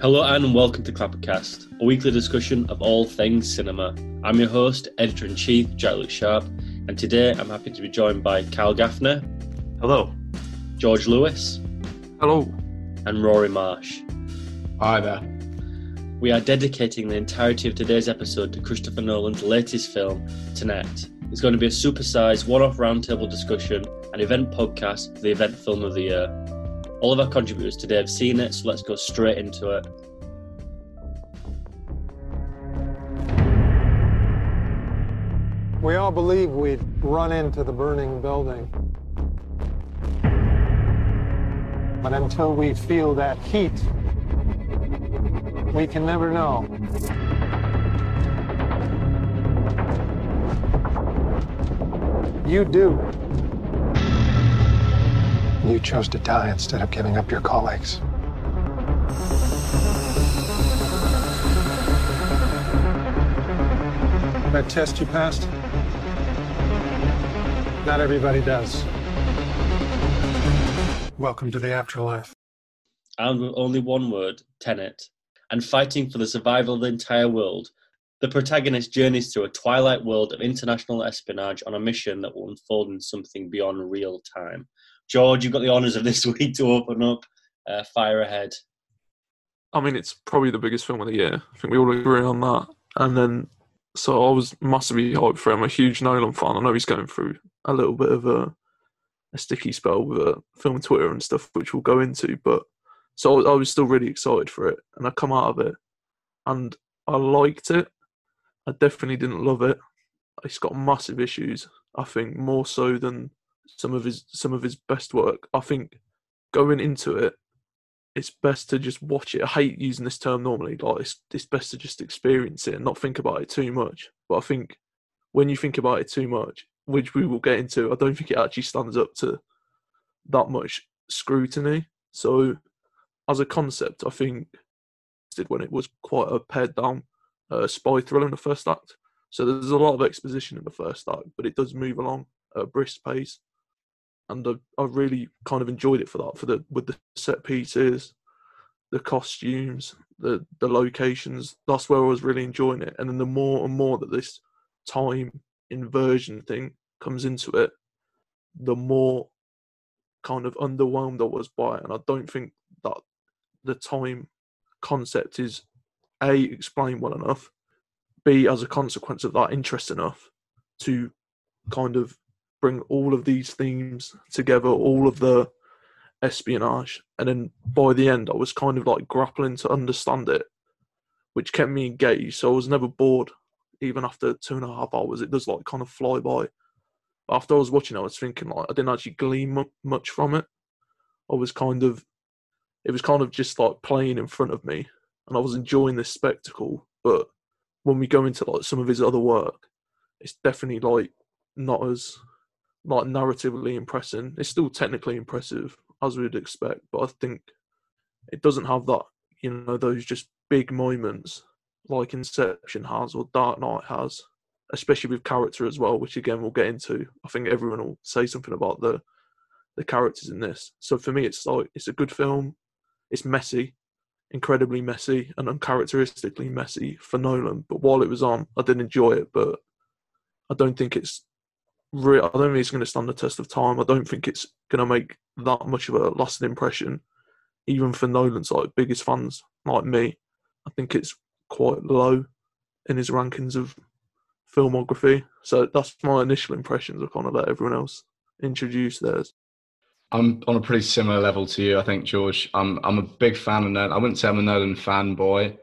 Hello and welcome to Clappercast, a weekly discussion of all things cinema. I'm your host, editor in chief, Jack Luke Sharp, and today I'm happy to be joined by Kyle Gaffner, Hello. George Lewis, Hello. and Rory Marsh. Hi there. We are dedicating the entirety of today's episode to Christopher Nolan's latest film, Tenet. It's going to be a supersized one off roundtable discussion and event podcast for the event film of the year. All of our contributors today have seen it, so let's go straight into it. We all believe we'd run into the burning building. But until we feel that heat, we can never know. You do. You chose to die instead of giving up your colleagues. That test you passed? Not everybody does. Welcome to the afterlife. And with only one word, Tenet, and fighting for the survival of the entire world, the protagonist journeys through a twilight world of international espionage on a mission that will unfold in something beyond real time. George, you've got the honours of this week to open up. Uh, fire ahead. I mean, it's probably the biggest film of the year. I think we all agree on that. And then, so I was massively hyped for him. I'm a huge Nolan fan. I know he's going through a little bit of a, a sticky spell with uh, film Twitter and stuff, which we'll go into. But so I was still really excited for it, and I come out of it, and I liked it. I definitely didn't love it. It's got massive issues. I think more so than some of his some of his best work. I think going into it, it's best to just watch it. I hate using this term normally. Like it's it's best to just experience it and not think about it too much. But I think when you think about it too much, which we will get into, I don't think it actually stands up to that much scrutiny. So as a concept, I think did when it was quite a pared down uh, spy thriller in the first act. So there's a lot of exposition in the first act, but it does move along at a brisk pace and I, I really kind of enjoyed it for that for the with the set pieces the costumes the the locations. That's where i was really enjoying it. And then the more and more that this time inversion thing comes into it the more kind of underwhelmed i was by it. And i don't think that the time concept is a explained well enough b as a consequence of that interest enough to kind of bring all of these themes together, all of the espionage, and then by the end, I was kind of like grappling to understand it, which kept me engaged. So I was never bored, even after two and a half hours. It does like kind of fly by. After I was watching, I was thinking like I didn't actually glean much from it. I was kind of, it was kind of just like playing in front of me, and I was enjoying this spectacle. But when we go into like some of his other work, it's definitely like not as like narratively impressive. It's still technically impressive as we'd expect, but I think it doesn't have that, you know, those just big moments like Inception has or Dark Knight has, especially with character as well, which again we'll get into. I think everyone will say something about the the characters in this. So for me, it's like it's a good film. It's messy, incredibly messy, and uncharacteristically messy for Nolan. But while it was on, I did enjoy it. But I don't think it's re- I don't think it's going to stand the test of time. I don't think it's going to make that much of a lasting impression, even for Nolan's like biggest fans like me. I think it's quite low in his rankings of filmography. So that's my initial impressions. I kind of let everyone else introduce theirs. I'm on a pretty similar level to you, I think, George. I'm I'm a big fan of Nolan. I wouldn't say I'm a Nolan fanboy.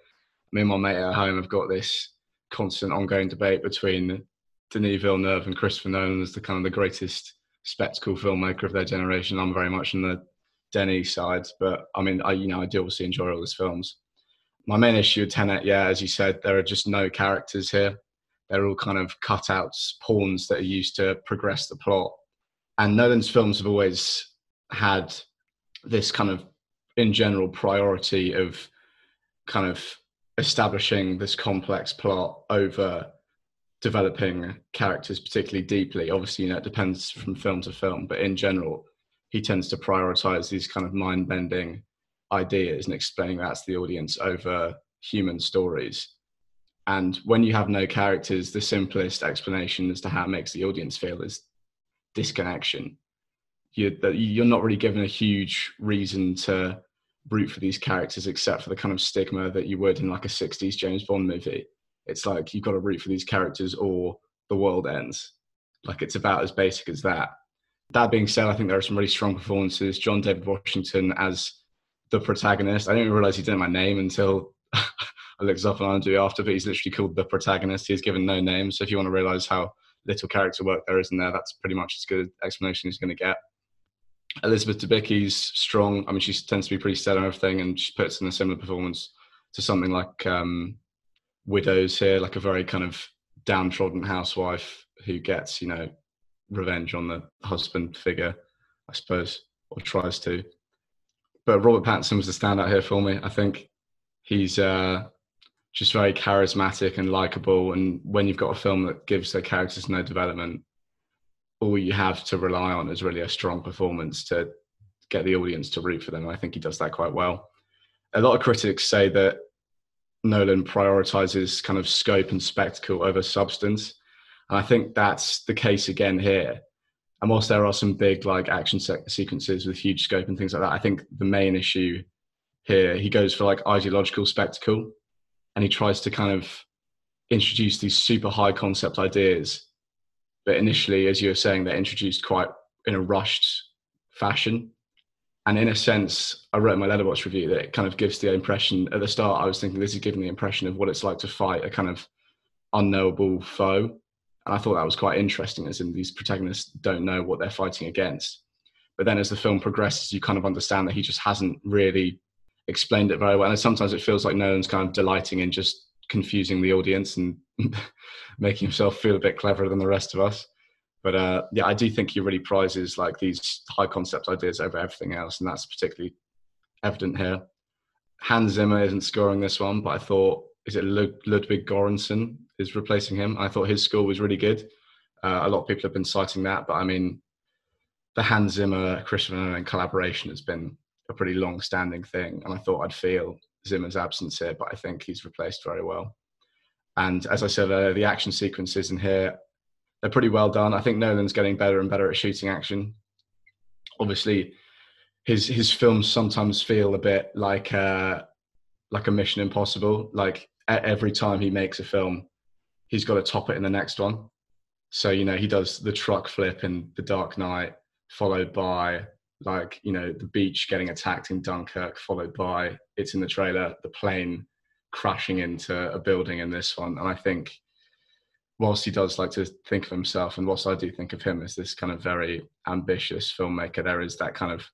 Me and my mate at home have got this constant ongoing debate between Denis Villeneuve and Christopher Nolan as the kind of the greatest spectacle filmmaker of their generation. I'm very much on the Denis side, but I mean, I you know I do obviously enjoy all his films. My main issue with Tenet, yeah, as you said, there are just no characters here. They're all kind of cutouts, pawns that are used to progress the plot. And Nolan's films have always had this kind of, in general, priority of kind of establishing this complex plot over developing characters particularly deeply. Obviously, you know, it depends from film to film, but in general, he tends to prioritize these kind of mind bending ideas and explaining that to the audience over human stories. And when you have no characters, the simplest explanation as to how it makes the audience feel is disconnection. You're, you're not really given a huge reason to root for these characters except for the kind of stigma that you would in like a 60s James Bond movie. It's like you've got to root for these characters or the world ends. Like it's about as basic as that. That being said, I think there are some really strong performances. John David Washington as the protagonist. I didn't even realize he didn't my name until I looked up on IMDb after, but he's literally called the protagonist. He's given no name. So if you want to realize how little character work there is in there, that's pretty much as good explanation he's going to get. Elizabeth Debicki's strong. I mean, she tends to be pretty stellar on everything, and she puts in a similar performance to something like um, Widows here, like a very kind of downtrodden housewife who gets, you know, revenge on the husband figure, I suppose, or tries to. But Robert Pattinson was the standout here for me. I think he's uh, just very charismatic and likable. And when you've got a film that gives their characters no development, all you have to rely on is really a strong performance to get the audience to root for them. I think he does that quite well. A lot of critics say that Nolan prioritizes kind of scope and spectacle over substance. And I think that's the case again here. And whilst there are some big like action sequences with huge scope and things like that, I think the main issue here he goes for like ideological spectacle, and he tries to kind of introduce these super high concept ideas. But initially, as you were saying, they're introduced quite in a rushed fashion. And in a sense, I wrote my Letterboxd review that it kind of gives the impression at the start. I was thinking this is giving the impression of what it's like to fight a kind of unknowable foe. And I thought that was quite interesting, as in these protagonists don't know what they're fighting against. But then as the film progresses, you kind of understand that he just hasn't really explained it very well. And sometimes it feels like Nolan's kind of delighting in just confusing the audience and making himself feel a bit cleverer than the rest of us. But uh, yeah, I do think he really prizes like these high concept ideas over everything else, and that's particularly evident here. Hans Zimmer isn't scoring this one, but I thought is it Ludwig Göransson is replacing him. I thought his score was really good. Uh, a lot of people have been citing that, but I mean, the Hans Zimmer Christopher Nolan collaboration has been a pretty long standing thing. And I thought I'd feel Zimmer's absence here, but I think he's replaced very well. And as I said the action sequences in here, they're pretty well done. I think Nolan's getting better and better at shooting action. Obviously, his his films sometimes feel a bit like uh, like a Mission Impossible. Like every time he makes a film, he's got to top it in the next one. So you know he does the truck flip in The Dark Knight, followed by like you know the beach getting attacked in Dunkirk, followed by it's in the trailer the plane crashing into a building in this one, and I think whilst he does like to think of himself, and whilst I do think of him as this kind of very ambitious filmmaker, there is that kind of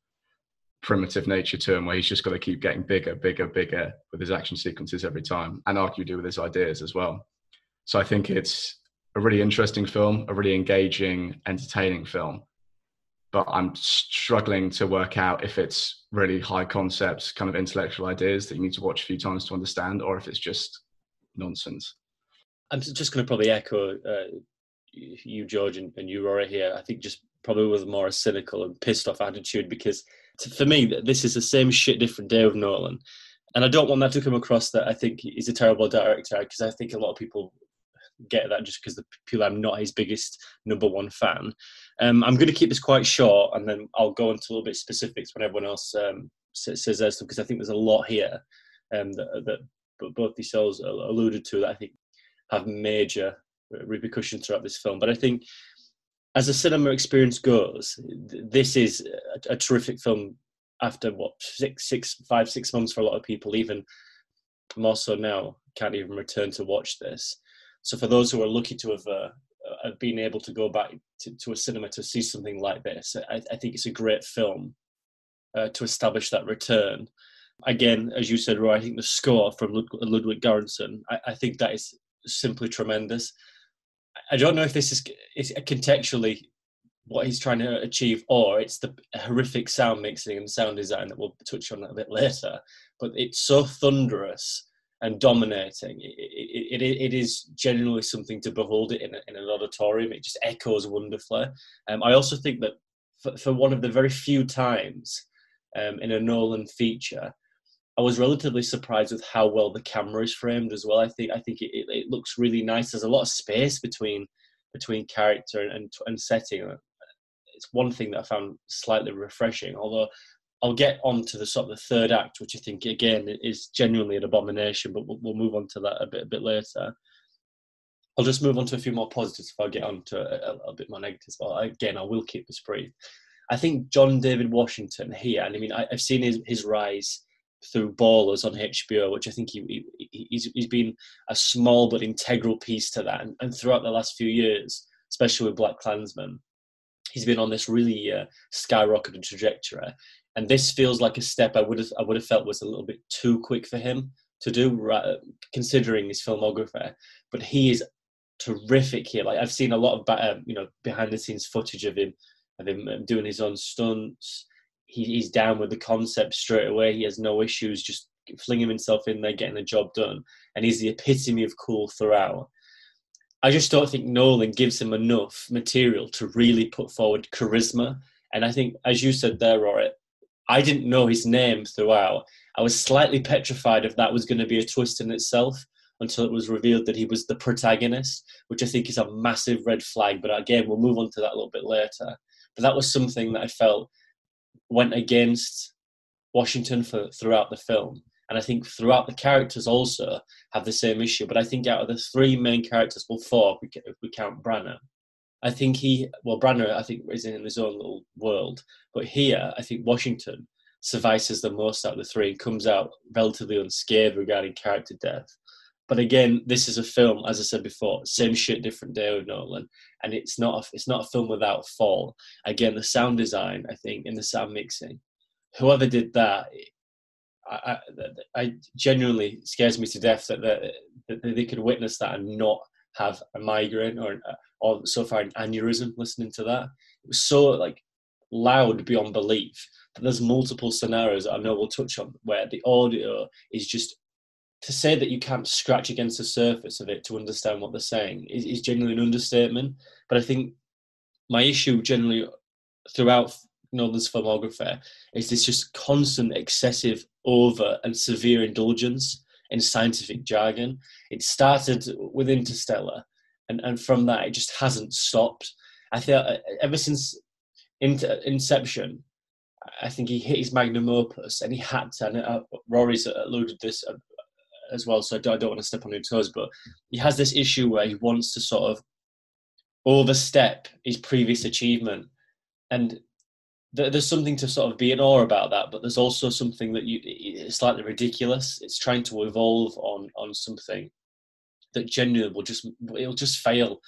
primitive nature to him where he's just got to keep getting bigger, bigger, bigger with his action sequences every time, and arguably with his ideas as well. So I think it's a really interesting film, a really engaging, entertaining film but I'm struggling to work out if it's really high concepts, kind of intellectual ideas that you need to watch a few times to understand, or if it's just nonsense. I'm just going to probably echo uh, you, George, and, and you, Rory, here. I think just probably with more a cynical and pissed off attitude because for me, this is the same shit, different day of Nolan. And I don't want that to come across that I think he's a terrible director because I think a lot of people get that just because the people I'm not his biggest number one fan. Um, I'm going to keep this quite short, and then I'll go into a little bit specifics when everyone else um, says their stuff because I think there's a lot here um, that, that both these souls alluded to that I think have major repercussions throughout this film. But I think as a cinema experience goes, this is a, a terrific film. After what six, six, five, six months for a lot of people, even more so now, can't even return to watch this. So for those who are lucky to have, uh, been able to go back to, to, a cinema to see something like this, I, I think it's a great film uh, to establish that return. Again, as you said, Rory, I think the score from Lud- Ludwig Göransson, I, I, think that is simply tremendous. I don't know if this is, contextually what he's trying to achieve, or it's the horrific sound mixing and sound design that we'll touch on a bit later. But it's so thunderous and dominating. It, it, it is genuinely something to behold it in, in an auditorium. It just echoes wonderfully. Um, I also think that for, for, one of the very few times um, in a Nolan feature I was relatively surprised with how well the camera is framed as well. I think I think it, it, it looks really nice. There's a lot of space between between character and and setting. It's one thing that I found slightly refreshing. Although I'll get on to the sort of the third act, which I think again is genuinely an abomination. But we'll, we'll move on to that a bit a bit later. I'll just move on to a few more positives if I get on to a, a, a bit more negatives. But again, I will keep this brief. I think John David Washington here, and I mean, I, have seen his, his rise through Ballers on HBO, which I think he, he he's, he's been a small but integral piece to that. And, and throughout the last few years, especially with Black Klansman, he's been on this really uh, skyrocketed trajectory. And this feels like a step I would have I would have felt was a little bit too quick for him to do, right, considering his filmography. But he is terrific here. Like I've seen a lot of uh, you know behind the scenes footage of him of him um, doing his own stunts he, he's down with the concept straight away. He has no issues, just flinging himself in there, getting the job done. And he's the epitome of cool throughout. I just don't think Nolan gives him enough material to really put forward charisma. And I think, as you said there, Rory, I didn't know his name throughout. I was slightly petrified if that was going to be a twist in itself until it was revealed that he was the protagonist, which I think is a massive red flag. But again, we'll move on to that a little bit later. But that was something that I felt went against Washington for throughout the film. And I think throughout the characters also have the same issue. But I think out of the three main characters, well, four if we, count Branagh, I think he, well, Branagh, I think is in his own little world. But here, I think Washington suffices the most out of the three and comes out relatively unscathed regarding character depth. But again, this is a film, as I said before, same shit, different day with Nolan, and it's not a, it's not a film without fall. Again, the sound design, I think, in the sound mixing, whoever did that, I, I, I genuinely scares me to death that, that, that they could witness that and not have a migraine or or so far an aneurysm listening to that. It was so like loud beyond belief. But there's multiple scenarios I know we'll touch on where the audio is just to say that you can't scratch against the surface of it to understand what they're saying is, is generally an understatement. But I think my issue generally throughout Nolan's filmography is this just constant, excessive, over and severe indulgence in scientific jargon. It started with Interstellar, and, and from that, it just hasn't stopped. I feel uh, ever since Inception, I think he hit his magnum opus, and he had to. And uh, Rory's alluded this uh, as well, so I don't, I don't want to step on your toes, but he has this issue where he wants to sort of overstep his previous achievement. And th- there's something to sort of be in awe about that, but there's also something that you it's slightly ridiculous. It's trying to evolve on on something that genuinely will just it'll just fail.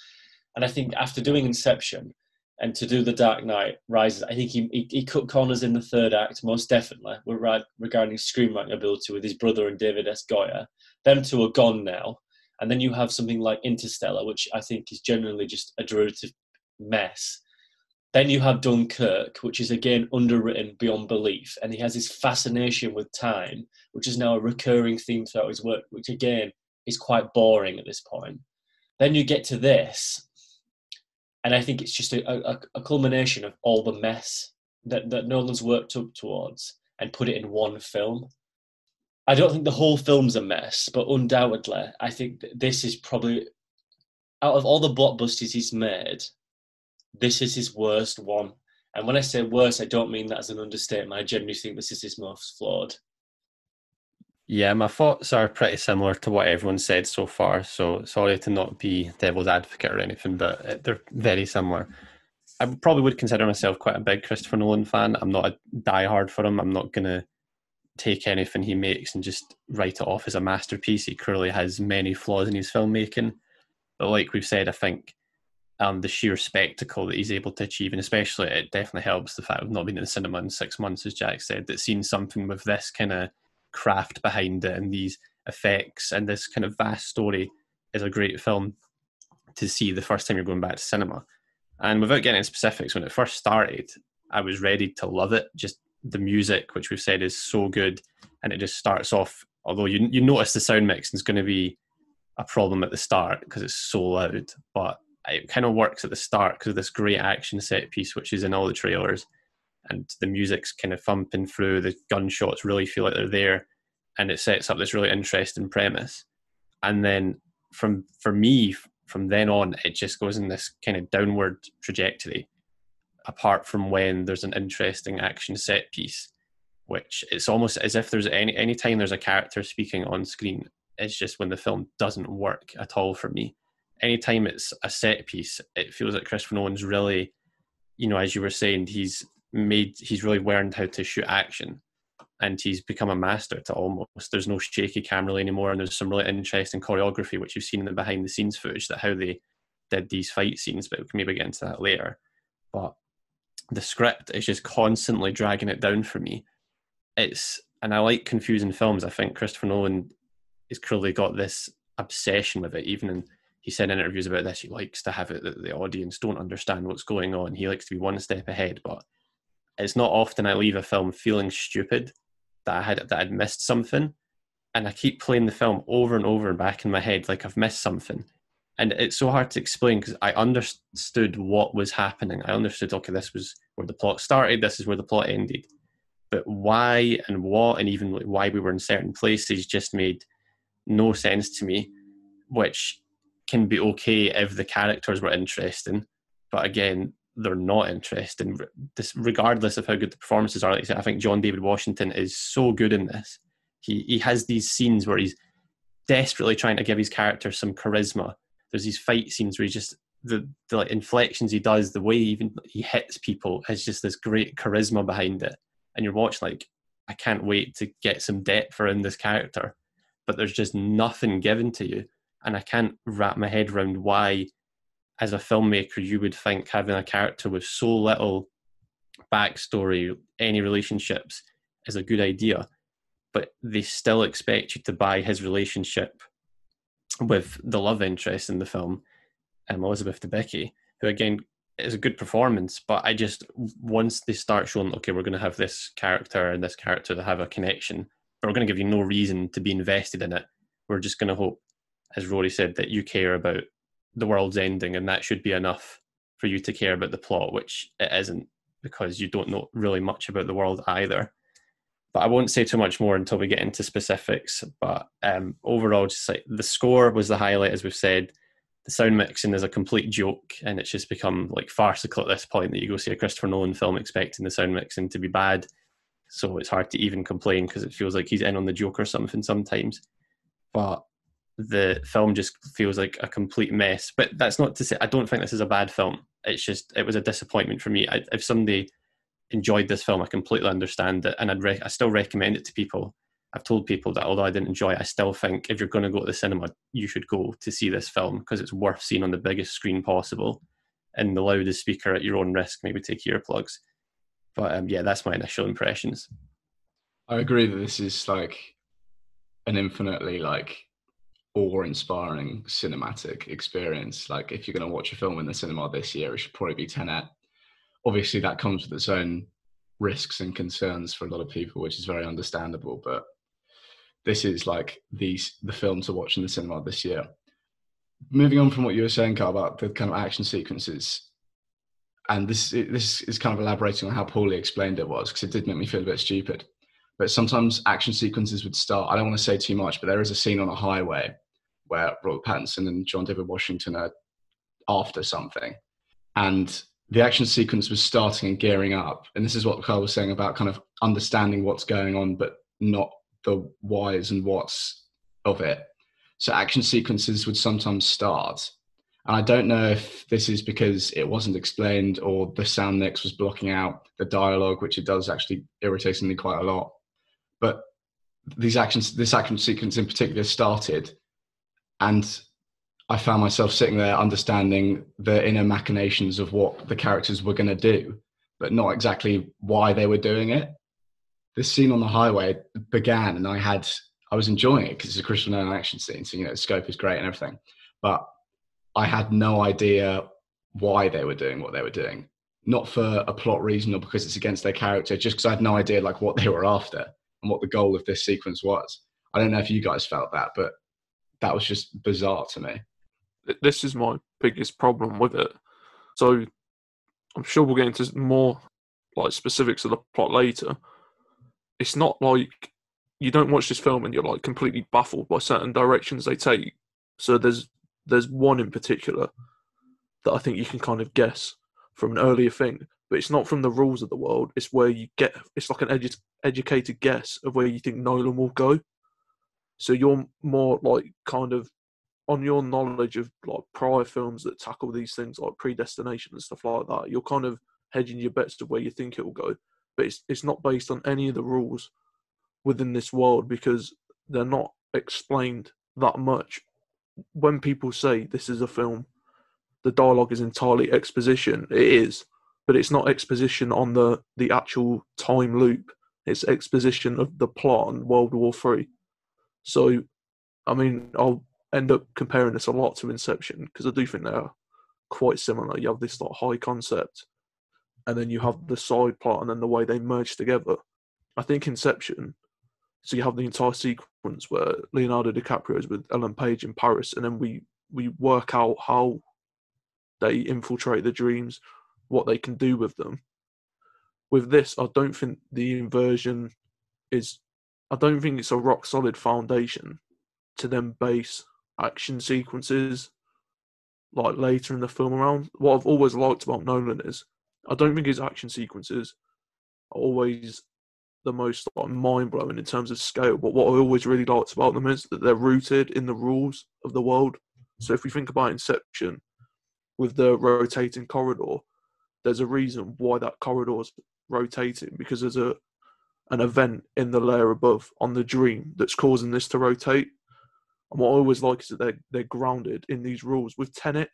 And I think after doing Inception, and to do the Dark Knight Rises, I think he, he, he cut corners in the third act most definitely regarding screenwriting ability with his brother and David S. Goyer. Them two are gone now, and then you have something like Interstellar, which I think is generally just a derivative mess. Then you have Dunkirk, which is again underwritten beyond belief, and he has this fascination with time, which is now a recurring theme throughout his work, which again is quite boring at this point. Then you get to this, and I think it's just a, a, a culmination of all the mess that, that Nolan's worked up towards and put it in one film. I don't think the whole film's a mess, but undoubtedly, I think this is probably out of all the blockbusters he's made, this is his worst one. And when I say worst, I don't mean that as an understatement. I genuinely think this is his most flawed. Yeah, my thoughts are pretty similar to what everyone said so far. So sorry to not be devil's advocate or anything, but they're very similar. I probably would consider myself quite a big Christopher Nolan fan. I'm not a diehard for him. I'm not going to take anything he makes and just write it off as a masterpiece. He clearly has many flaws in his filmmaking. But like we've said, I think um, the sheer spectacle that he's able to achieve, and especially it definitely helps the fact of not being in the cinema in six months, as Jack said, that seeing something with this kind of craft behind it and these effects and this kind of vast story is a great film to see the first time you're going back to cinema. And without getting into specifics, when it first started, I was ready to love it. Just the music, which we've said is so good, and it just starts off. Although you you notice the sound mix is going to be a problem at the start because it's so loud, but it kind of works at the start because of this great action set piece, which is in all the trailers, and the music's kind of thumping through. The gunshots really feel like they're there, and it sets up this really interesting premise. And then from for me, from then on, it just goes in this kind of downward trajectory. Apart from when there's an interesting action set piece, which it's almost as if there's any any time there's a character speaking on screen, it's just when the film doesn't work at all for me. Anytime it's a set piece, it feels like Christopher Nolan's really, you know, as you were saying, he's made he's really learned how to shoot action and he's become a master to almost. There's no shaky camera anymore and there's some really interesting choreography which you've seen in the behind the scenes footage that how they did these fight scenes but we can maybe get into that later. But the script is just constantly dragging it down for me. It's and i like confusing films. I think christopher nolan has clearly got this obsession with it. Even in he said in interviews about this he likes to have it that the audience don't understand what's going on. He likes to be one step ahead but it's not often I leave a film feeling stupid that I had that I'd missed something, and I keep playing the film over and over and back in my head like I've missed something, and it's so hard to explain because I understood what was happening. I understood okay, this was where the plot started, this is where the plot ended, but why and what and even why we were in certain places just made no sense to me, which can be okay if the characters were interesting, but again, they're not interesting, this, regardless of how good the performances are. Like I, said, I think John David Washington is so good in this. He he has these scenes where he's desperately trying to give his character some charisma. There's these fight scenes where he just the the like, inflections he does, the way he even he hits people has just this great charisma behind it. And you're watching like, I can't wait to get some depth around this character, but there's just nothing given to you, and I can't wrap my head around why as a filmmaker, you would think having a character with so little backstory, any relationships, is a good idea. But they still expect you to buy his relationship with the love interest in the film, um, Elizabeth Debicki, who again is a good performance. But I just once they start showing, okay, we're going to have this character and this character to have a connection, but we're going to give you no reason to be invested in it. We're just going to hope, as Rory said, that you care about the world's ending and that should be enough for you to care about the plot, which it isn't because you don't know really much about the world either. But I won't say too much more until we get into specifics. But um, overall, just like the score was the highlight, as we've said. The sound mixing is a complete joke, and it's just become like farcical at this point that you go see a Christopher Nolan film expecting the sound mixing to be bad. So it's hard to even complain because it feels like he's in on the joke or something sometimes. But the film just feels like a complete mess. But that's not to say I don't think this is a bad film. It's just it was a disappointment for me. I, if somebody enjoyed this film, I completely understand it, and I'd re- I still recommend it to people. I've told people that although I didn't enjoy it, I still think if you're going to go to the cinema, you should go to see this film because it's worth seeing on the biggest screen possible, and the loudest speaker at your own risk. Maybe take earplugs. But um, yeah, that's my initial impressions. I agree that this is like an infinitely like awe-inspiring cinematic experience. Like if you're going to watch a film in the cinema this year, it should probably be Tenet. Obviously, that comes with its own risks and concerns for a lot of people, which is very understandable. But this is like the the film to watch in the cinema this year. Moving on from what you were saying, Kyle, about the kind of action sequences, and this this is kind of elaborating on how poorly explained it was because it did make me feel a bit stupid. But sometimes action sequences would start. I don't want to say too much, but there is a scene on a highway where Robert Pattinson and John David Washington are after something. And the action sequence was starting and gearing up. And this is what Kyle was saying about kind of understanding what's going on, but not the whys and whats of it. So action sequences would sometimes start. And I don't know if this is because it wasn't explained or the sound mix was blocking out the dialogue, which it does actually irritatingly quite a lot. But these actions, this action sequence in particular started and I found myself sitting there understanding the inner machinations of what the characters were going to do, but not exactly why they were doing it. This scene on the highway began, and I had I was enjoying it because it's a Christian Nolan action scene, so you know the scope is great and everything, but I had no idea why they were doing what they were doing. Not for a plot reason or because it's against their character, just because I had no idea like what they were after and what the goal of this sequence was. I don't know if you guys felt that, but that was just bizarre to me. This is my biggest problem with it. So I'm sure we'll get into more like specifics of the plot later. It's not like you don't watch this film and you're like completely baffled by certain directions they take. So there's there's one in particular that I think you can kind of guess from an earlier thing, but it's not from the rules of the world. It's where you get it's like an edu- educated guess of where you think Nolan will go. So you're more like kind of on your knowledge of like prior films that tackle these things like predestination and stuff like that. You're kind of hedging your bets to where you think it will go, but it's it's not based on any of the rules within this world because they're not explained that much. When people say this is a film, the dialogue is entirely exposition. It is, but it's not exposition on the the actual time loop. It's exposition of the plot on World War Three. So, I mean, I'll end up comparing this a lot to Inception because I do think they're quite similar. You have this like high concept, and then you have the side plot, and then the way they merge together. I think Inception so you have the entire sequence where Leonardo DiCaprio is with Ellen Page in Paris, and then we we work out how they infiltrate the dreams, what they can do with them. With this, I don't think the inversion is. I don't think it's a rock solid foundation to then base action sequences like later in the film around. What I've always liked about Nolan is I don't think his action sequences are always the most like, mind blowing in terms of scale. But what I always really liked about them is that they're rooted in the rules of the world. So if we think about Inception with the rotating corridor, there's a reason why that corridor is rotating because there's a an event in the layer above on the dream that's causing this to rotate. And what I always like is that they're they're grounded in these rules. With Tenet,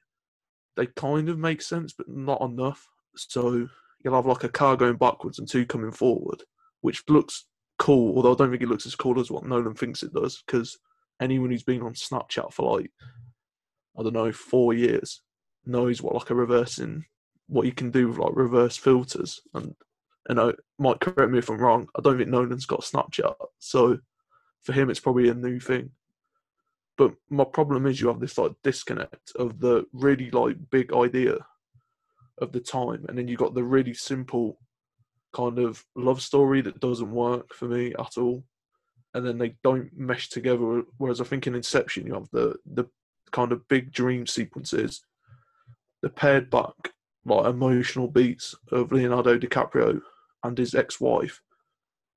they kind of make sense, but not enough. So you'll have like a car going backwards and two coming forward which looks cool, although I don't think it looks as cool as what Nolan thinks it does. Because anyone who's been on Snapchat for like, I don't know, four years knows what like a reversing, what you can do with like reverse filters. And and I might correct me if I'm wrong. I don't think Nolan's got Snapchat, so for him it's probably a new thing. But my problem is you have this like disconnect of the really like big idea of the time, and then you got the really simple kind of love story that doesn't work for me at all. And then they don't mesh together. Whereas I think in Inception, you have the the kind of big dream sequences, the pared back like emotional beats of Leonardo DiCaprio and his ex-wife,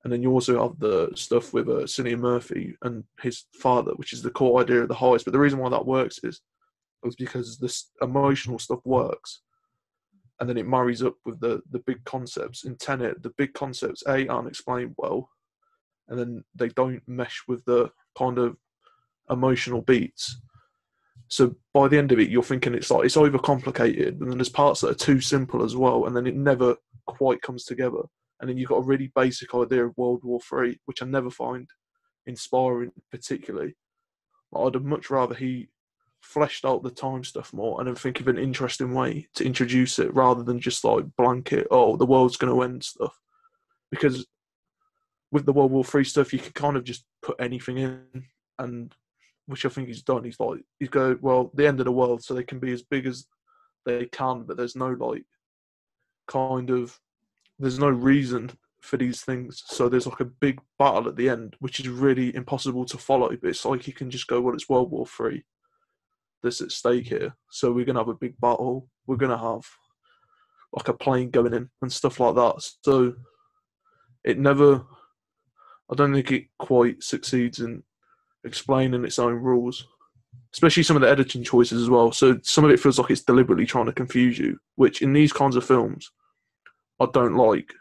and then you also have the stuff with uh, Cillian Murphy and his father, which is the core idea of the heist. But the reason why that works is, is because this emotional stuff works and then it marries up with the the big concepts in Tenet. The big concepts a aren't explained well, and then they don't mesh with the kind of emotional beats. So by the end of it, you're thinking it's like it's overcomplicated, and then there's parts that are too simple as well, and then it never quite comes together. And then you've got a really basic idea of World War Three, which I never find inspiring particularly. I'd have much rather he fleshed out the time stuff more and then think of an interesting way to introduce it rather than just like blanket, oh, the world's going to end stuff. Because with the World War Three stuff, you can kind of just put anything in, and which I think he's done. He's like, he's go, well, the end of the world, so they can be as big as they can, but there's no like kind of, there's no reason for these things. So there's like a big battle at the end, which is really impossible to follow. But it's like you can just go, well, it's World War Three that's at stake here. So we're gonna have a big battle. We're gonna have like a plane going in and stuff like that. So it never. I don't think it quite succeeds in explaining its own rules, especially some of the editing choices as well. So some of it feels like it's deliberately trying to confuse you, which in these kinds of films, I don't like,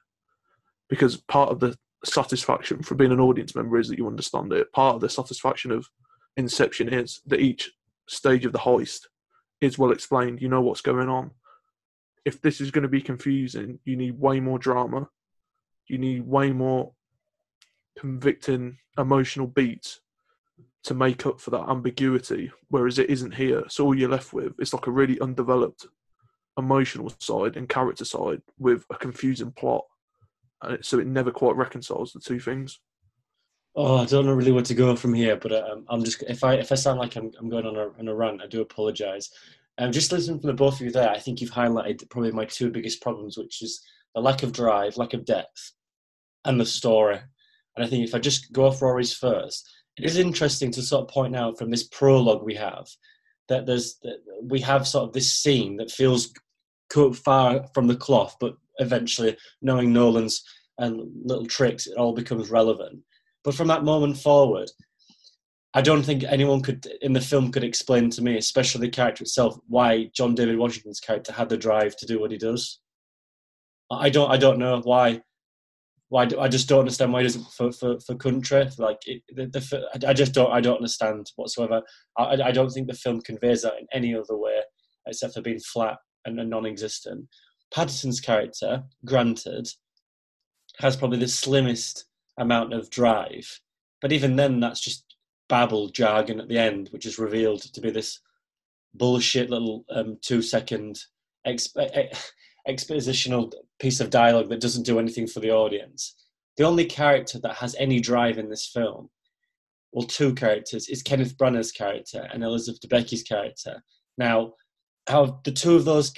because part of the satisfaction for being an audience member is that you understand it. Part of the satisfaction of Inception is that each stage of the heist is well explained. You know what's going on. If this is going to be confusing, you need way more drama. You need way more convicting emotional beats to make up for that ambiguity, whereas it isn't here. So all you're left with is like a really undeveloped emotional side and character side with a confusing plot, and it, so it never quite reconciles the two things. Oh, I don't know really where to go from here, but um, I'm just if I if I sound like I'm I'm going on a on a rant, I do apologise. Um, just listening from the both of you there, I think you've highlighted probably my two biggest problems, which is the lack of drive, lack of depth, and the story. And I think if I just go off Rory's first, it is interesting to sort of point out from this prologue we have that there's that we have sort of this scene that feels far from the cloth, but eventually knowing Nolan's and little tricks, it all becomes relevant. But from that moment forward, I don't think anyone could in the film could explain to me, especially the character itself, why John David Washington's character had the drive to do what he does. I don't. I don't know why. Why do, I just don't understand why he doesn't for for, for country. Like it, the, the, I just don't. I don't understand whatsoever. I, I don't think the film conveys that in any other way except for being flat and, and non-existent. Pattinson's character, granted, has probably the slimmest amount of drive, but even then, that's just babble jargon at the end, which is revealed to be this bullshit little um, two second exp- expositional piece of dialogue that doesn't do anything for the audience. The only character that has any drive in this film, well, two characters, is Kenneth Branagh's character and Elizabeth Debicki's character. Now, how the two of those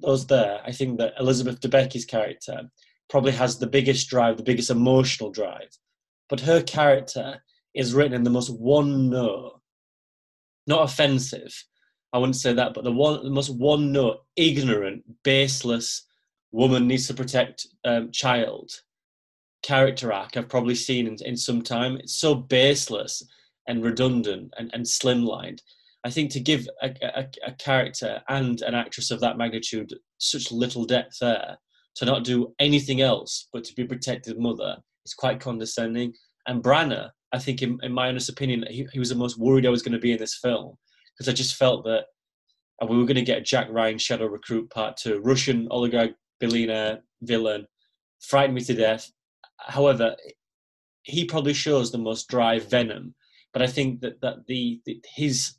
those there, I think that Elizabeth Debicki's character probably has the biggest drive, the biggest emotional drive, but her character is written in the most one note, not offensive. I wouldn't say that, but the one, the most one note, ignorant, baseless woman needs to protect um, child character arc I've probably seen in, in some time. It's so baseless and redundant and, and slimlined. I think to give a, a, a, character and an actress of that magnitude such little depth there, to not do anything else but to be protected mother, is quite condescending. And Branagh I think, in, in my honest opinion, he, he was the most worried I was going to be in this film because I just felt that we were going to get a Jack Ryan Shadow Recruit Part Two, Russian oligarch billionaire villain, frightened me to death. However, he probably shows the most dry venom, but I think that that the, the his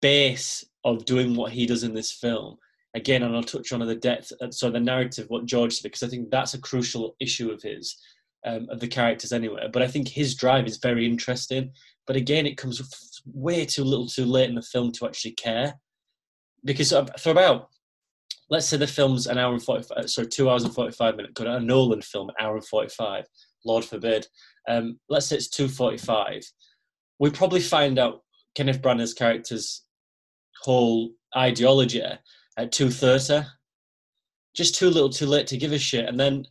base of doing what he does in this film again, and I'll touch on the depth, uh, so the narrative, what George said, because I think that's a crucial issue of his um, of the characters anyway. But I think his drive is very interesting. But again, it comes way too little too late in the film to actually care. Because for about, let's say the film's an hour and 45, uh, sorry, two hours and 45 minutes, got a Nolan film, an hour and 45, Lord forbid. Um, let's say it's 245. We probably find out Kenneth Branagh's character's whole ideology at 2.30. Just too little too late to give a shit. And then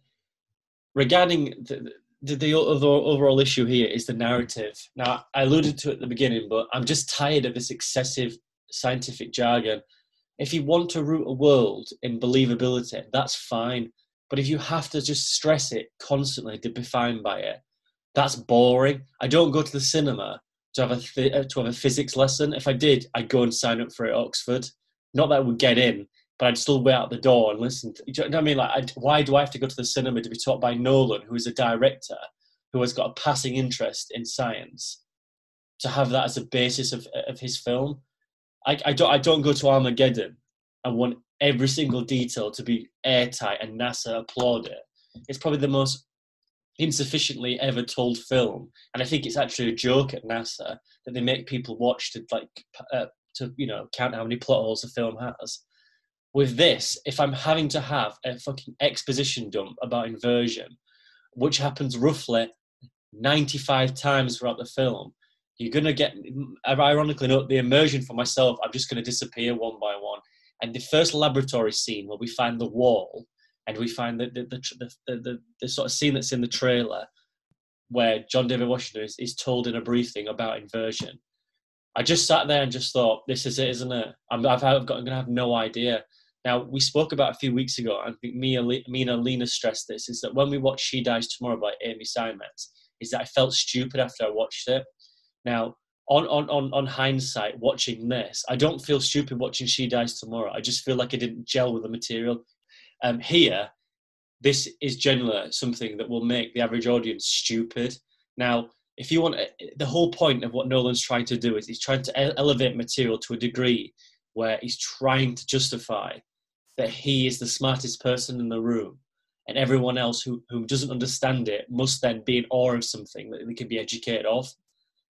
regarding the, the, the overall issue here is the narrative. Now, I alluded to it at the beginning, but I'm just tired of this excessive scientific jargon. If you want to root a world in believability, that's fine. But if you have to just stress it constantly to be defined by it, that's boring. I don't go to the cinema to have a th- uh, to have a physics lesson. If I did, I'd go and sign up for it at Oxford. Not that I would get in, but I'd still wait out the door and listen. To, you know what I mean? Like, I'd, why do I have to go to the cinema to be taught by Nolan, who is a director who has got a passing interest in science, to have that as a basis of of his film? I, I don't I don't go to Armageddon and want every single detail to be airtight and NASA applaud it. It's probably the most insufficiently ever told film, and I think it's actually a joke at NASA that they make people watch to like uh, to you know count how many plot holes the film has with this, if I'm having to have a fucking exposition dump about inversion, which happens roughly 95 times throughout the film, you're going to get, mm, ironically enough, the immersion for myself, I'm just going to disappear one by one. And the first laboratory scene where we find the wall and we find the, the, the, the, the, the sort of scene that's in the trailer where John David Washington is, is told in a briefing about inversion. I just sat there and just thought, this is it, isn't it? I'm, I've, I've got, I'm going to have no idea. Now, we spoke about a few weeks ago, and I think me, me and Alina stressed this, is that when we watched She Dies Tomorrow by Amy Seimetz, is that I felt stupid after I watched it. Now, on, on, on, on hindsight, watching this, I don't feel stupid watching She Dies Tomorrow. I just feel like I didn't gel with the material. Um, here, this is generally something that will make the average audience stupid. Now, if you want, the whole point of what Nolan's trying to do is he's trying to elevate material to a degree where he's trying to justify that he is the smartest person in the room and everyone else who, who doesn't understand it must then be in awe of something that they can be educated of.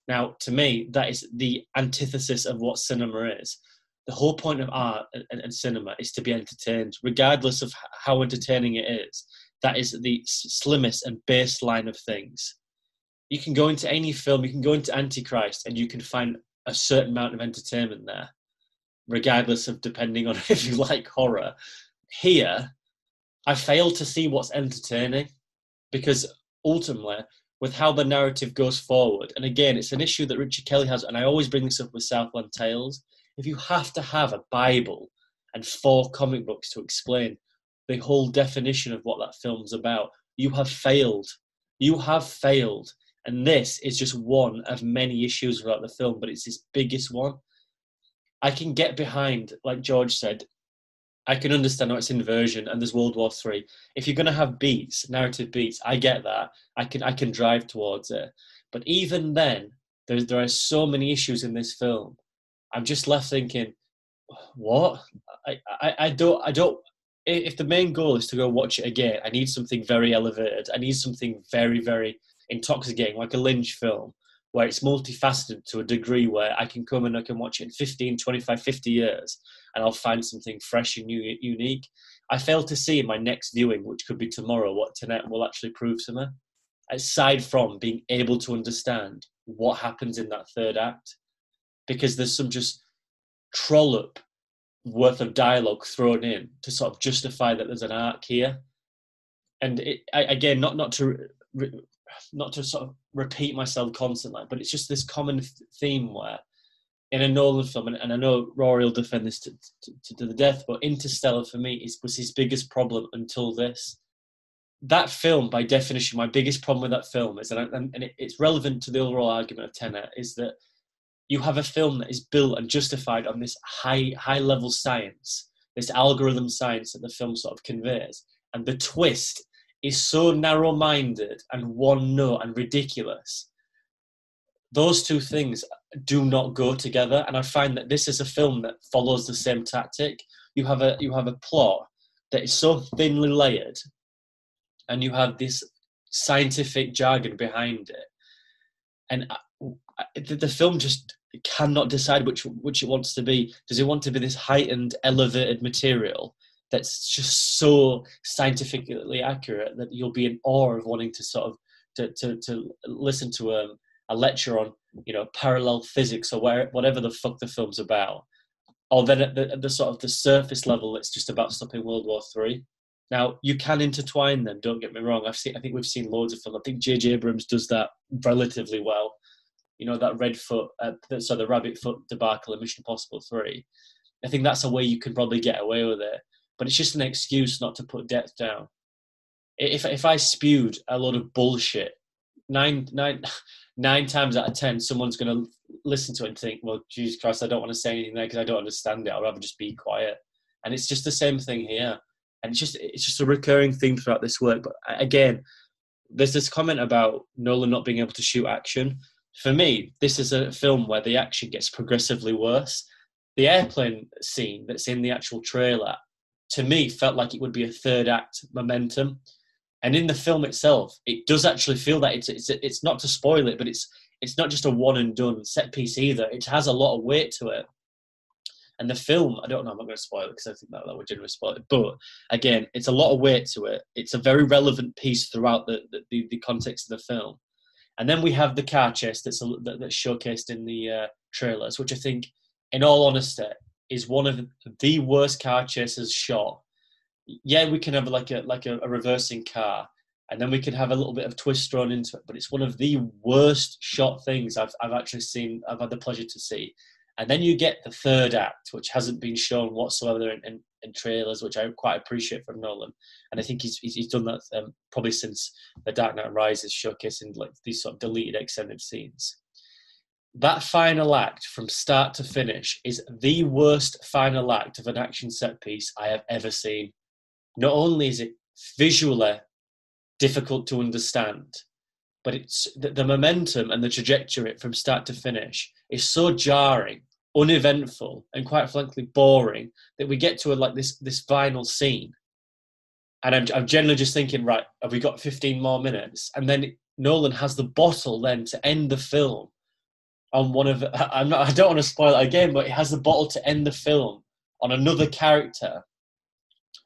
Now, to me, that is the antithesis of what cinema is. The whole point of art and, and cinema is to be entertained, regardless of how entertaining it is. That is the slimmest and baseline of things. you can go into any film, you can go into Antichrist, and you can find a certain amount of entertainment there, regardless of depending on if you like horror. Here, I fail to see what's entertaining because ultimately, with how the narrative goes forward, and again, it's an issue that Richard Kelly has, and I always bring this up with Southland Tales. If you have to have a Bible and four comic books to explain the whole definition of what that film's about, you have failed. You have failed. And this is just one of many issues throughout the film, but it's his biggest one. I can get behind, like George said, I can understand how it's inversion and there's World War Three. If you're gonna have beats, narrative beats, I get that. I can I can drive towards it. But even then, there there are so many issues in this film. I'm just left thinking, what? I, I, I don't I don't if the main goal is to go watch it again, I need something very elevated. I need something very, very intoxicating, like a Lynch film, where it's multifaceted to a degree where I can come and I can watch it in 15, 25, 50 years and I'll find something fresh and new, unique. I fail to see in my next viewing, which could be tomorrow, what Tenet will actually prove to me, aside from being able to understand what happens in that third act. Because there's some just trollop worth of dialogue thrown in to sort of justify that there's an arc here. And it, I, again, not not to not to sort of repeat myself constantly, but it's just this common theme where in a Nolan film, and, and I know Rory will defend this to, to, to, the death, but Interstellar for me is, was his biggest problem until this. That film, by definition, my biggest problem with that film is, and, I, and it, it's relevant to the overall argument of Tenet, is that you have a film that is built and justified on this high high level science, this algorithm science that the film sort of conveys, and the twist is so narrow minded and one note and ridiculous. Those two things do not go together, and I find that this is a film that follows the same tactic. You have a you have a plot that is so thinly layered, and you have this scientific jargon behind it, and uh, the, the film just cannot decide which which it wants to be. Does it want to be this heightened, elevated material, that's just so scientifically accurate that you'll be in awe of wanting to sort of to, to, to listen to a, a lecture on you know parallel physics or where, whatever the fuck the film's about or then at the, at the sort of the surface level it's just about stopping world war three. Now you can intertwine them don't get me wrong. I've seen i think we've seen loads of films. I think jj abrams does that relatively well. You know that red foot uh, so the rabbit foot debacle in mission impossible 3 i think that's a way you can probably get away with it but it's just an excuse not to put depth down. If if I spewed a lot of bullshit, nine nine nine times out of ten, someone's going to listen to it and think, "Well, Jesus Christ, I don't want to say anything there because I don't understand it. I'd rather just be quiet." And it's just the same thing here, and it's just it's just a recurring theme throughout this work. But again, there's this comment about Nolan not being able to shoot action. For me, this is a film where the action gets progressively worse. The airplane scene that's in the actual trailer to me felt like it would be a third act momentum. And in the film itself, it does actually feel that it's it's it's not to spoil it, but it's it's not just a one and done set piece either. It has a lot of weight to it. And the film, I don't know, I'm not going to spoil it because I think that, that would generally spoil it. But again, it's a lot of weight to it. It's a very relevant piece throughout the, the, the context of the film. And then we have the car chase that's, a, that, that's showcased in the uh, trailers, which I think, in all honesty, is one of the worst car chases shot. Yeah, we can have like a like a, a reversing car, and then we can have a little bit of twist thrown into it. But it's one of the worst shot things I've I've actually seen. I've had the pleasure to see. And then you get the third act, which hasn't been shown whatsoever in, in, in trailers, which I quite appreciate from Nolan. And I think he's he's, done that um, probably since The Dark Knight Rises, showcasing like these sort of deleted extended scenes that final act from start to finish is the worst final act of an action set piece I have ever seen. Not only is it visually difficult to understand, but it's the, the momentum and the trajectory from start to finish is so jarring, uneventful, and quite frankly boring that we get to a, like this this final scene, and I'm I'm generally just thinking, right, have we got 15 more minutes? And then Nolan has the bottle then to end the film on one of I'm not I don't want to spoil it again, but it has the bottle to end the film on another character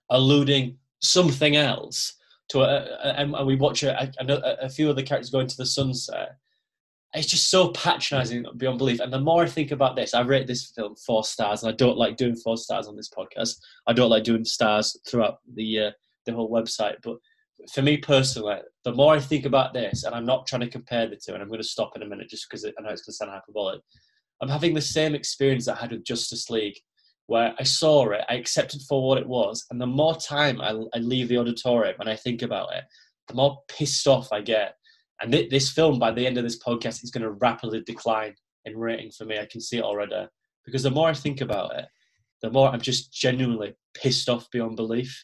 alluding something else to a, a, and we watch a, a, a few of the characters go into the sunset. It's just so patronising beyond belief. And the more I think about this, I rate this film four stars, and I don't like doing four stars on this podcast. I don't like doing stars throughout the uh, the whole website. But for me personally, the more I think about this, and I'm not trying to compare the two, and I'm going to stop in a minute just because I know it's going to sound hyperbolic. I'm having the same experience that I had with Justice League, where I saw it, I accepted for what it was, and the more time I, I leave the auditorium and I think about it, the more pissed off I get. And th- this film, by the end of this podcast, is going to rapidly decline in rating for me. I can see it already because the more I think about it, the more I'm just genuinely pissed off beyond belief.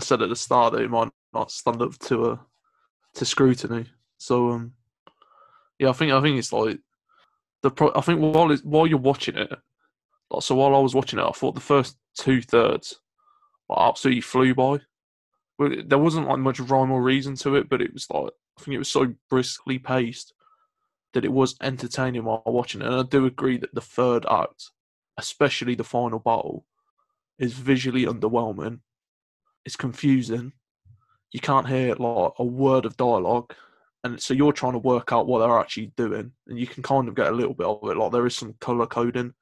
I said at the start that it might not stand up to a to scrutiny. So um, yeah, I think I think it's like the pro- I think while it's, while you're watching it, like, so while I was watching it, I thought the first two thirds like, absolutely flew by. But there wasn't like much rhyme or reason to it, but it was like I think it was so briskly paced that it was entertaining while watching it. And I do agree that the third act, especially the final battle, is visually underwhelming. It's confusing. You can't hear like a word of dialogue and so you're trying to work out what they're actually doing, and you can kind of get a little bit of it. Like there is some color coding,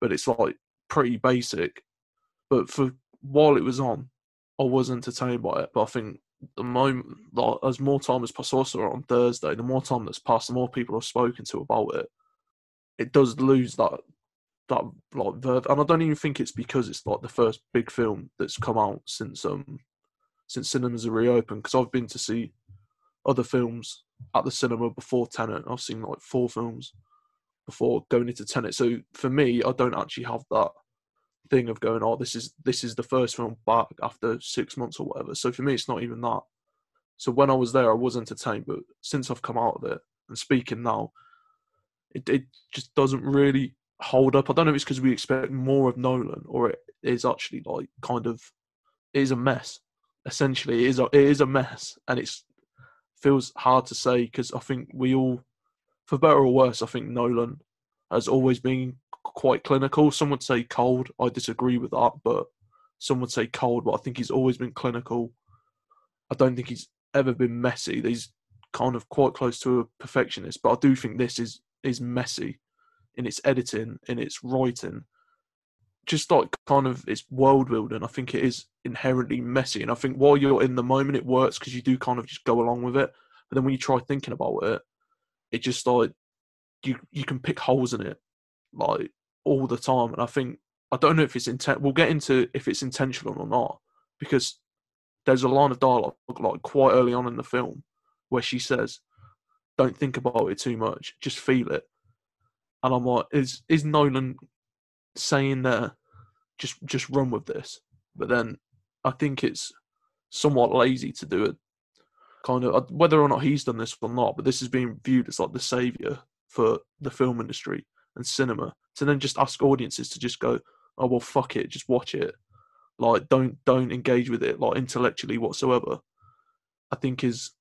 but it's like pretty basic. But for while it was on, I was entertained by it. But I think the moment, like, as more time has passed, also on Thursday, the more time that's passed, the more people have spoken to about it. It does lose that that like verve, and I don't even think it's because it's like the first big film that's come out since um since cinemas are reopened. Because I've been to see other films at the cinema before Tenet. I've seen like four films before going into Tenet. So for me, I don't actually have that thing of going, oh, this is this is the first film back after six months or whatever. So for me, it's not even that. So when I was there, I was entertained, but since I've come out of it and speaking now, it it just doesn't really hold up. I don't know if it's because we expect more of Nolan or it is actually like kind of it is a mess. Essentially, it is a, it is a mess, and it feels hard to say because I think we all, for better or worse, I think Nolan has always been quite clinical. Some would say cold. I disagree with that, but some would say cold. But I think he's always been clinical. I don't think he's ever been messy. He's kind of quite close to a perfectionist, but I do think this is is messy in its editing, in its writing, just like kind of its world building. I think it is inherently messy, and I think while you're in the moment, it works because you do kind of just go along with it. But then when you try thinking about it, it just like you you can pick holes in it like all the time. And I think I don't know if it's intent. We'll get into if it's intentional or not because there's a line of dialogue like quite early on in the film where she says, "Don't think about it too much, just feel it." And I'm like, is is Nolan saying there, just just run with this. But then I think it's somewhat lazy to do it. Kind of uh, whether or not he's done this or not, but this is being viewed as like the savior for the film industry and cinema. To then just ask audiences to just go, oh well, fuck it, just watch it. Like don't don't engage with it like intellectually whatsoever. I think is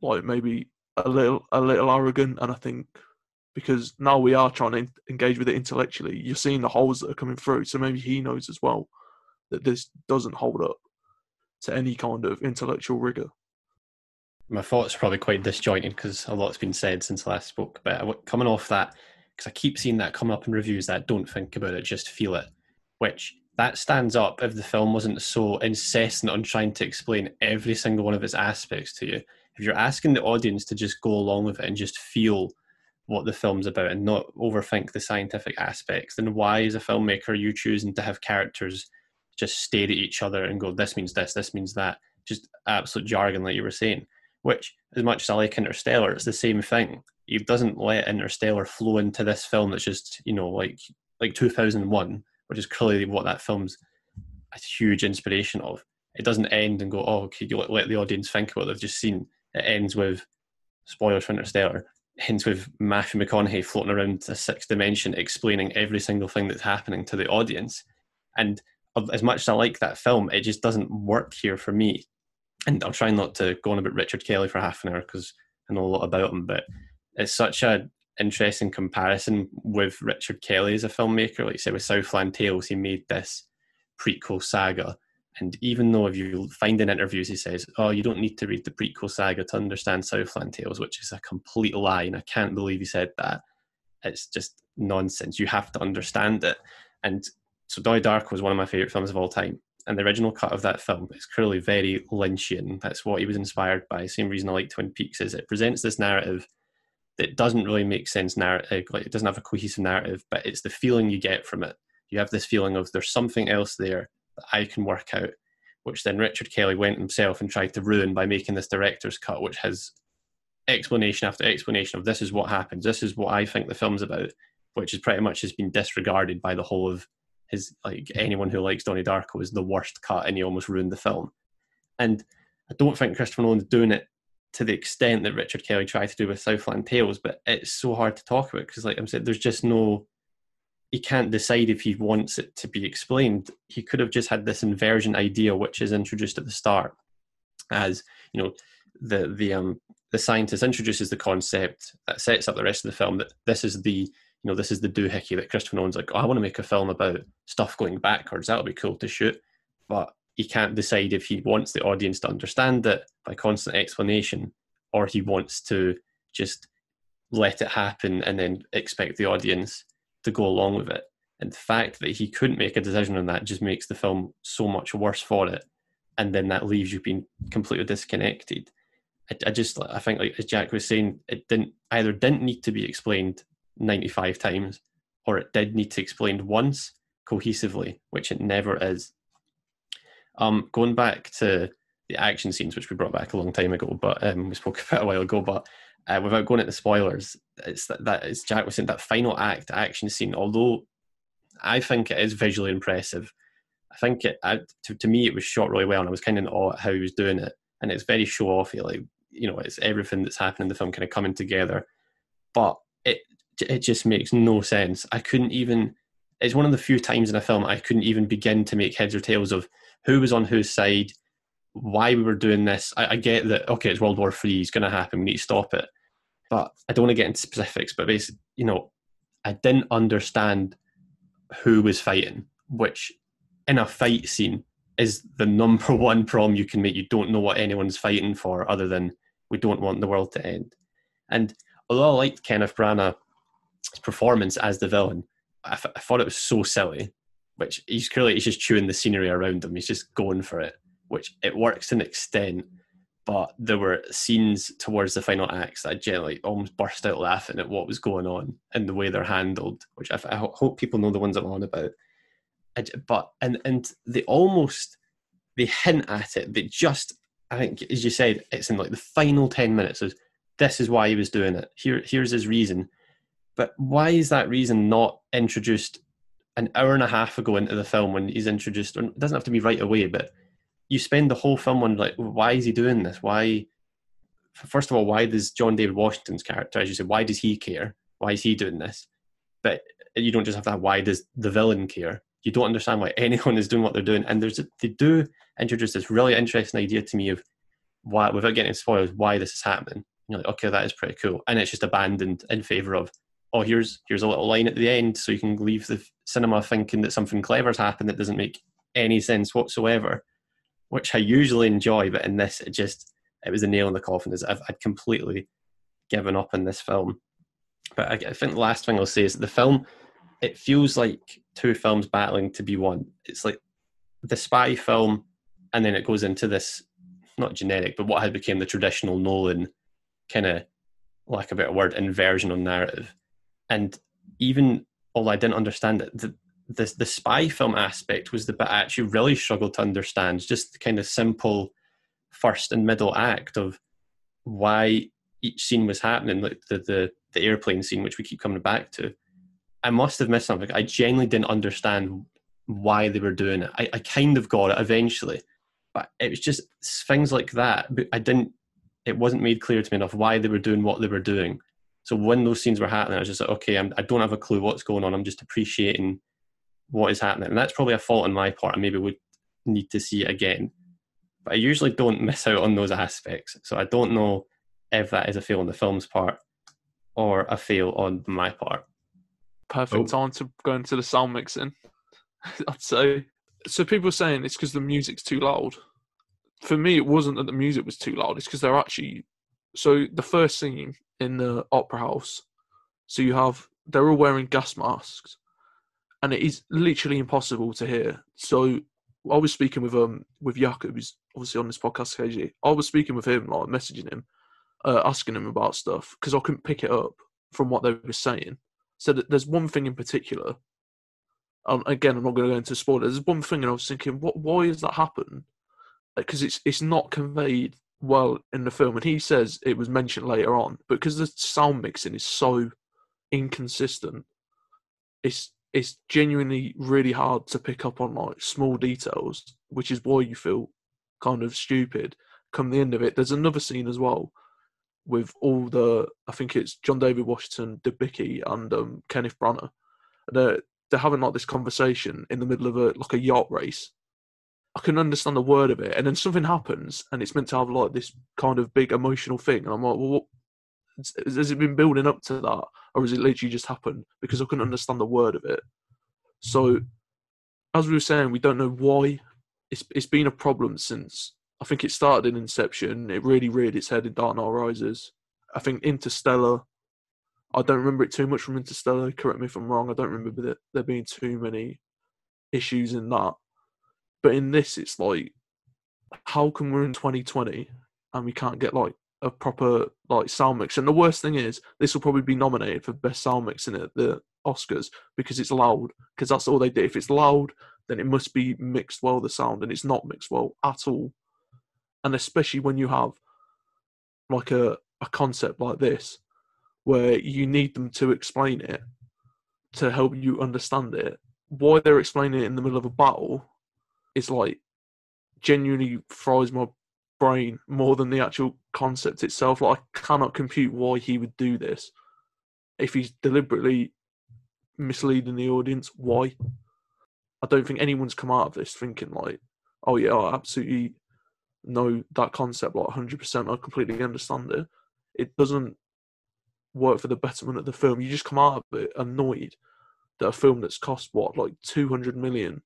like maybe a little a little arrogant, and I think because now we are trying to engage with it intellectually. You're seeing the holes that are coming through, so maybe he knows as well that this doesn't hold up to any kind of intellectual rigor. My thoughts are probably quite disjointed because a lot's been said since I last spoke. But coming off that, because I keep seeing that coming up in reviews that don't think about it, just feel it, which that stands up if the film wasn't so incessant on trying to explain every single one of its aspects to you. If you're asking the audience to just go along with it and just feel what the film's about and not overthink the scientific aspects, then why, as a filmmaker, you choosing to have characters just stare at each other and go, this means this, this means that? Just absolute jargon, like you were saying. Which, as much as I like Interstellar, it's the same thing. He doesn't let Interstellar flow into this film that's just, you know, like like 2001, which is clearly what that film's a huge inspiration of. It doesn't end and go, oh, okay, you let the audience think what they've just seen. It ends with spoilers for Interstellar hence with Matthew McConaughey floating around a sixth dimension explaining every single thing that's happening to the audience. And as much as I like that film, it just doesn't work here for me. And I'm trying not to go on about Richard Kelly for half an hour because I know a lot about him, but it's such a interesting comparison with Richard Kelly as a filmmaker. Like you said, with Southland Tales, he made this prequel saga And even though if you find in interviews he says, "Oh, you don't need to read the prequel saga to understand Southland Tales," which is a complete lie, and I can't believe he said that. It's just nonsense. You have to understand it. And so, Donnie Darko was one of my favorite films of all time. And the original cut of that film is clearly very Lynchian. That's what he was inspired by. Same reason I like Twin Peaks is it presents this narrative that doesn't really make sense narrative. Like it doesn't have a cohesive narrative, but it's the feeling you get from it. You have this feeling of there's something else there that I can work out, which then Richard Kelly went himself and tried to ruin by making this director's cut, which has explanation after explanation of this is what happens, this is what I think the film's about, which is pretty much has been disregarded by the whole of his like anyone who likes Donnie Darko is the worst cut and he almost ruined the film. And I don't think Christopher Nolan's doing it to the extent that Richard Kelly tried to do with Southland Tales, but it's so hard to talk about because, like I'm saying, there's just no. He can't decide if he wants it to be explained. He could have just had this inversion idea, which is introduced at the start, as you know, the the um the scientist introduces the concept that sets up the rest of the film that this is the you know, this is the doohickey that Christopher Nolan's like, oh, I want to make a film about stuff going backwards. That'll be cool to shoot. But he can't decide if he wants the audience to understand it by constant explanation or he wants to just let it happen and then expect the audience to go along with it. And the fact that he couldn't make a decision on that just makes the film so much worse for it. And then that leaves you being completely disconnected. I, I just, I think, like as Jack was saying, it didn't either didn't need to be explained 95 times, or it did need to explain once cohesively, which it never is. Um, going back to the action scenes, which we brought back a long time ago, but um, we spoke about a while ago, but uh, without going into spoilers, it's that, that as Jack was saying, that final act action scene, although I think it is visually impressive, I think it, I, to, to me, it was shot really well, and I was kind of in awe at how he was doing it. And it's very show offy, like, you know, it's everything that's happening in the film kind of coming together. But it it just makes no sense. I couldn't even. It's one of the few times in a film I couldn't even begin to make heads or tails of who was on whose side, why we were doing this. I, I get that. Okay, it's World War Three. It's going to happen. We need to stop it. But I don't want to get into specifics. But basically, you know, I didn't understand who was fighting, which in a fight scene is the number one problem you can make. You don't know what anyone's fighting for, other than we don't want the world to end. And although I liked Kenneth Branagh's performance as the villain, I, f- I thought it was so silly. Which he's clearly he's just chewing the scenery around him. He's just going for it, which it works to an extent. But there were scenes towards the final acts that I generally almost burst out laughing at what was going on and the way they're handled, which I, I hope people know the ones I'm on about. I, but and and they almost they hint at it. They just I think, as you said, it's in like the final ten minutes. Of, this is why he was doing it. Here, here's his reason. But why is that reason not introduced an hour and a half ago into the film when he's introduced? It doesn't have to be right away, but you spend the whole film on like, why is he doing this? Why? First of all, why does John David Washington's character, as you said, why does he care? Why is he doing this? But you don't just have that. Why does the villain care? You don't understand why anyone is doing what they're doing. And there's they do introduce this really interesting idea to me of why, without getting spoiled, why this is happening. You're like, okay, that is pretty cool, and it's just abandoned in favor of oh here's here's a little line at the end so you can leave the cinema thinking that something clever's happened that doesn't make any sense whatsoever which i usually enjoy but in this it just it was a nail in the coffin as I've, i'd completely given up on this film. But I, I think the last thing i'll say is the film it feels like two films battling to be one. It's like the spy film and then it goes into this not generic but what had became the traditional nolan kind of lack of a better word inversion on narrative. And even although I didn't understand it, the, the the spy film aspect was the bit I actually really struggled to understand. Just the kind of simple first and middle act of why each scene was happening, like the the, the airplane scene, which we keep coming back to. I must have missed something. I genuinely didn't understand why they were doing it. I, I kind of got it eventually, but it was just things like that. I didn't. It wasn't made clear to me enough why they were doing what they were doing so when those scenes were happening, I was just like, okay, I'm, I do not have a clue what's going on. I'm just appreciating what is happening, and that's probably a fault on my part. I maybe would need to see it again, but I usually don't miss out on those aspects. So I don't know if that is a fail on the film's part or a fail on my part. Perfect oh. time to go into the sound mixing. I'd say so people are saying it's because the music's too loud. For me, it wasn't that the music was too loud. It's because they're actually. So the first scene in the opera house, so you have they're all wearing gas masks, and it is literally impossible to hear. So I was speaking with um with Jakob, who's obviously on this podcast occasionally. I was speaking with him, like messaging him, uh, asking him about stuff because I couldn't pick it up from what they were saying. So there's one thing in particular. And again, I'm not going to go into spoilers. There's one thing, and I was thinking, what? Why has that happened? Because it's it's not conveyed well in the film, and he says it was mentioned later on, but because the sound mixing is so inconsistent, it's it's genuinely really hard to pick up on like small details, which is why you feel kind of stupid. Come the end of it, there's another scene as well with all the I think it's John David Washington, Debicki, and um, Kenneth Branagh. They're they're having like this conversation in the middle of a like a yacht race. I can understand the word of it, and then something happens, and it's meant to have like this kind of big emotional thing, and I'm like, well, what, has it been building up to that, or has it literally just happened? Because I couldn't mm. understand the word of it. So, as we were saying, we don't know why. It's it's been a problem since I think it started in Inception. It really reared its head in Dark Knight Rises. I think Interstellar. I don't remember it too much from Interstellar. Correct me if I'm wrong. I don't remember that there being too many issues in that. But in this, it's like, how come we're in 2020 and we can't get like a proper like sound mix? And the worst thing is, this will probably be nominated for best sound mixing at the Oscars because it's loud. Because that's all they do. If it's loud, then it must be mixed well the sound, and it's not mixed well at all and especially when you have like a, a concept like this where you need them to explain it to help you understand it why they're explaining it in the middle of a battle is like genuinely fries my brain more than the actual concept itself like i cannot compute why he would do this if he's deliberately misleading the audience why i don't think anyone's come out of this thinking like oh yeah I absolutely know that concept like 100%. I completely understand it. It doesn't work for the betterment of the film. You just come out of it annoyed that a film that's cost what like 200 million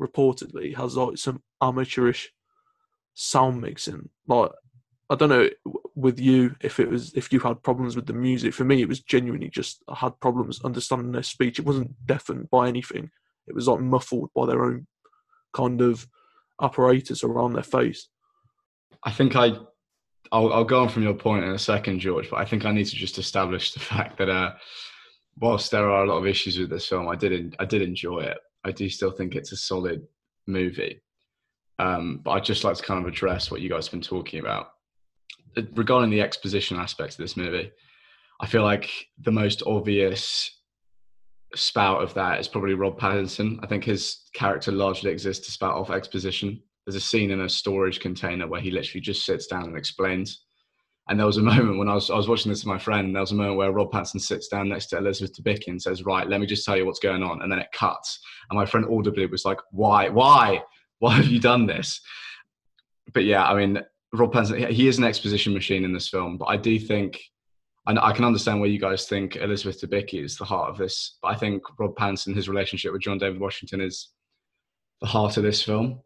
reportedly has like some amateurish sound mixing. Like I don't know with you if it was if you had problems with the music. For me, it was genuinely just I had problems understanding their speech. It wasn't deafened by anything. It was like muffled by their own kind of apparatus around their face. I think I, I'll, I'll go on from your point in a second, George. But I think I need to just establish the fact that, uh, whilst there are a lot of issues with this film, I did I did enjoy it. I do still think it's a solid movie. Um, but I'd just like to kind of address what you guys have been talking about uh, regarding the exposition aspect of this movie. I feel like the most obvious spout of that is probably Rob Pattinson. I think his character largely exists to spout off exposition there's a scene in a storage container where he literally just sits down and explains. And there was a moment when I was, I was watching this with my friend, and there was a moment where Rob Pattinson sits down next to Elizabeth Debicki and says, Right, let me just tell you what's going on. And then it cuts. And my friend audibly was like, Why? Why? Why have you done this? But yeah, I mean, Rob Pattinson, he is an exposition machine in this film. But I do think, and I can understand where you guys think Elizabeth Debicki is the heart of this. But I think Rob Pattinson, his relationship with John David Washington is the heart of this film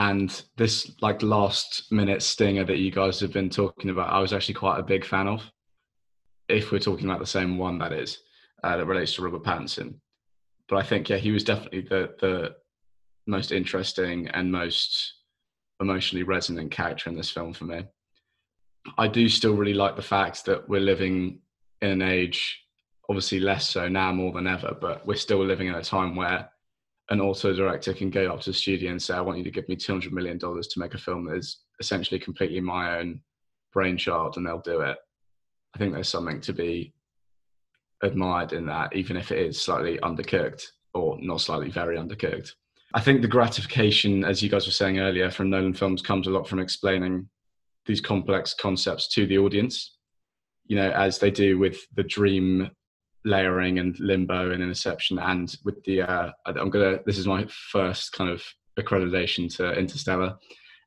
and this like last minute stinger that you guys have been talking about i was actually quite a big fan of if we're talking about the same one that is uh, that relates to robert pattinson but i think yeah he was definitely the the most interesting and most emotionally resonant character in this film for me i do still really like the fact that we're living in an age obviously less so now more than ever but we're still living in a time where an auteur director can go up to the studio and say, I want you to give me $200 million to make a film that is essentially completely my own brainchild, and they'll do it. I think there's something to be admired in that, even if it is slightly undercooked or not slightly very undercooked. I think the gratification, as you guys were saying earlier, from Nolan films comes a lot from explaining these complex concepts to the audience. You know, as they do with the dream layering and limbo and interception and with the uh, i'm gonna this is my first kind of accreditation to interstellar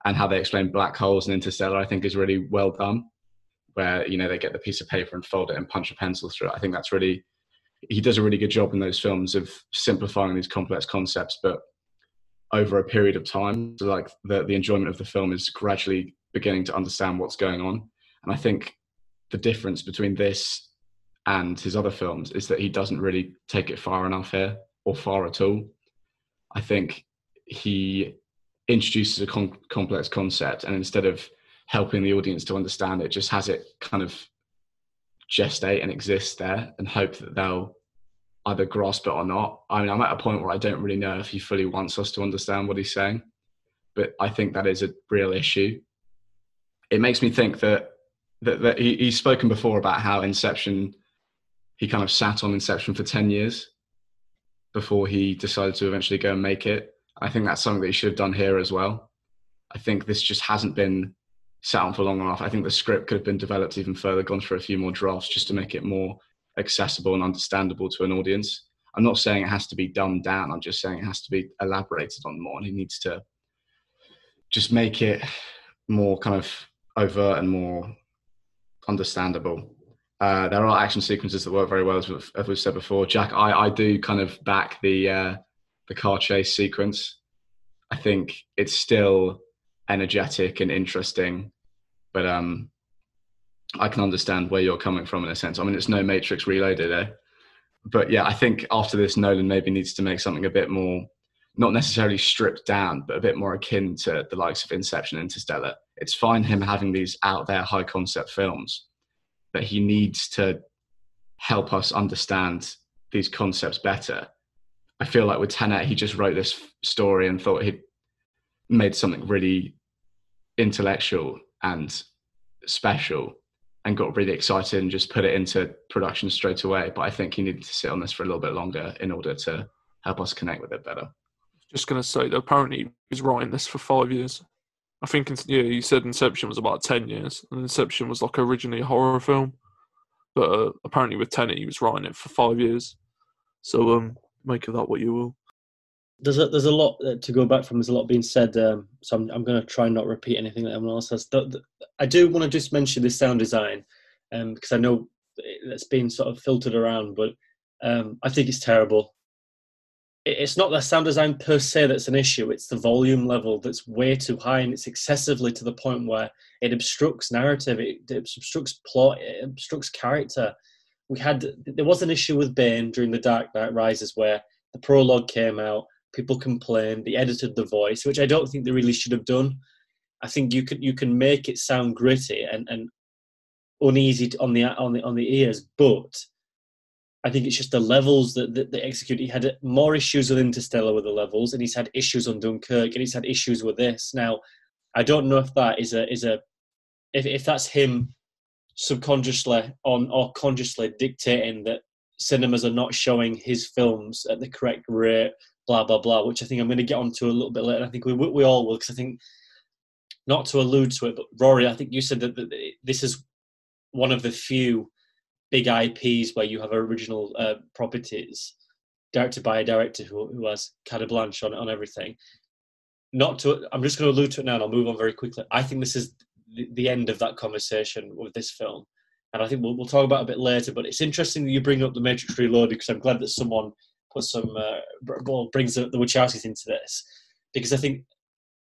and how they explain black holes in interstellar i think is really well done where you know they get the piece of paper and fold it and punch a pencil through it i think that's really he does a really good job in those films of simplifying these complex concepts but over a period of time. So like the the enjoyment of the film is gradually beginning to understand what's going on. And I think the difference between this and his other films is that he doesn't really take it far enough here or far at all. I think he introduces a com- complex concept and instead of helping the audience to understand it, just has it kind of gestate and exist there and hope that they'll either grasp it or not. I mean, I'm at a point where I don't really know if he fully wants us to understand what he's saying, but I think that is a real issue. It makes me think that that, that he, he's spoken before about how Inception, he kind of sat on Inception for ten years before he decided to eventually go and make it. I think that's something that he should have done here as well. I think this just hasn't been sat on for long enough. I think the script could have been developed even further, gone through a few more drafts just to make it more accessible and understandable to an audience. I'm not saying it has to be dumbed down. I'm just saying it has to be elaborated on more, and it needs to just make it more kind of overt and more understandable. Uh, there are action sequences that work very well, as we've, as we've said before. Jack, I, I do kind of back the uh, the car chase sequence. I think it's still energetic and interesting, but um, I can understand where you're coming from in a sense. I mean, it's no Matrix Reloaded, eh? But yeah, I think after this, Nolan maybe needs to make something a bit more, not necessarily stripped down, but a bit more akin to the likes of Inception, and Interstellar. It's fine him having these out there high concept films, but he needs to help us understand these concepts better. I feel like with Tenet, he just wrote this story and thought he'd made something really intellectual and special and got really excited and just put it into production straight away. But I think he needed to sit on this for a little bit longer in order to help us connect with it better. Just going to say that apparently he was writing this for five years. I think, yeah, you said Inception was about 10 years, and Inception was like originally a horror film. But uh, apparently with Tenet, he was writing it for five years. So um, make of that what you will. There's a, there's a lot uh, to go back from. There's a lot being said, um, so I'm, I'm going to try and not repeat anything that everyone else says. The, the, I do want to just mention this sound design um, because I know it's been sort of filtered around, but um, I think it's terrible. It, it's not the sound design per se that's an issue; it's the volume level that's way too high, and it's excessively to the point where it obstructs narrative, it, it obstructs plot, it obstructs character. We had there was an issue with Bane during the Dark Knight Rises where the prologue came out people complained they edited the voice which i don't think they really should have done. I think you can you can make it sound gritty and, and uneasy on the on the on the ears but i think it's just the levels that, that they execute. He had more issues with interstellar with the levels and he's had issues on dunkirk and he's had issues with this. Now i don't know if that is a is a if, if that's him subconsciously on or consciously dictating that cinemas are not showing his films at the correct rate blah blah blah, which I think I'm going to get onto a little bit later. I think we we all will because I think not to allude to it, but Rory, I think you said that, that this is one of the few big IPs where you have original uh, properties directed by a director who, who has carte blanche on on everything. Not to, I'm just going to allude to it now, and I'll move on very quickly. I think this is the, end of that conversation with this film, and I think we'll, we'll talk about it a bit later. But it's interesting that you bring up the Matrix Reloaded because I'm glad that someone put some uh, well brings the, the Wachowskis into this because I think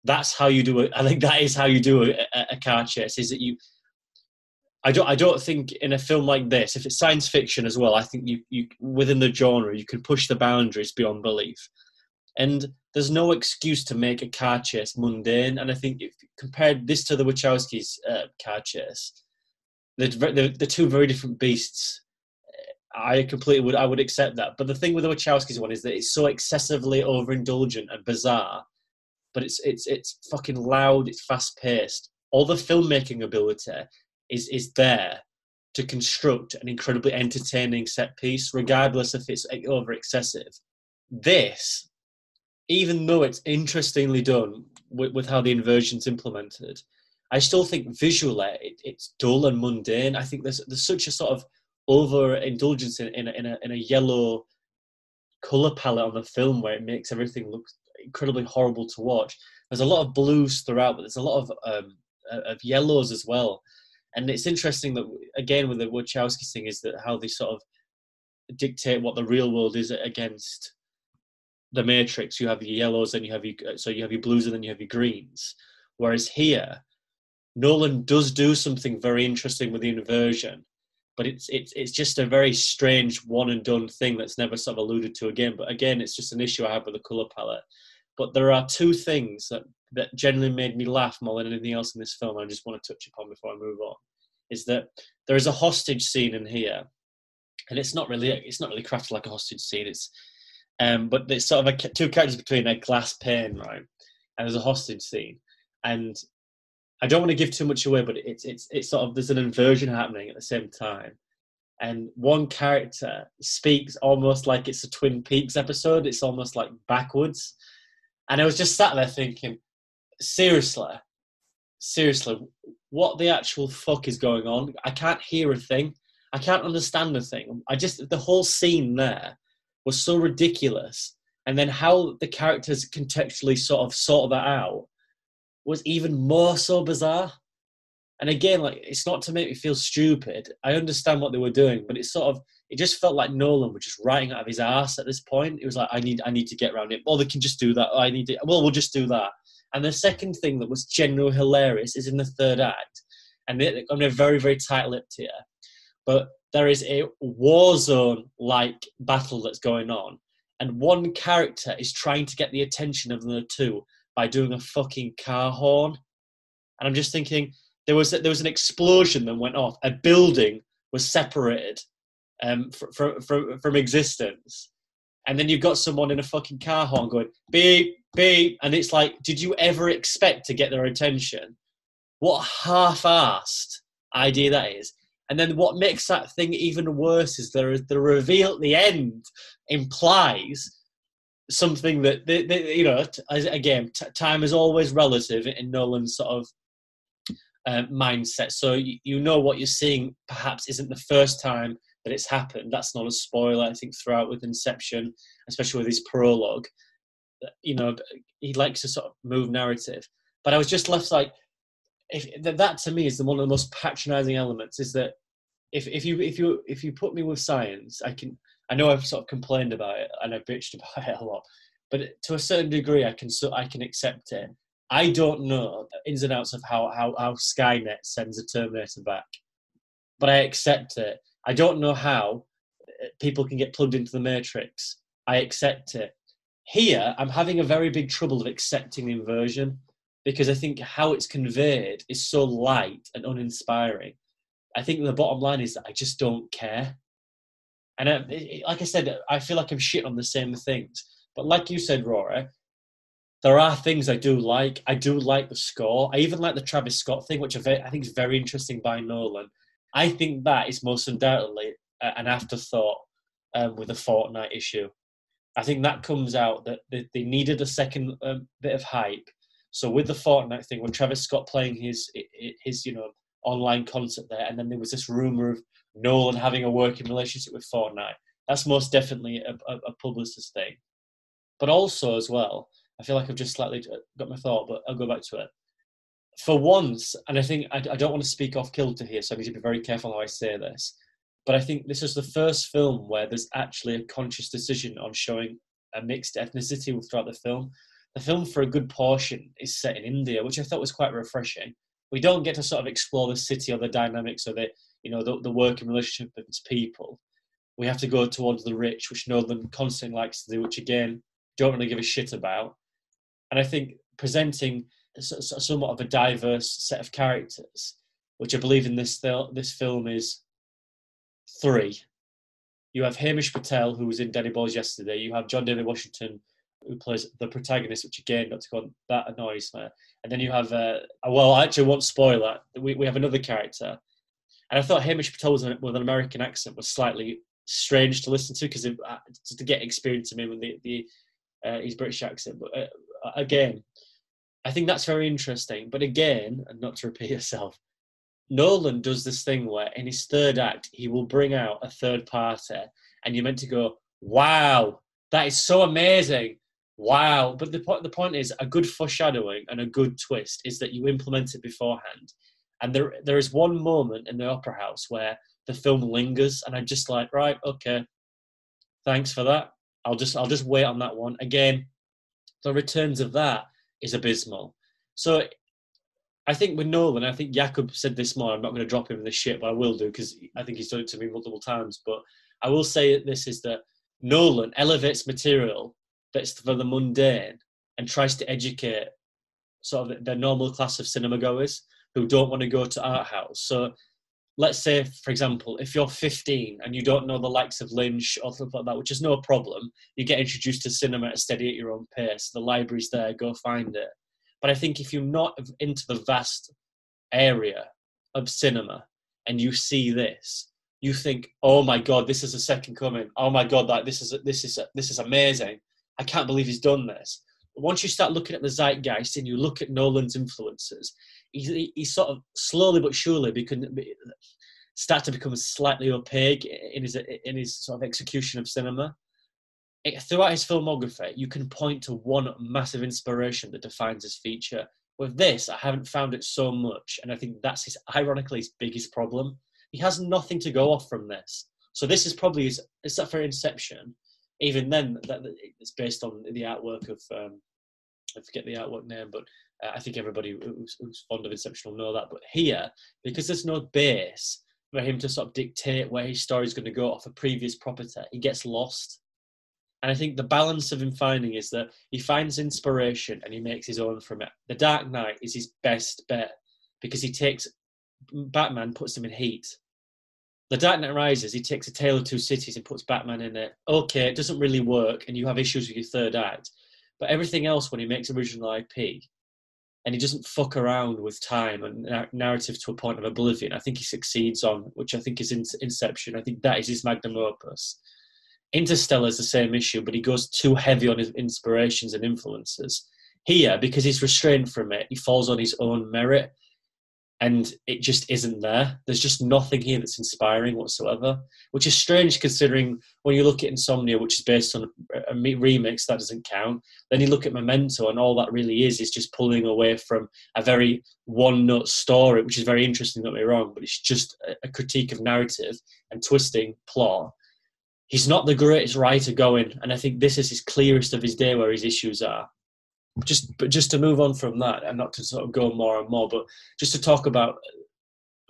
that's how you do it. I think that is how you do a, a, car chase. Is that you? I don't. I don't think in a film like this, if it's science fiction as well, I think you, you within the genre you can push the boundaries beyond belief, and there's no excuse to make a car chase mundane. And I think if you compared this to the Wachowskis' uh, car chase, the the the two very different beasts I completely would I would accept that. But the thing with the Wachowskis one is that it's so excessively overindulgent and bizarre, but it's it's it's fucking loud. It's fast paced. All the filmmaking ability is is there to construct an incredibly entertaining set piece, regardless if it's over excessive. This, even though it's interestingly done with, with how the inversion's implemented, I still think visually it, it's dull and mundane. I think there's there's such a sort of overindulgence in, in, a, in, a, in a yellow color palette on the film where it makes everything look incredibly horrible to watch. There's a lot of blues throughout, but there's a lot of um, of yellows as well. And it's interesting that again with the Wachowski thing is that how they sort of dictate what the real world is against the Matrix, you have your yellows and you have your so you have your blues and then you have your greens. Whereas here, Nolan does do something very interesting with the inversion, but it's it's it's just a very strange one and done thing that's never sort of alluded to again. But again, it's just an issue I have with the color palette. But there are two things that that generally made me laugh more than anything else in this film. I just want to touch upon before I move on. Is that there is a hostage scene in here, and it's not really it's not really crafted like a hostage scene. It's um, but there's sort of a, two characters between a glass pane, right? And there's a hostage scene, and I don't want to give too much away, but it's it's it's sort of there's an inversion happening at the same time, and one character speaks almost like it's a Twin Peaks episode. It's almost like backwards, and I was just sat there thinking, seriously, seriously, what the actual fuck is going on? I can't hear a thing. I can't understand a thing. I just the whole scene there was so ridiculous, and then how the characters contextually sort of sort that out was even more so bizarre. And again, like it's not to make me feel stupid. I understand what they were doing, but it's sort of it just felt like Nolan was just writing out of his ass at this point. It was like I need I need to get around it. Well, they can just do that. I need to. Well, we'll just do that. And the second thing that was genuinely hilarious is in the third act, and I'm very very tight-lipped here, but there is a war zone like battle that's going on, and one character is trying to get the attention of the two by doing a fucking car horn. And I'm just thinking there was there was an explosion that went off. A building was separated um, from, from from existence, and then you've got someone in a fucking car horn going beep beep, and it's like, did you ever expect to get their attention? What half-assed idea that is. And then what makes that thing even worse is is the reveal at the end implies something that they, they, you know again t- time is always relative in nolan's sort of uh, mindset. So you, you know what you're seeing perhaps isn't the first time that it's happened. That's not a spoiler i think throughout with inception especially with his prologue. You know he likes to sort of move narrative. But i was just left like if that to me is the one of the most patronizing elements is that if, if you if you if you put me with science i can I know I've sort of complained about it and I've bitched about it a lot, but to a certain degree, I can so I can accept it. I don't know the ins and outs of how, how, how Skynet sends a Terminator back, but I accept it. I don't know how uh, people can get plugged into the Matrix. I accept it. Here, I'm having a very big trouble of accepting inversion because I think how it's conveyed is so light and uninspiring. I think the bottom line is that I just don't care. And uh, like I said, I feel like I'm shit on the same things. But like you said, Rory, there are things I do like. I do like the score. I even like the Travis Scott thing, which I think is very interesting by Nolan. I think that is most undoubtedly an afterthought um, with the Fortnite issue. I think that comes out that they needed a second um, bit of hype. So with the Fortnite thing, when Travis Scott playing his his you know online concert there, and then there was this rumor of Nolan having a working relationship with Fortnite. That's most definitely a, a, a publicist thing. But also, as well, I feel like I've just slightly uh, got my thought, but I'll go back to it. For once, and I think I, I don't want to speak off kilter here, so I need to be very careful how I say this. But I think this is the first film where there's actually a conscious decision on showing a mixed ethnicity throughout the film. The film, for a good portion, is set in India, which I thought was quite refreshing. We don't get to sort of explore the city or the dynamics of it you know, the, the working relationship of its people. We have to go towards the rich, which Nolan constantly likes to do, which again, don't really give a shit about. And I think presenting somewhat of a diverse set of characters, which I believe in this this film is three. You have Himesh Patel, who was in Danny Boyle's yesterday. You have John David Washington, who plays the protagonist, which again, not to go on, that annoys me. And then you have, uh, well, I actually won't spoil that. We, we have another character and I thought Himesh Patel with an, with an American accent was slightly strange to listen to because uh, to get experience of him with the, the uh, his British accent. But uh, again, I think that's very interesting. But again, and not to repeat yourself, Nolan does this thing where in his third act he will bring out a third party, and you're meant to go, "Wow, that is so amazing." Wow, but the point the point is a good foreshadowing and a good twist is that you implement it beforehand. And there there is one moment in the opera house where the film lingers, and I'm just like, right, okay, thanks for that. I'll just I'll just wait on that one. Again, the returns of that is abysmal. So I think with Nolan, I think Jakob said this more. I'm not going to drop him in the shit, but I will do because I think he's done it to me multiple times. But I will say this is that Nolan elevates material that's for the mundane and tries to educate sort of the normal class of cinema goers who don't want to go to art house. So let's say, for example, if you're 15 and you don't know the likes of Lynch or stuff like that, which is no problem, you get introduced to cinema at steady at your own pace. The library's there, go find it. But I think if you're not into the vast area of cinema and you see this, you think, "Oh my God, this is a second coming. Oh my God, that this is this is this is amazing. I can't believe he's done this." Once you start looking at the zeitgeist and you look at Nolan's influences, he, he sort of slowly but surely become, start to become slightly opaque in his in his sort of execution of cinema. It, throughout his filmography, you can point to one massive inspiration that defines his feature. With this, I haven't found it so much, and I think that's his ironically his biggest problem. He has nothing to go off from this. So this is probably his, except for Inception. Even then, that, it's based on the artwork of um, I forget the artwork name, but Uh, I think everybody who's, who's, fond of Inception will know that. But here, because there's no base for him to sort of dictate where his story is going to go off a previous property, he gets lost. And I think the balance of him finding is that he finds inspiration and he makes his own from it. The Dark Knight is his best bet because he takes Batman, puts him in heat. The Dark Knight Rises, he takes a Tale of Two Cities and puts Batman in it. Okay, it doesn't really work, and you have issues with your third act. But everything else, when he makes original IP, and he doesn't fuck around with time and narrative to a point of oblivion. I think he succeeds on, which I think is in Inception. I think that is his magnum opus. Interstellar is the same issue, but he goes too heavy on his inspirations and influences. Here, because he's restrained from it, he falls on his own merit and it just isn't there. There's just nothing here that's inspiring whatsoever, which is strange considering when you look at Insomnia, which is based on a remix, that doesn't count. Then you look at Memento, and all that really is is just pulling away from a very one note story, which is very interesting, don't be wrong, but it's just a critique of narrative and twisting plot. He's not the greatest writer going, and I think this is his clearest of his day where his issues are just but just to move on from that and not to sort of go more and more but just to talk about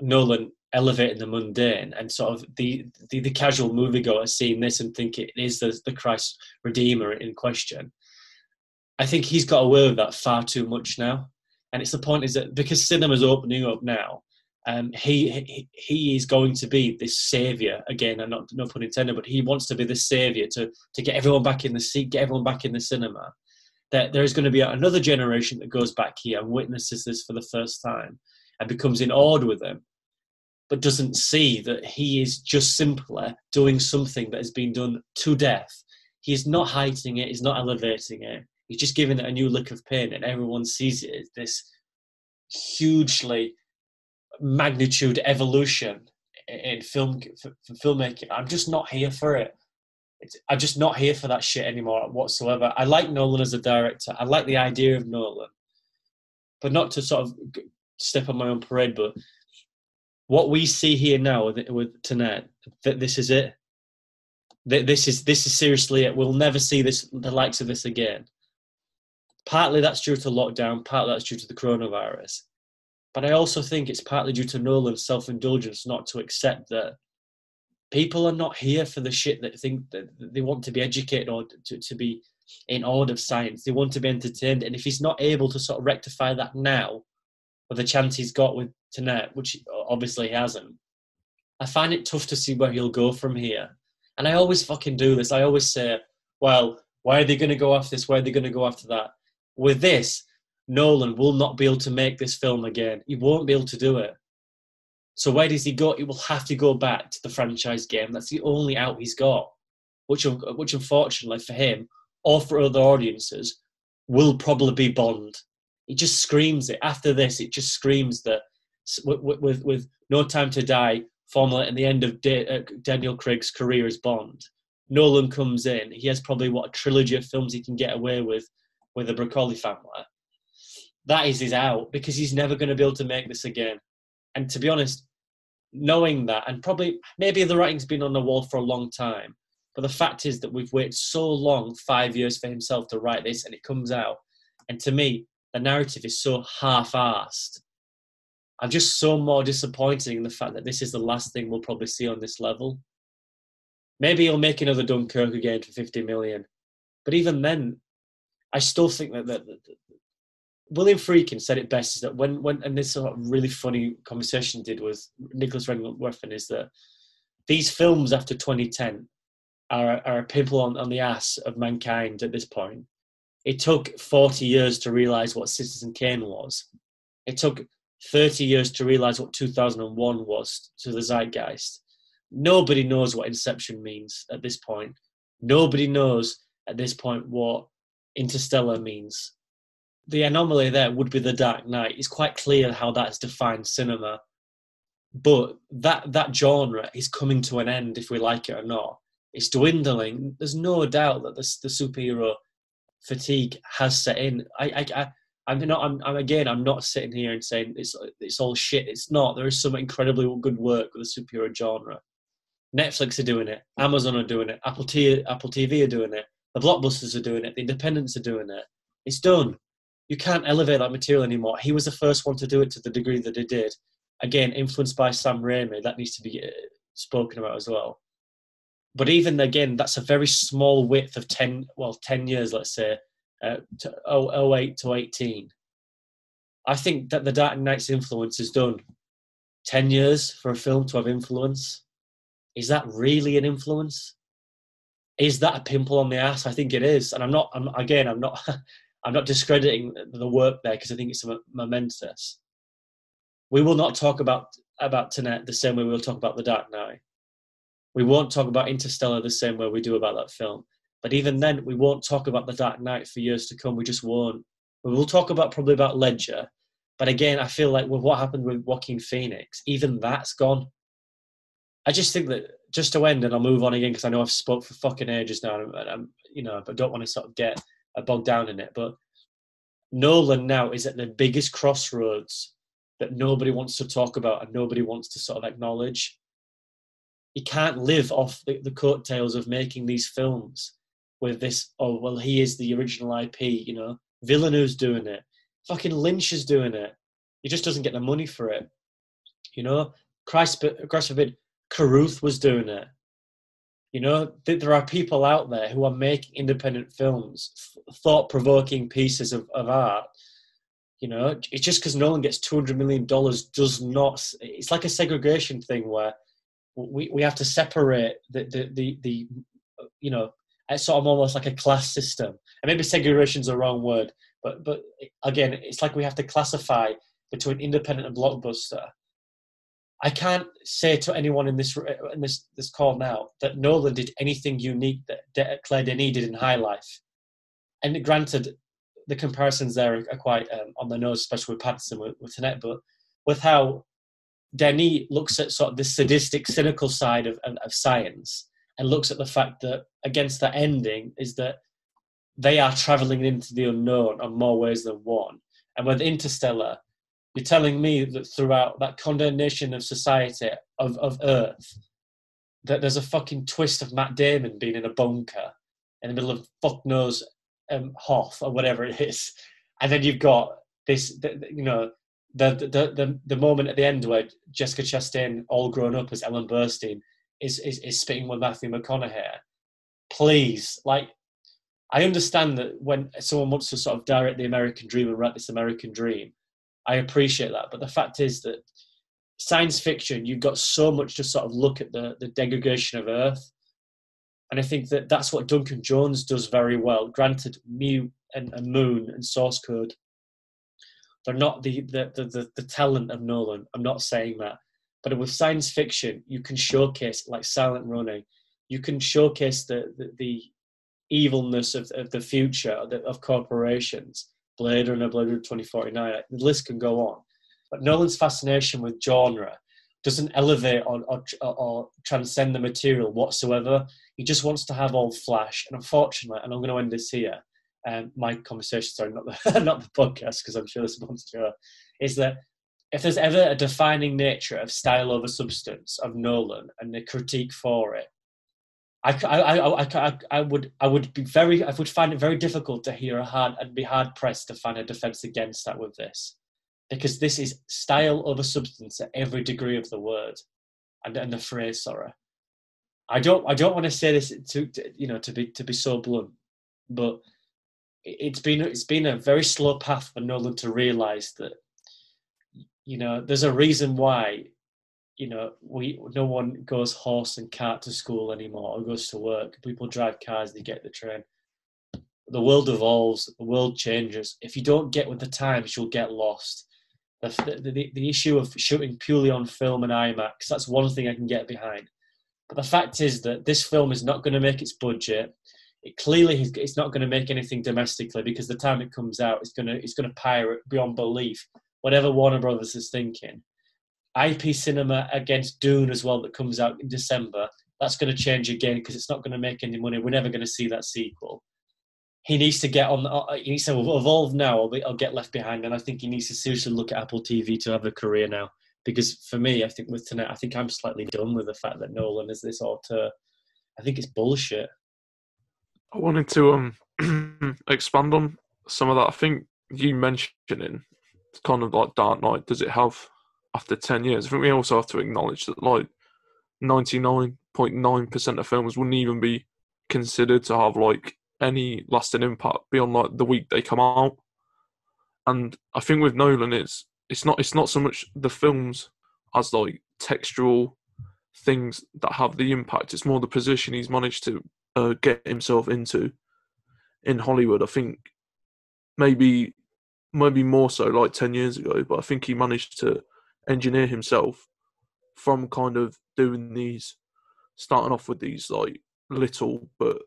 nolan elevating the mundane and sort of the the, the casual moviegoer seeing this and think it is the, the christ redeemer in question? I think he's got away with that far too much now. And it's the point is that because cinema's opening up now um, he, he he is going to be this savior again, and not no pun intended, but he wants to be the savior to to get everyone back in the seat, get everyone back in the cinema that there is going to be another generation that goes back here and witnesses this for the first time and becomes in awe with him, but doesn't see that he is just simply doing something that has been done to death. He is not heightening it, he's not elevating it, he's just giving it a new look of paint, and everyone sees it as this hugely magnitude evolution in film for filmmaking. I'm just not here for it. I'm just not here for that shit anymore whatsoever. I like Nolan as a director. I like the idea of Nolan, but not to sort of step on my own parade. But what we see here now with, with Tenet, that this is it. That this is this is seriously it. We'll never see this the likes of this again. Partly that's due to lockdown. Partly that's due to the coronavirus. But I also think it's partly due to Nolan's self-indulgence not to accept that people are not here for the shit that think that they want to be educated or to, to be in awe of science. They want to be entertained. And if he's not able to sort of rectify that now, with the chance he's got with Tenet, which obviously he hasn't, I find it tough to see where he'll go from here. And I always fucking do this. I always say, well, why are they going to go after this? Why are they going to go after that? With this, Nolan will not be able to make this film again. He won't be able to do it. So where does he go? He will have to go back to the franchise game. That's the only out he's got, which which unfortunately for him or for other audiences will probably be Bond. It just screams it. After this, it just screams that with with, with No Time to Die formulating the end of uh, Daniel Craig's career as Bond. Nolan comes in. He has probably what a trilogy of films he can get away with with the Broccoli family. That is his out because he's never going to be able to make this again. And to be honest, knowing that, and probably maybe the writing's been on the wall for a long time, But the fact is that we've waited so long, five years, for himself to write this, and it comes out. And to me, the narrative is so half-assed. I'm just so more disappointed in the fact that this is the last thing we'll probably see on this level. Maybe he'll make another Dunkirk again for 50 million. But even then, I still think that, that, that William Friedkin said it best is that when, when and this sort of really funny conversation did with Nicholas Wegman is that these films after 2010 are, are a pimple on, on the ass of mankind at this point. It took 40 years to realize what Citizen Kane was. It took 30 years to realize what 2001 was to the zeitgeist. Nobody knows what Inception means at this point. Nobody knows at this point what Interstellar means. The anomaly there would be The Dark Knight. It's quite clear how that's defined cinema. But that, that genre is coming to an end, if we like it or not. It's dwindling. There's no doubt that the, the superhero fatigue has set in. I, I, I I'm not. I'm, I'm, again. I'm not sitting here and saying it's it's all shit. It's not. There is some incredibly good work with the superhero genre. Netflix are doing it. Amazon are doing it. Apple T, Apple TV are doing it. The blockbusters are doing it. The independents are doing it. It's done. You can't elevate that material anymore. He was the first one to do it to the degree that he did. Again, influenced by Sam Raimi. That needs to be uh, spoken about as well. But even again, that's a very small width of ten. Well, ten years, let's say, uh, to 08 to 18. I think that the Dark Knight's influence is done. 10 years for a film to have influence. Is that really an influence? Is that a pimple on the ass? I think it is. And I'm not, I'm, again, I'm not, I'm not discrediting the work there because I think it's momentous. We will not talk about, about Tenet the same way we'll talk about The Dark Knight. We won't talk about Interstellar the same way we do about that film. But even then, we won't talk about the Dark Knight for years to come. We just won't. We will talk about probably about Ledger. But again, I feel like with what happened with Joaquin Phoenix, even that's gone. I just think that just to end, and I'll move on again because I know I've spoke for fucking ages now, and I'm, you know, but don't want to sort of get bogged down in it. But Nolan now is at the biggest crossroads that nobody wants to talk about and nobody wants to sort of acknowledge. He can't live off the, the coattails of making these films with this. Oh well, he is the original IP. You know, Villeneuve's doing it. Fucking Lynch is doing it. He just doesn't get the money for it. You know, Christ, Christ forbid, Carruth was doing it. You know, there are people out there who are making independent films, thought-provoking pieces of, of art. You know, it's just because Nolan gets two hundred million dollars does not. It's like a segregation thing where we, we have to separate the, the, the, the you know it's sort of almost like a class system. And maybe segregation is the wrong word, but but again, it's like we have to classify between independent and blockbuster. I can't say to anyone in this in this this call now that Nolan did anything unique that De- Claire Denis did in High Life. And granted, the comparisons there are, quite um, on the nose, especially with Pattinson with, with Tenet, but with how Denis looks at sort of the sadistic, cynical side of, of, of science and looks at the fact that against that ending is that they are traveling into the unknown on more ways than one. And with Interstellar, you're telling me that throughout that condemnation of society of, of Earth, that there's a fucking twist of Matt Damon being in a bunker in the middle of fuck knows um, Hoth or whatever it is, and then you've got this, the, you know, the, the the the moment at the end where Jessica Chastain, all grown up as Ellen Burstyn, is, is, is spitting with Matthew McConaughey. Please, like, I understand that when someone wants to sort of direct the American dream and write this American dream, I appreciate that. But the fact is that science fiction, you've got so much to sort of look at the, the degradation of Earth. And I think that that's what Duncan Jones does very well. Granted, Mute and, and Moon and Source Code, they're not the, the, the, the, the talent of Nolan. I'm not saying that. But with science fiction, you can showcase like Silent Running, you can showcase the the, the evilness of, of the future of corporations. Blade Runner, Blade Runner 2049, the list can go on. But Nolan's fascination with genre doesn't elevate or, or, or, transcend the material whatsoever. He just wants to have all flash. And unfortunately, and I'm going to end this here, um, my conversation, sorry, not the, not the podcast, because I'm sure this wants to go, is that if there's ever a defining nature of style over substance of Nolan and the critique for it, I, I, I, I, I would I would be very I would find it very difficult to hear a hard and be hard pressed to find a defense against that with this, because this is style over substance at every degree of the word, and and the phrase. Sorry, I don't I don't want to say this to, to you know to be to be so blunt, but it's been it's been a very slow path for Nolan to realize that you know there's a reason why you know, we no one goes horse and cart to school anymore or goes to work. People drive cars, they get the train. The world evolves, the world changes. If you don't get with the times, you'll get lost. The, the, the issue of shooting purely on film and IMAX, that's one thing I can get behind. But the fact is that this film is not going to make its budget. It clearly it's not going to make anything domestically because the time it comes out, it's going to it's going to pirate beyond belief. Whatever Warner Brothers is thinking, IP cinema against Dune as well that comes out in December. That's going to change again because it's not going to make any money. We're never going to see that sequel. He needs to get on. Uh, he needs to evolve now, or I'll get left behind. And I think he needs to seriously look at Apple TV to have a career now. Because for me, I think with Tenet, I think I'm slightly done with the fact that Nolan is this auteur. I think it's bullshit. I wanted to um expand on some of that. I think you mentioning kind of like Dark Knight. Does it have after 10 years. I think we also have to acknowledge that like 99.9% of films wouldn't even be considered to have like any lasting impact beyond like the week they come out. And I think with Nolan it's it's not it's not so much the films as like textual things that have the impact. It's more the position he's managed to uh, get himself into in Hollywood. I think maybe maybe more so like 10 years ago, but I think he managed to engineer himself from kind of doing these, starting off with these like little but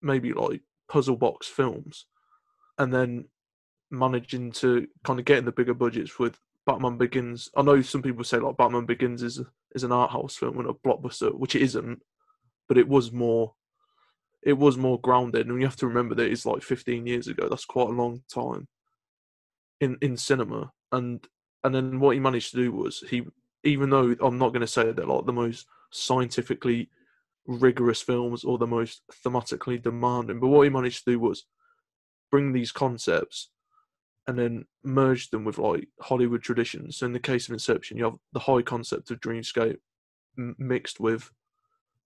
maybe like puzzle box films, and then managing to kind of get in the bigger budgets with Batman Begins. I know some people say like Batman Begins is is an art house film and a blockbuster, which it isn't, but it was more it was more grounded. And you have to remember that it's like 15 years ago. That's quite a long time in in cinema. And and then what he managed to do was he, even though I'm not going to say that like the most scientifically rigorous films or the most thematically demanding, but what he managed to do was bring these concepts and then merge them with like Hollywood traditions. So in the case of Inception, you have the high concept of dreamscape m- mixed with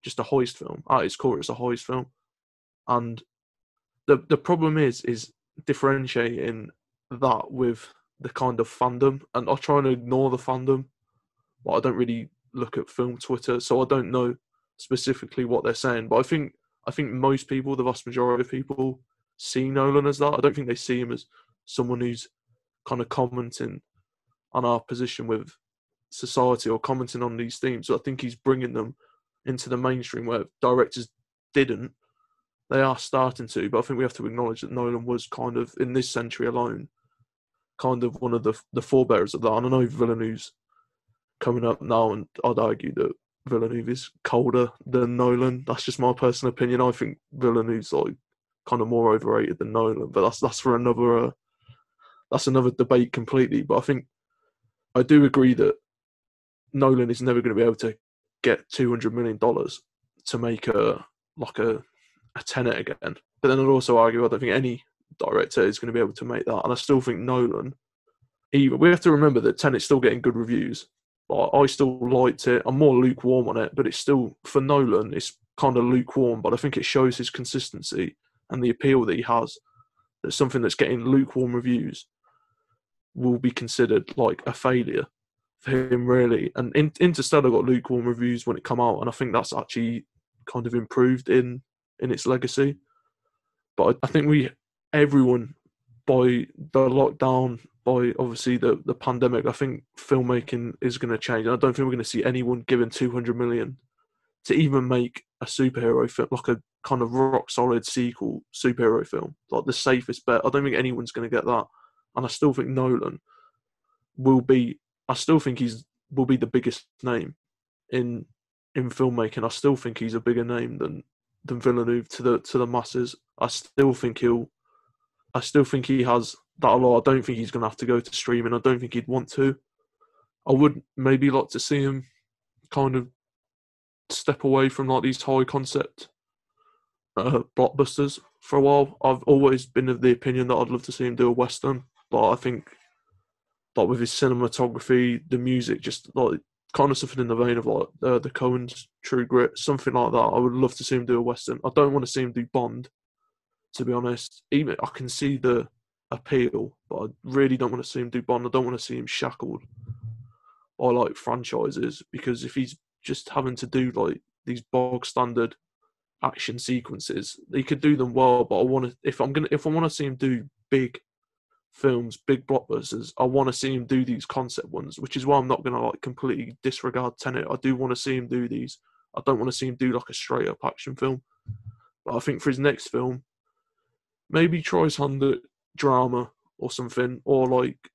just a heist film. At its core, it's a heist film, and the the problem is is differentiating that with the kind of fandom, and I try and ignore the fandom. But I don't really look at film Twitter, so I don't know specifically what they're saying. But I think I think most people, the vast majority of people, see Nolan as that. I don't think they see him as someone who's kind of commenting on our position with society or commenting on these themes. So I think he's bringing them into the mainstream where directors didn't. They are starting to, but I think we have to acknowledge that Nolan was kind of in this century alone kind of one of the the forebearers of that. And I know Villeneuve's coming up now, and I'd argue that Villeneuve is colder than Nolan. That's just my personal opinion. I think Villeneuve's like kind of more overrated than Nolan, but that's that's for another uh, that's another debate completely. But I think I do agree that Nolan is never going to be able to get two hundred million dollars to make a like a a Tenet again. But then I'd also argue I don't think any director is going to be able to make that. And I still think Nolan, even we have to remember that Tenet's still getting good reviews. I still liked it. I'm more lukewarm on it, but it's still for Nolan. It's kind of lukewarm, but I think it shows his consistency and the appeal that he has. That something that's getting lukewarm reviews will be considered like a failure for him, really. And Interstellar got lukewarm reviews when it come out, and I think that's actually kind of improved in in its legacy. But I think we everyone by the lockdown, by obviously the, the pandemic, I think filmmaking is going to change. I don't think we're going to see anyone given 200 million to even make a superhero film, like a kind of rock solid sequel superhero film, like the safest bet. I don't think anyone's going to get that. And I still think Nolan will be, I still think he's will be the biggest name in in filmmaking. I still think he's a bigger name than than Villeneuve to the to the masses. I still think he'll I still think he has that a lot. I don't think he's going to have to go to streaming. I don't think he'd want to. I would maybe like to see him kind of step away from like these high concept uh, blockbusters for a while. I've always been of the opinion that I'd love to see him do a western, but I think like with his cinematography, the music, just like kind of something in the vein of like uh, the Coens True Grit, something like that. I would love to see him do a western. I don't want to see him do Bond, to be honest. Even I can see the appeal, but I really don't want to see him do Bond. I don't want to see him shackled by like franchises because if he's just having to do like these bog standard action sequences, he could do them well. But I want to if I'm gonna if I want to see him do big films, big blockbusters, I want to see him do these concept ones, which is why I'm not to like completely disregard Tenet. I do want to see him do these. I don't want to see him do like a straight up action film. But I think for his next film, maybe try at drama or something, or like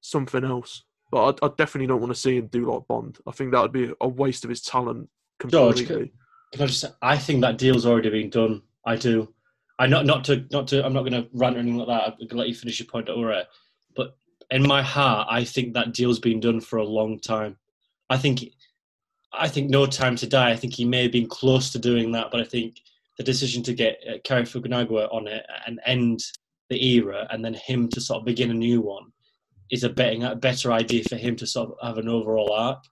something else. But I, I definitely don't want to see him do like Bond. I think that would be a waste of his talent completely. George, can I just? I think that deal's already been done. I do. I not not to not to. I'm not going to rant or anything like that. I'm going to let you finish your point, Ura. But in my heart, I think that deal's been done for a long time. I think, I think No Time to Die. I think he may have been close to doing that, but I think the decision to get uh, Cary Fukunaga on it and end the era, and then him to sort of begin a new one, is a better, a better idea for him to sort of have an overall arc.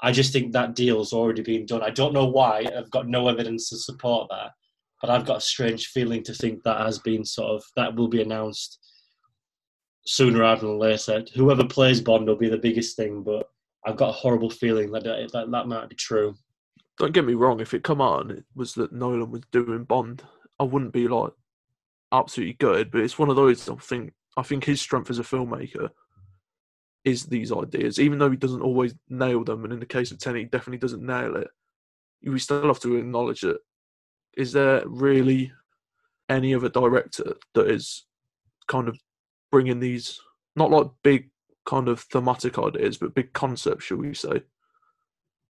I just think that deal's already been done. I don't know why. I've got no evidence to support that but I've got a strange feeling to think that has been sort of that will be announced sooner rather than later. Whoever plays Bond will be the biggest thing, but I've got a horrible feeling that, that, that might be true. Don't get me wrong. If it come out and it was that Nolan was doing Bond, I wouldn't be like absolutely good. But it's one of those. I think I think his strength as a filmmaker is these ideas, even though he doesn't always nail them. And in the case of Tenet, he definitely doesn't nail it. We still have to acknowledge that is there really any other director that is kind of bringing these not like big kind of thematic ideas but big concepts shall we say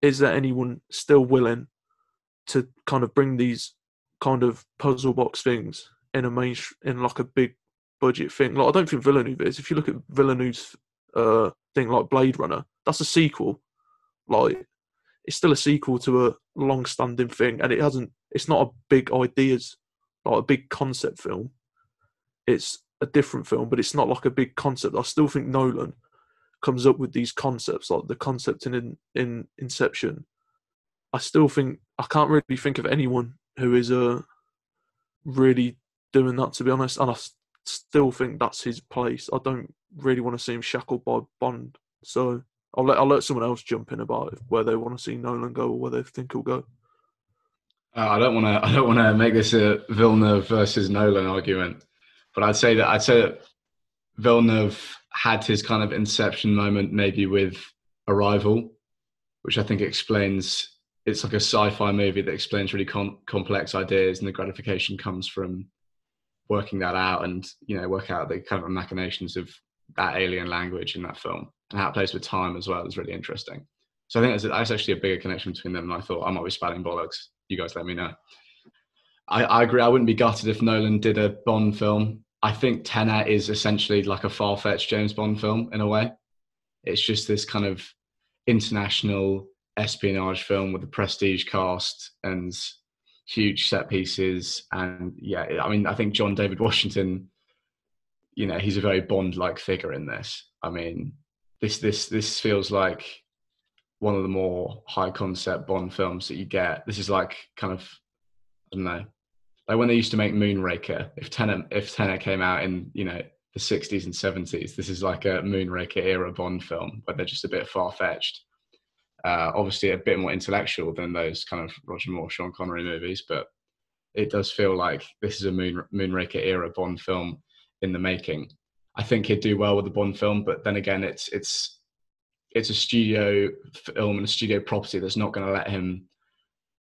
is there anyone still willing to kind of bring these kind of puzzle box things in a main in like a big budget thing like i don't think villeneuve is if you look at villeneuve's uh thing like blade runner that's a sequel like it's still a sequel to a long-standing thing, and it hasn't. It's not a big ideas, like a big concept film. It's a different film, but it's not like a big concept. I still think Nolan comes up with these concepts, like the concept in in Inception. I still think I can't really think of anyone who is uh, really doing that, to be honest. And I still think that's his place. I don't really want to see him shackled by Bond. So I'll let I'll let someone else jump in about where they want to see Nolan go or where they think he'll go. Uh, I don't want to. I don't want to make this a Villeneuve versus Nolan argument, but I'd say that I'd say that Villeneuve had his kind of inception moment maybe with Arrival, which I think explains. It's like a sci-fi movie that explains really com- complex ideas, and the gratification comes from working that out and you know work out the kind of machinations of that alien language in that film and how it plays with time as well is really interesting. So I think that's, actually a bigger connection between them and I thought. I might be spouting bollocks. You guys let me know. I, I agree. I wouldn't be gutted if Nolan did a Bond film. I think Tenet is essentially like a far-fetched James Bond film in a way. It's just this kind of international espionage film with a prestige cast and huge set pieces. And yeah, I mean, I think John David Washington, you know, he's a very Bond-like figure in this. I mean, this this this feels like one of the more high concept Bond films that you get. This is like kind of I don't know, like when they used to make Moonraker. If Tenet if Tenet came out in you know the 60s and 70s, this is like a Moonraker era Bond film, but they're just a bit far fetched. Uh, obviously, a bit more intellectual than those kind of Roger Moore, Sean Connery movies, but it does feel like this is a Moon Moonraker era Bond film in the making. I think he'd do well with the Bond film, but then again, it's it's it's a studio film and a studio property that's not going to let him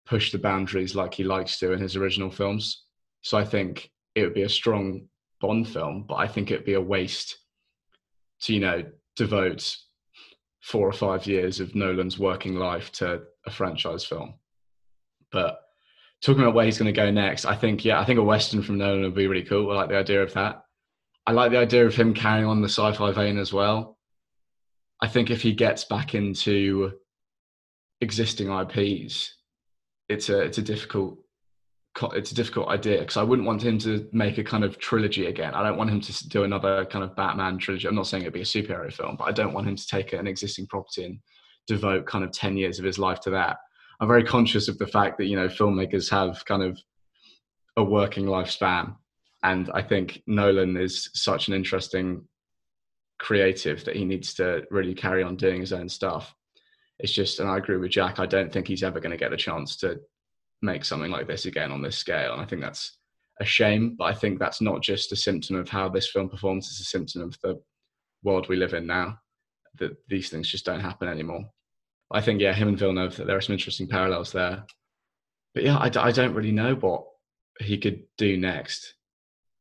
push the boundaries like he likes to in his original films. So I think it would be a strong Bond film, but I think it'd be a waste to you know devote four or five years of Nolan's working life to a franchise film. But talking about where he's going to go next, I think yeah, I think a western from Nolan would be really cool. I like the idea of that. I like the idea of him carrying on the sci-fi vein as well. I think if he gets back into existing IPs, it's a it's a difficult it's a difficult idea because I wouldn't want him to make a kind of trilogy again. I don't want him to do another kind of Batman trilogy. I'm not saying it'd be a superhero film, but I don't want him to take an existing property and devote kind of 10 years of his life to that. I'm very conscious of the fact that, you know, filmmakers have kind of a working lifespan. And I think Nolan is such an interesting creative that he needs to really carry on doing his own stuff. It's just, and I agree with Jack, I don't think he's ever going to get a chance to make something like this again on this scale. And I think that's a shame, but I think that's not just a symptom of how this film performs, it's a symptom of the world we live in now, that these things just don't happen anymore. I think, yeah, him and Villeneuve, there are some interesting parallels there. But yeah, I, I don't really know what he could do next.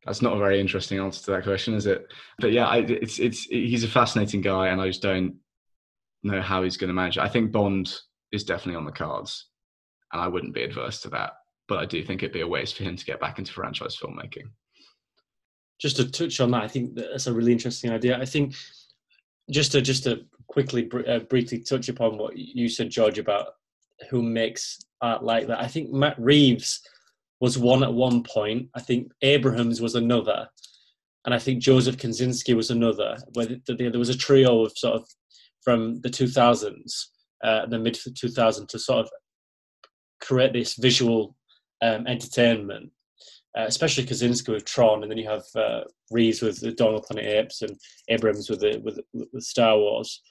That's not a very interesting answer to that question, is it? But yeah, I, it's it's he's a fascinating guy, and I just don't know how he's going to manage it. I think Bond is definitely on the cards and I wouldn't be adverse to that. But I do think it'd be a waste for him to get back into franchise filmmaking. Just to touch on that, I think that's a really interesting idea. I think just to just to quickly uh, briefly touch upon what you said, George, about who makes art like that. I think Matt Reeves was one at one point. I think Abrams was another, and I think Joseph Kosinski was another. Where there was a trio of sort of from the 2000s, uh, the mid 2000s to sort of create this visual um, entertainment, uh, especially Kosinski with Tron, and then you have uh, Reeves with the Dawn of Planet Apes and Abrams with the, with with Star Wars,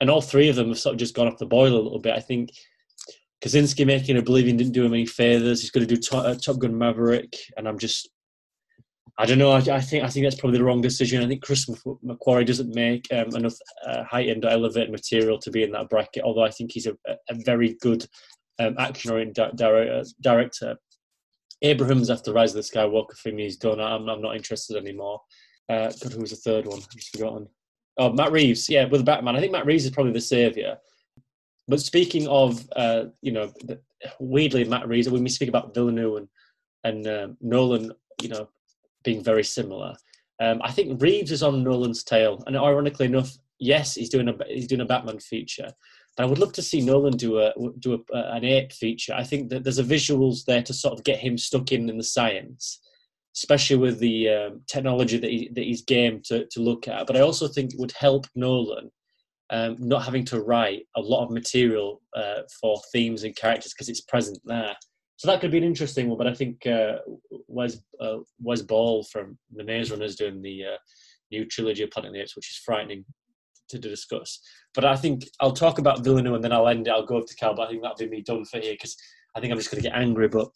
and all three of them have sort of just gone off the boil a little bit. I think Kosinski making Oblivion didn't do him any favors. He's going to do Top, uh, Top Gun Maverick, and I'm just I don't know. I, I, think I think that's probably the wrong decision. I think Chris McQuarrie doesn't make um, enough uh, high-end elevated material to be in that bracket. Although I think he's a, a very good um, action-oriented di- director. Abrams, after Rise of the Skywalker, for me, is done. I'm, I'm not interested anymore. Uh, God, who was the third one? I've just forgotten. Oh, Matt Reeves. Yeah, with Batman. I think Matt Reeves is probably the savior. But speaking of, uh, you know, weirdly, Matt Reeves, when we speak about Villeneuve and, and um, Nolan, you know, being very similar, um, I think Reeves is on Nolan's tail. And ironically enough, yes, he's doing a he's doing a Batman feature, but I would love to see Nolan do a do a, an ape feature. I think that there's a visuals there to sort of get him stuck in in the science, especially with the um, technology that, he, that he's game to, to look at. But I also think it would help Nolan um, not having to write a lot of material uh, for themes and characters because it's present there. So that could be an interesting one. But I think uh, Wes uh, Wes Ball from the Maze Runners doing the uh, new trilogy of Planet of the Apes, which is frightening to discuss. But I think I'll talk about Villeneuve and then I'll end it. I'll go up to Cal, but I think that'll be me done for here because I think I'm just going to get angry. But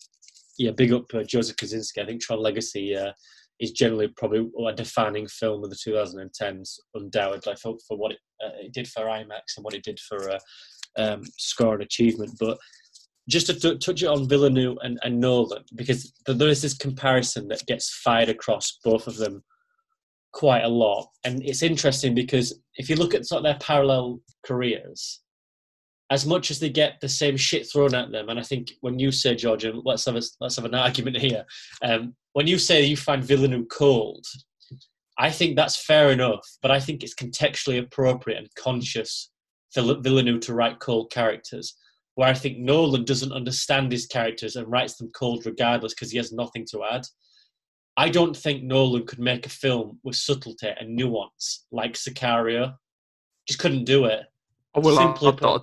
yeah, big up uh, Joseph Kosinski. I think Tron Legacy uh, is generally probably a defining film of the 2010s, undoubtedly, for, for what it, uh, it did for IMAX and what it did for uh, um, score and achievement. But just to t- touch it on Villeneuve and, and Nolan, because there is this comparison that gets fired across both of them quite a lot. And it's interesting because if you look at sort of their parallel careers, as much as they get the same shit thrown at them, and I think when you say George, and let's have a, let's have an argument here. Um, when you say you find Villeneuve cold, I think that's fair enough, but I think it's contextually appropriate and conscious for Villeneuve to write cold characters. Where I think Nolan doesn't understand his characters and writes them cold regardless because he has nothing to add. I don't think Nolan could make a film with subtlety and nuance like Sicario. Just couldn't do it. Oh, well, Simply I, I, I,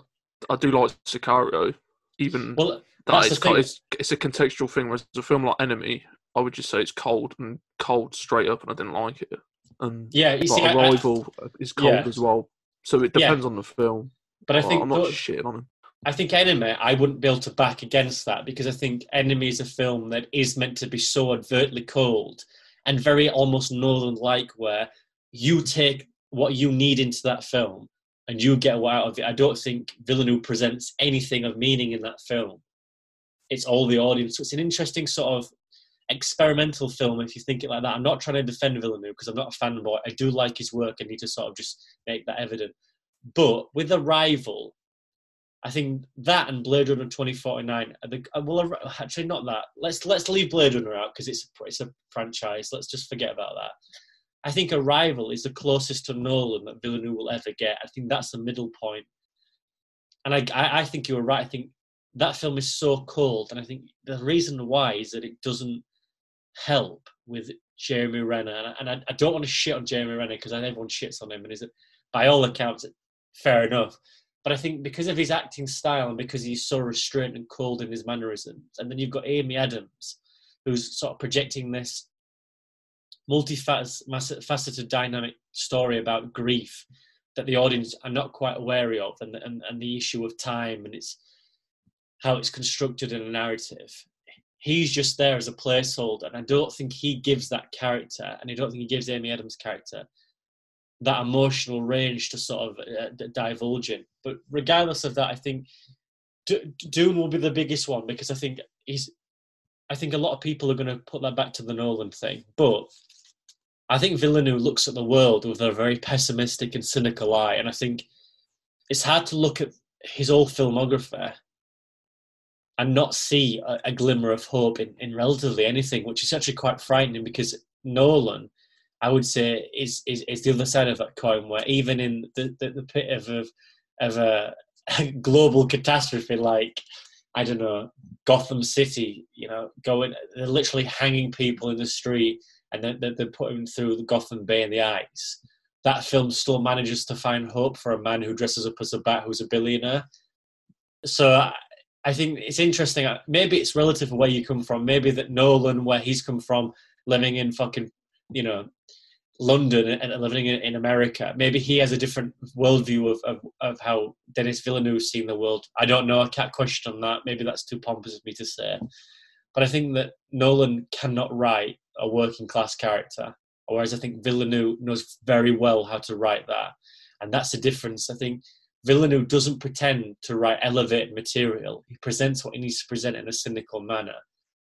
I, do like Sicario, even well, that it's, it's, it's, a contextual thing. Whereas a film like Enemy, I would just say it's cold and cold straight up, and I didn't like it. And yeah, you see, Arrival is cold yeah. as well. So it depends yeah. on the film. But I think I'm not shitting on him. I think Enemy, I wouldn't be able to back against that because I think Enemy is a film that is meant to be so overtly cold and very almost Northern like, where you take what you need into that film and you get what out of it. I don't think Villeneuve presents anything of meaning in that film. It's all the audience. So it's an interesting sort of experimental film if you think it like that. I'm not trying to defend Villeneuve because I'm not a fanboy. I do like his work and need to sort of just make that evident. But with Arrival, I think that and Blade Runner 2049 are the, uh, well, actually not that. Let's let's leave Blade Runner out because it's a, it's a franchise. Let's just forget about that. I think Arrival is the closest to Nolan that Villeneuve will ever get. I think that's the middle point. And I, I, I think you were right. I think that film is so cold, and I think the reason why is that it doesn't help with Jeremy Renner, and I, and I, I don't want to shit on Jeremy Renner because everyone shits on him, and is it by all accounts fair enough. But I think because of his acting style and because he's so restrained and cold in his mannerisms, and then you've got Amy Adams, who's sort of projecting this multifaceted, dynamic story about grief that the audience are not quite aware of, and, and, and the issue of time and it's how it's constructed in a narrative. He's just there as a placeholder, and I don't think he gives that character, and I don't think he gives Amy Adams' character that emotional range to sort of uh, divulge in. But regardless of that, I think D- will be the biggest one because I think he's. I think a lot of people are going to put that back to the Nolan thing, but I think Villeneuve looks at the world with a very pessimistic and cynical eye, and I think it's hard to look at his old filmography and not see a, a glimmer of hope in, in relatively anything, which is actually quite frightening because Nolan, I would say, is is, is the other side of that coin, where even in the, the, the pit of of, of a, a global catastrophe like I don't know Gotham City, you know, going they're literally hanging people in the street and then they're, putting through the Gotham Bay in the ice. That film still manages to find hope for a man who dresses up as a bat who's a billionaire. So I think it's interesting. Uh, maybe it's relative to where you come from. Maybe that Nolan, where he's come from, living in fucking, you know, London and living in, America, maybe he has a different worldview of, of, of how Denis Villeneuve's seen the world. I don't know. I can't question that. Maybe that's too pompous of me to say. But I think that Nolan cannot write a working class character, whereas I think Villeneuve knows very well how to write that. And that's the difference. I think Villeneuve doesn't pretend to write elevated material. He presents what he needs to present in a cynical manner,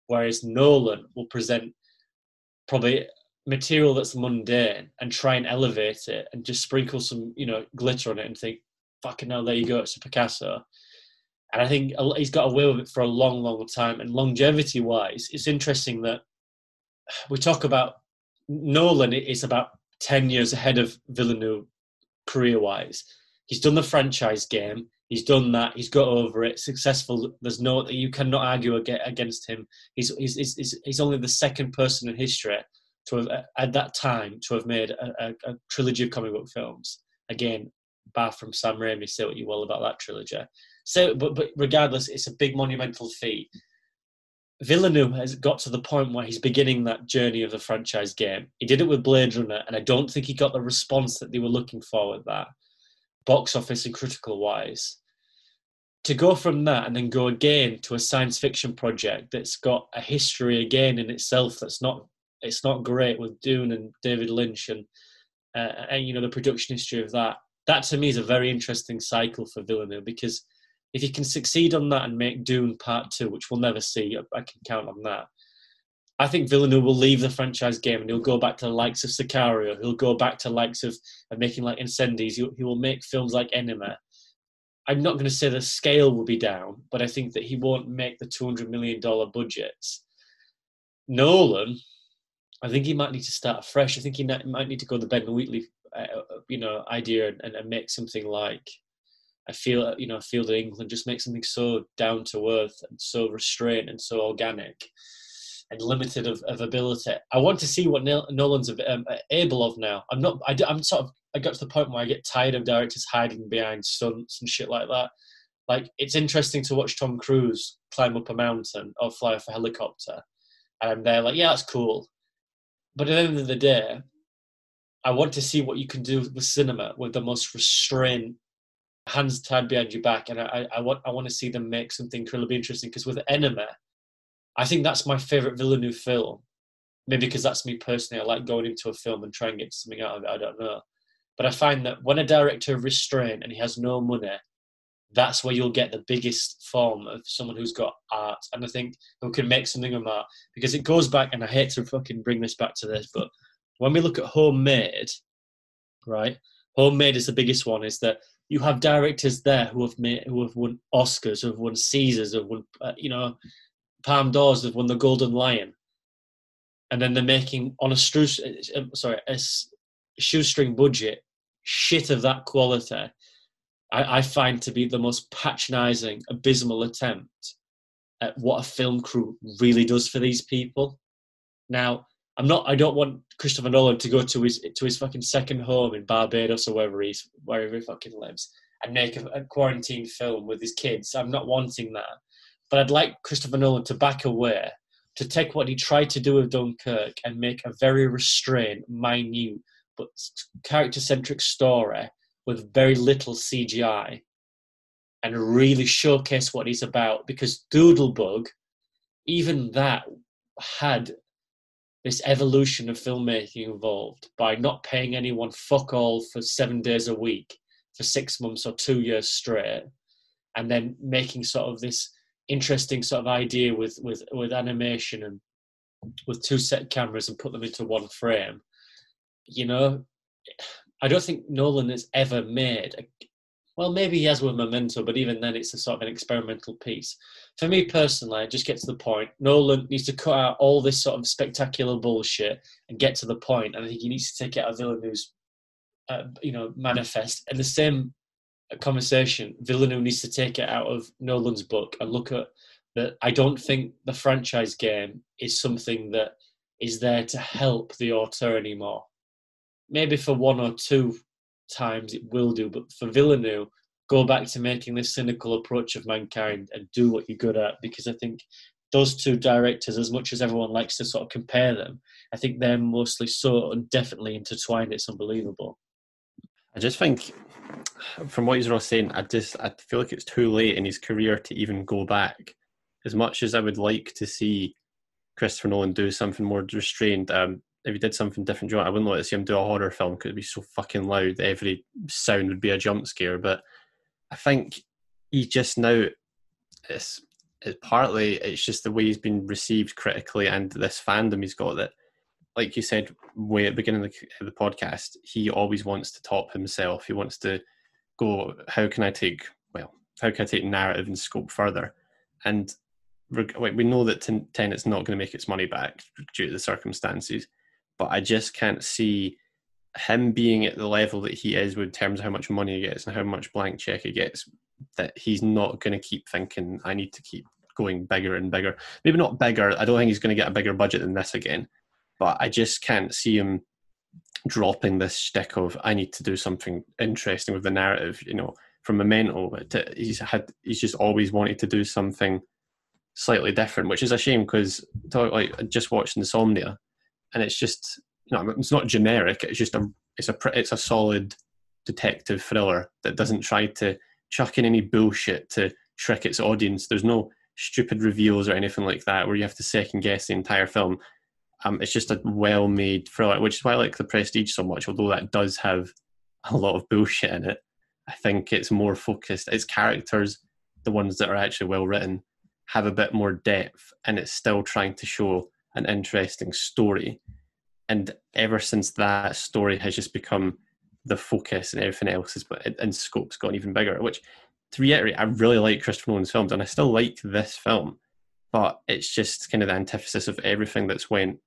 whereas Nolan will present probably material that's mundane and try and elevate it and just sprinkle some, you know, glitter on it and think, fucking hell, there you go, it's a Picasso. And I think he's got away with it for a long, long time. And longevity wise, it's interesting that we talk about Nolan is about 10 years ahead of Villeneuve career wise. He's done the franchise game. He's done that. He's got over it. Successful. There's no you cannot argue against him. He's he's he's, he's only the second person in history to have at that time to have made a, a, a trilogy of comic book films. Again, bar from Sam Raimi, say what you will about that trilogy. So, but but regardless, it's a big monumental feat. Villeneuve has got to the point where he's beginning that journey of the franchise game. He did it with Blade Runner, and I don't think he got the response that they were looking for with that, box office and critical wise. To go from that and then go again to a science fiction project that's got a history again in itself that's not it's not great with Dune and David Lynch and uh, and you know the production history of that. That to me is a very interesting cycle for Villeneuve because if he can succeed on that and make Dune Part Two, which we'll never see, I can count on that. I think Villeneuve will leave the franchise game and he'll go back to the likes of Sicario. He'll go back to likes of, of making like Incendies. He, he will make films like Enemy. I'm not going to say the scale will be down, but I think that he won't make the $200 million budgets. Nolan, I think he might need to start fresh. I think he might need to go the Ben Wheatley, uh, you know, idea and, and make something like I feel you know A Field in England just makes something so down to earth and so restrained and so organic and limited of, of ability. I want to see what Nolan's um, able of now. I'm not. I, am sort of. I got to the point where I get tired of directors hiding behind stunts and shit like that. Like it's interesting to watch Tom Cruise climb up a mountain or fly off a helicopter, and I'm there like, yeah, that's cool. But at the end of the day, I want to see what you can do with cinema with the most restraint, hands tied behind your back, and I, I want I want to see them make something incredibly interesting. Because with Enemy, I think that's my favorite Villeneuve film. Maybe because that's me personally. I like going into a film and trying to get something out of it. I don't know, but I find that when a director restrain and he has no money, that's where you'll get the biggest form of someone who's got art, and I think who can make something of art. Because it goes back, and I hate to fucking bring this back to this, but when we look at homemade, right? Homemade is the biggest one. Is that you have directors there who have made, who have won Oscars, who have won Caesars, who have won uh, you know Palme d'Ors, have won the Golden Lion, and then they're making on a uh, sorry a shoestring budget shit of that quality, I, I find to be the most patronising, abysmal attempt at what a film crew really does for these people. Now, I'm not. I don't want Christopher Nolan to go to his to his fucking second home in Barbados or wherever he's wherever he fucking lives and make a, a quarantine film with his kids. I'm not wanting that, but I'd like Christopher Nolan to back away, to take what he tried to do with Dunkirk and make a very restrained, minute, but character centric story with very little CGI and really showcase what he's about because Doodlebug, even that had this evolution of filmmaking involved by not paying anyone fuck all for seven days a week for six months or two years straight, and then making sort of this interesting sort of idea with with with animation and with two set cameras and put them into one frame. You know, I don't think Nolan has ever made a, well, maybe he has with Memento, but even then, it's a sort of an experimental piece. For me personally, I just get to the point. Nolan needs to cut out all this sort of spectacular bullshit and get to the point. And I think he needs to take it out of Villeneuve's, uh, you know, manifest. And the same conversation, Villeneuve needs to take it out of Nolan's book and look at that. I don't think the franchise game is something that is there to help the author anymore. Maybe for one or two times it will do. But for Villeneuve, go back to making this cynical approach of mankind and do what you're good at because I think those two directors, as much as everyone likes to sort of compare them, I think they're mostly so definitely intertwined. It's unbelievable. I just think, from what you're all saying, I just I feel like it's too late in his career to even go back. As much as I would like to see Christopher Nolan do something more restrained, um, if he did something different, I wouldn't like to see him do a horror film because it'd be so fucking loud. Every sound would be a jump scare. But I think he just now it's, it's partly it's just the way he's been received critically and this fandom he's got that like you said way at the beginning of the, of the podcast he always wants to top himself he wants to go how can i take well how can i take narrative and scope further and we know that Tenet's not going to make its money back due to the circumstances but I just can't see him being at the level that he is with terms of how much money he gets and how much blank check he gets that he's not going to keep thinking I need to keep going bigger and bigger. Maybe not bigger. I don't think he's going to get a bigger budget than this again. But I just can't see him dropping this stick of I need to do something interesting with the narrative. You know, from Memento, to, he's had he's just always wanted to do something slightly different, which is a shame because like just watched Insomnia and it's just you know it's not generic. It's just a it's a it's a solid detective thriller that doesn't try to chuck in any bullshit to trick its audience. There's no stupid reveals or anything like that where you have to second guess the entire film. Um, it's just a well-made thriller, which is why I like The Prestige so much. Although that does have a lot of bullshit in it, I think it's more focused. Its characters, the ones that are actually well written, have a bit more depth, and it's still trying to show an interesting story. And ever since that story has just become the focus and everything else is but and scope's gotten even bigger. Which to reiterate, I really like Christopher Nolan's films and I still like this film, but it's just kind of the antithesis of everything that's went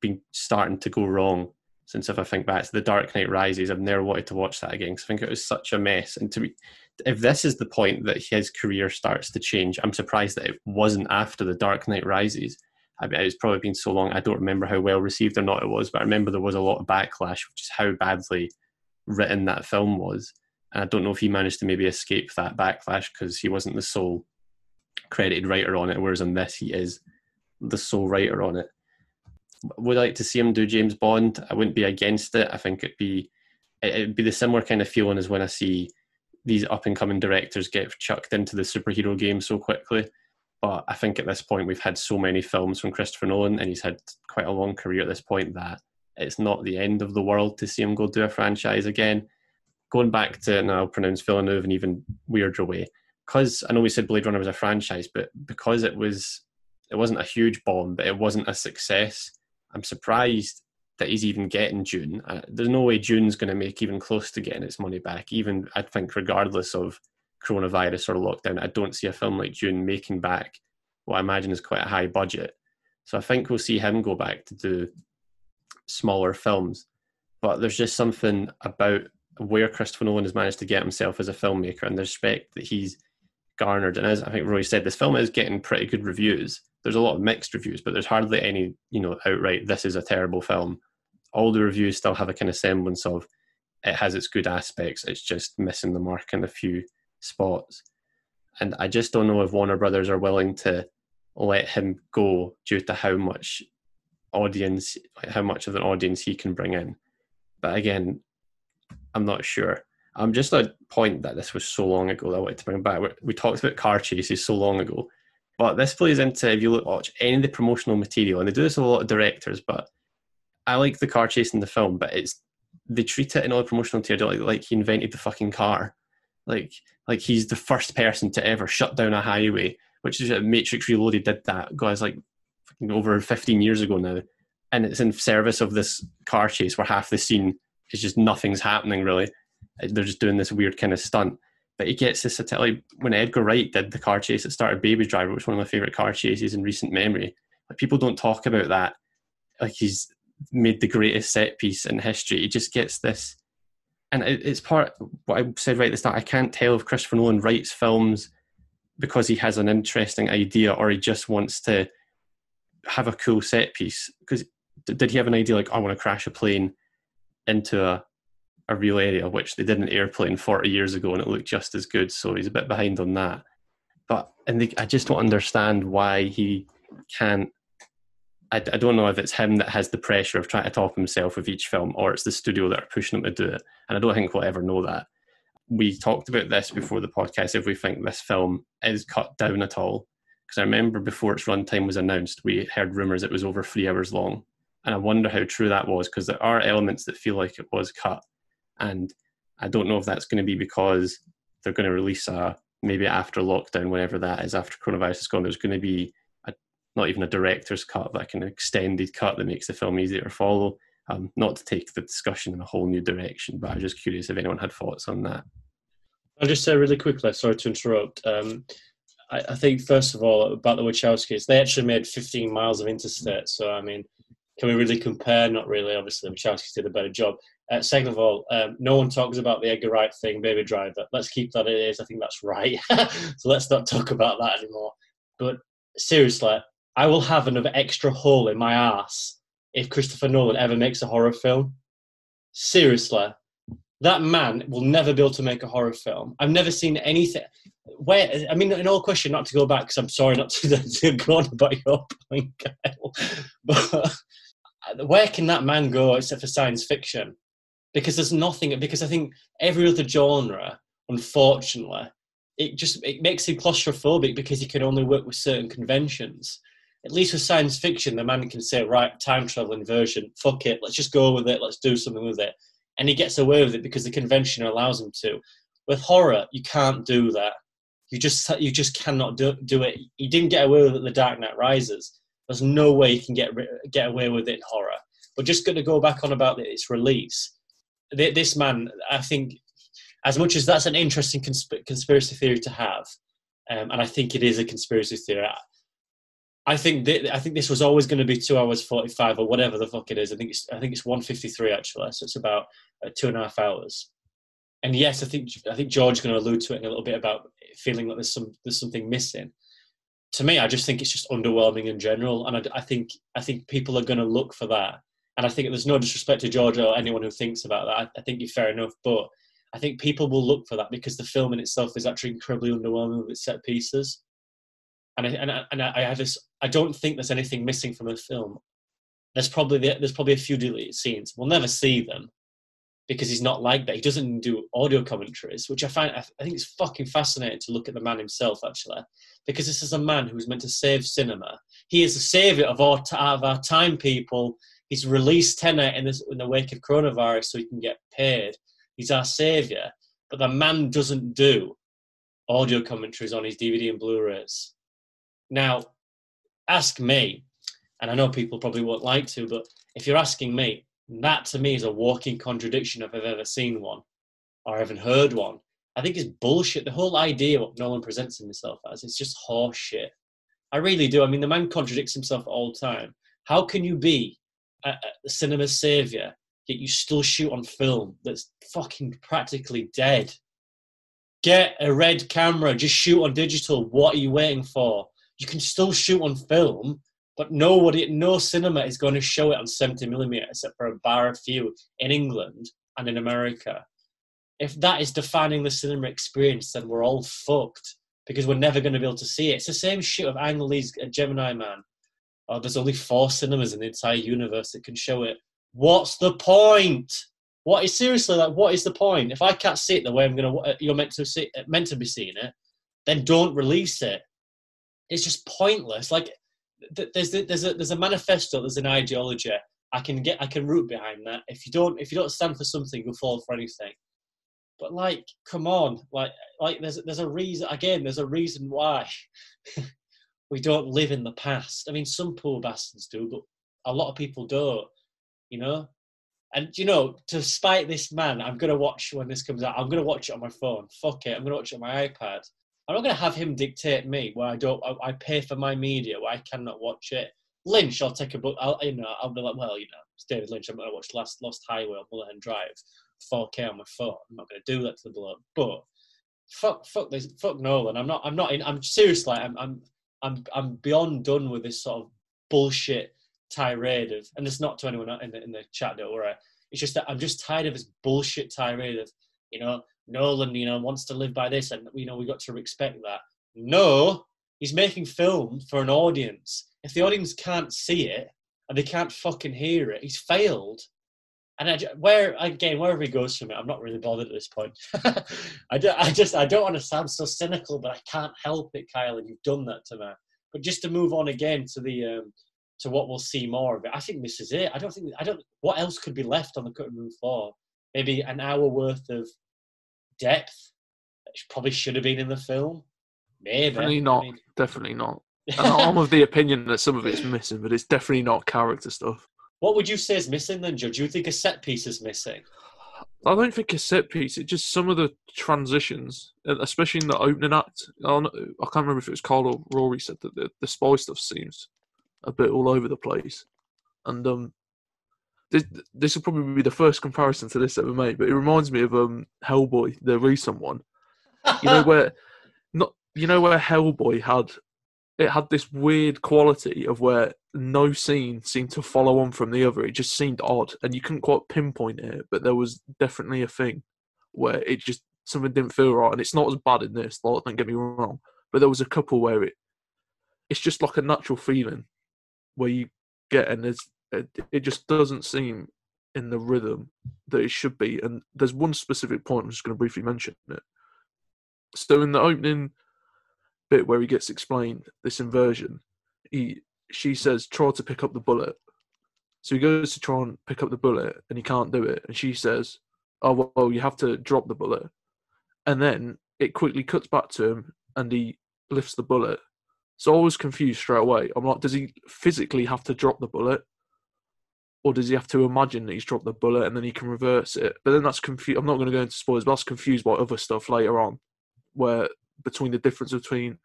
been starting to go wrong since if I think back to The Dark Knight Rises, I've never wanted to watch that again because I think it was such a mess. And to be, if this is the point that his career starts to change, I'm surprised that it wasn't after The Dark Knight Rises I mean, it's probably been so long, I don't remember how well received or not it was, but I remember there was a lot of backlash, which is how badly written that film was. And I don't know if he managed to maybe escape that backlash because he wasn't the sole credited writer on it, whereas in this, he is the sole writer on it. Would I like to see him do James Bond? I wouldn't be against it. I think it'd be it'd be the similar kind of feeling as when I see these up and coming directors get chucked into the superhero game so quickly but I think at this point we've had so many films from Christopher Nolan, and he's had quite a long career at this point that it's not the end of the world to see him go do a franchise again. Going back to, and I'll pronounce Villeneuve an even weirder way, because I know we said Blade Runner was a franchise, but because it was, it wasn't a huge bomb, but it wasn't a success. I'm surprised that he's even getting Dune. Uh, there's no way Dune's going to make even close to getting its money back. Even I think, regardless of coronavirus or lockdown, I don't see a film like Dune making back what I imagine is quite a high budget. So I think we'll see him go back to do smaller films. But there's just something about where Christopher Nolan has managed to get himself as a filmmaker and the respect that he's garnered. And as I think Roy said, this film is getting pretty good reviews. There's a lot of mixed reviews, but there's hardly any, you know, outright this is a terrible film. All the reviews still have a kind of semblance of it has its good aspects. It's just missing the mark in a few spots. And I just don't know if Warner Brothers are willing to let him go due to how much audience, how much of an audience he can bring in. But again, I'm not sure. I'm just a point that this was so long ago that I wanted to bring back. We talked about car chases so long ago, but this plays into if you look watch any of the promotional material, and they do this with a lot of directors. But I like the car chase in the film, but it's they treat it in all the promotional material like he invented the fucking car, like like he's the first person to ever shut down a highway, which is Matrix Reloaded did that. Guys, like over 15 years ago now, and it's in service of this car chase where half the scene is just nothing's happening really uh, they're just doing this weird kind of stunt. But he gets this like when Edgar Wright did the car chase that started Baby Driver, which was one of my favorite car chases in recent memory. Like people don't talk about that. Like he's made the greatest set piece in history. He just gets this, and it's part what I said right at the start. I can't tell if Christopher Nolan writes films because he has an interesting idea or he just wants to have a cool set piece. Because did he have an idea like I want to crash a plane into a a real area, which they did an airplane 40 years ago and it looked just as good. So he's a bit behind on that. But and they, I just don't understand why he can't. I, I don't know if it's him that has the pressure of trying to top himself with each film, or it's the studio that are pushing him to do it. And I don't think we'll ever know that. We talked about this before the podcast. If we think this film is cut down at all, because I remember before its runtime was announced, we heard rumors it was over three hours long, and I wonder how true that was because there are elements that feel like it was cut and I don't know if that's going to be because they're going to release a maybe after lockdown, whenever that is, after coronavirus is gone, there's going to be not even a director's cut, but like an extended cut that makes the film easier to follow. Um, not to take the discussion in a whole new direction, but I was just curious if anyone had thoughts on that. I'll just say really quickly, sorry to interrupt. Um, I, I, think, first of all, about the Wachowskis, they actually made 15 miles of interstate. So, I mean, can we really compare? Not really. Obviously, Wachowskis did a better job. Uh, second of all, um, no one talks about the Edgar Wright thing, Baby Driver. Let's keep that it is. I think that's right. so let's not talk about that anymore. But seriously, I will have another extra hole in my ass if Christopher Nolan ever makes a horror film. Seriously, that man will never be able to make a horror film. I've never seen anything. Where I mean, in all question, not to go back because I'm sorry not to, to go on about your point, Kyle. But where can that man go except for science fiction? because there's nothing because I think every other genre, unfortunately, it just it makes him claustrophobic because he can only work with certain conventions. At least with science fiction, the man can say, right, time travel inversion, fuck it, let's just go with it, let's do something with it. And he gets away with it because the convention allows him to. With horror, you can't do that. You just you just cannot do, do it. He didn't get away with it The Dark Knight Rises. There's no way you can get get away with it in horror. We're just going to go back on about its release this man, I think, as much as that's an interesting consp- conspiracy theory to have, um, and I think it is a conspiracy theory. I think th- I think this was always going to be two hours forty five or whatever the fuck it is. I think it's I think it's one fifty three actually, so it's about uh, two and a half hours. And yes, I think I think George's going to allude to it in a little bit about feeling like there's some there's something missing. To me, I just think it's just underwhelming in general, and I, I think I think people are going to look for that and I think there's no disrespect to George or anyone who thinks about that. I, I think you're fair enough, but I think people will look for that because the film in itself is actually incredibly underwhelming with its set pieces. And I, and I, and I have this. I don't think there's anything missing from the film. There's probably there's probably a few deleted scenes. We'll never see them because he's not like that. He doesn't do audio commentaries, which I find I think it's fucking fascinating to look at the man himself actually, because this is a man who's meant to save cinema. He is the savior of our of our time, people he's released Tenet in, this, in the wake of coronavirus so he can get paid. He's our savior. But the man doesn't do audio commentaries on his DVD and Blu-rays. Now, ask me, and I know people probably won't like to, but if you're asking me, that to me is a walking contradiction if I've ever seen one or even heard one. I think it's bullshit. The whole idea what Nolan presents himself as is just horseshit. I really do. I mean, the man contradicts himself all the time. How can you be a, a cinema savior yet you still shoot on film that's fucking practically dead. Get a red camera, just shoot on digital. What are you waiting for? You can still shoot on film, but nobody, no cinema is going to show it on 70 millimeter except for a bar of few in England and in America. If that is defining the cinema experience, then we're all fucked because we're never going to be able to see it. It's the same shit of Ang Lee's Gemini Man. Oh, there's only four cinemas in the entire universe that can show it. What's the point? What is seriously like? What is the point? If I can't see it the way I'm gonna, uh, you're meant to see, meant to be seeing it, then don't release it. It's just pointless. Like there's there's a there's a manifesto, there's an ideology. I can get I can root behind that. If you don't if you don't stand for something, you'll fall for anything. But like, come on, like like there's there's a reason again. There's a reason why we don't live in the past. I mean, some poor bastards do, but a lot of people don't. You know, and you know, to spite this man, I'm gonna watch when this comes out. I'm gonna watch it on my phone. Fuck it, I'm gonna watch it on my iPad. I'm not going to have him dictate me where I don't. I, I, pay for my media where I cannot watch it. Lynch, I'll take a book. I'll you know I'll be like, well, you know, it's David Lynch. I'm going to watch Last Lost Highway on Mulholland Drive, 4K on my phone. I'm not going to do that to the bloke. But fuck, fuck this, fuck Nolan. I'm not. I'm not in. I'm seriously. I'm. I'm. I'm. I'm beyond done with this sort of bullshit tirade of. And it's not to anyone in the in the chat. Don't worry. It's just that I'm just tired of this bullshit tirade of. You know, Nolan, you know, wants to live by this, and you know, we got to respect that. No, he's making film for an audience. If the audience can't see it and they can't fucking hear it, he's failed. And I, where again, wherever he goes from it, I'm not really bothered at this point. I, do, I just I don't want to sound so cynical, but I can't help it, Kyle, and you've done that to me. But just to move on again to the um, to what we'll see more of it, I think this is it. I don't think I don't. What else could be left on the cutting room floor? Maybe an hour worth of depth that probably should have been in the film. Maybe. Definitely not. I mean, definitely not. And I'm of the opinion that some of it's missing, but it's definitely not character stuff. What would you say is missing then, Joe? Do you think a set piece is missing? I don't think a set piece. It's just some of the transitions, especially in the opening act. I, can't remember if it was Carl or Rory said that the, the spy stuff seems a bit all over the place, and um, this this will probably be the first comparison to this ever made, but it reminds me of um Hellboy, the recent one. You know where not you know where Hellboy had it had this weird quality of where no scene seemed to follow on from the other. It just seemed odd, and you couldn't quite pinpoint it, but there was definitely a thing where it just something didn't feel right. And it's not as bad in this, like, don't get me wrong, but there was a couple where it it's just like a natural feeling where you get, and there's it, it just doesn't seem in the rhythm that it should be. And there's one specific point I'm just going to briefly mention it. So in the opening bit where he gets explained this inversion, he she says try to pick up the bullet. So he goes to try and pick up the bullet and he can't do it. And she says, "Oh well, you have to drop the bullet." And then it quickly cuts back to him and he lifts the bullet. So I was confused straight away. I'm like, does he physically have to drop the bullet? Or does he have to imagine that he's dropped the bullet and then he can reverse it? But then that's confused. I'm not going to go into spoilers, but that's confused by other stuff later on, where between the difference between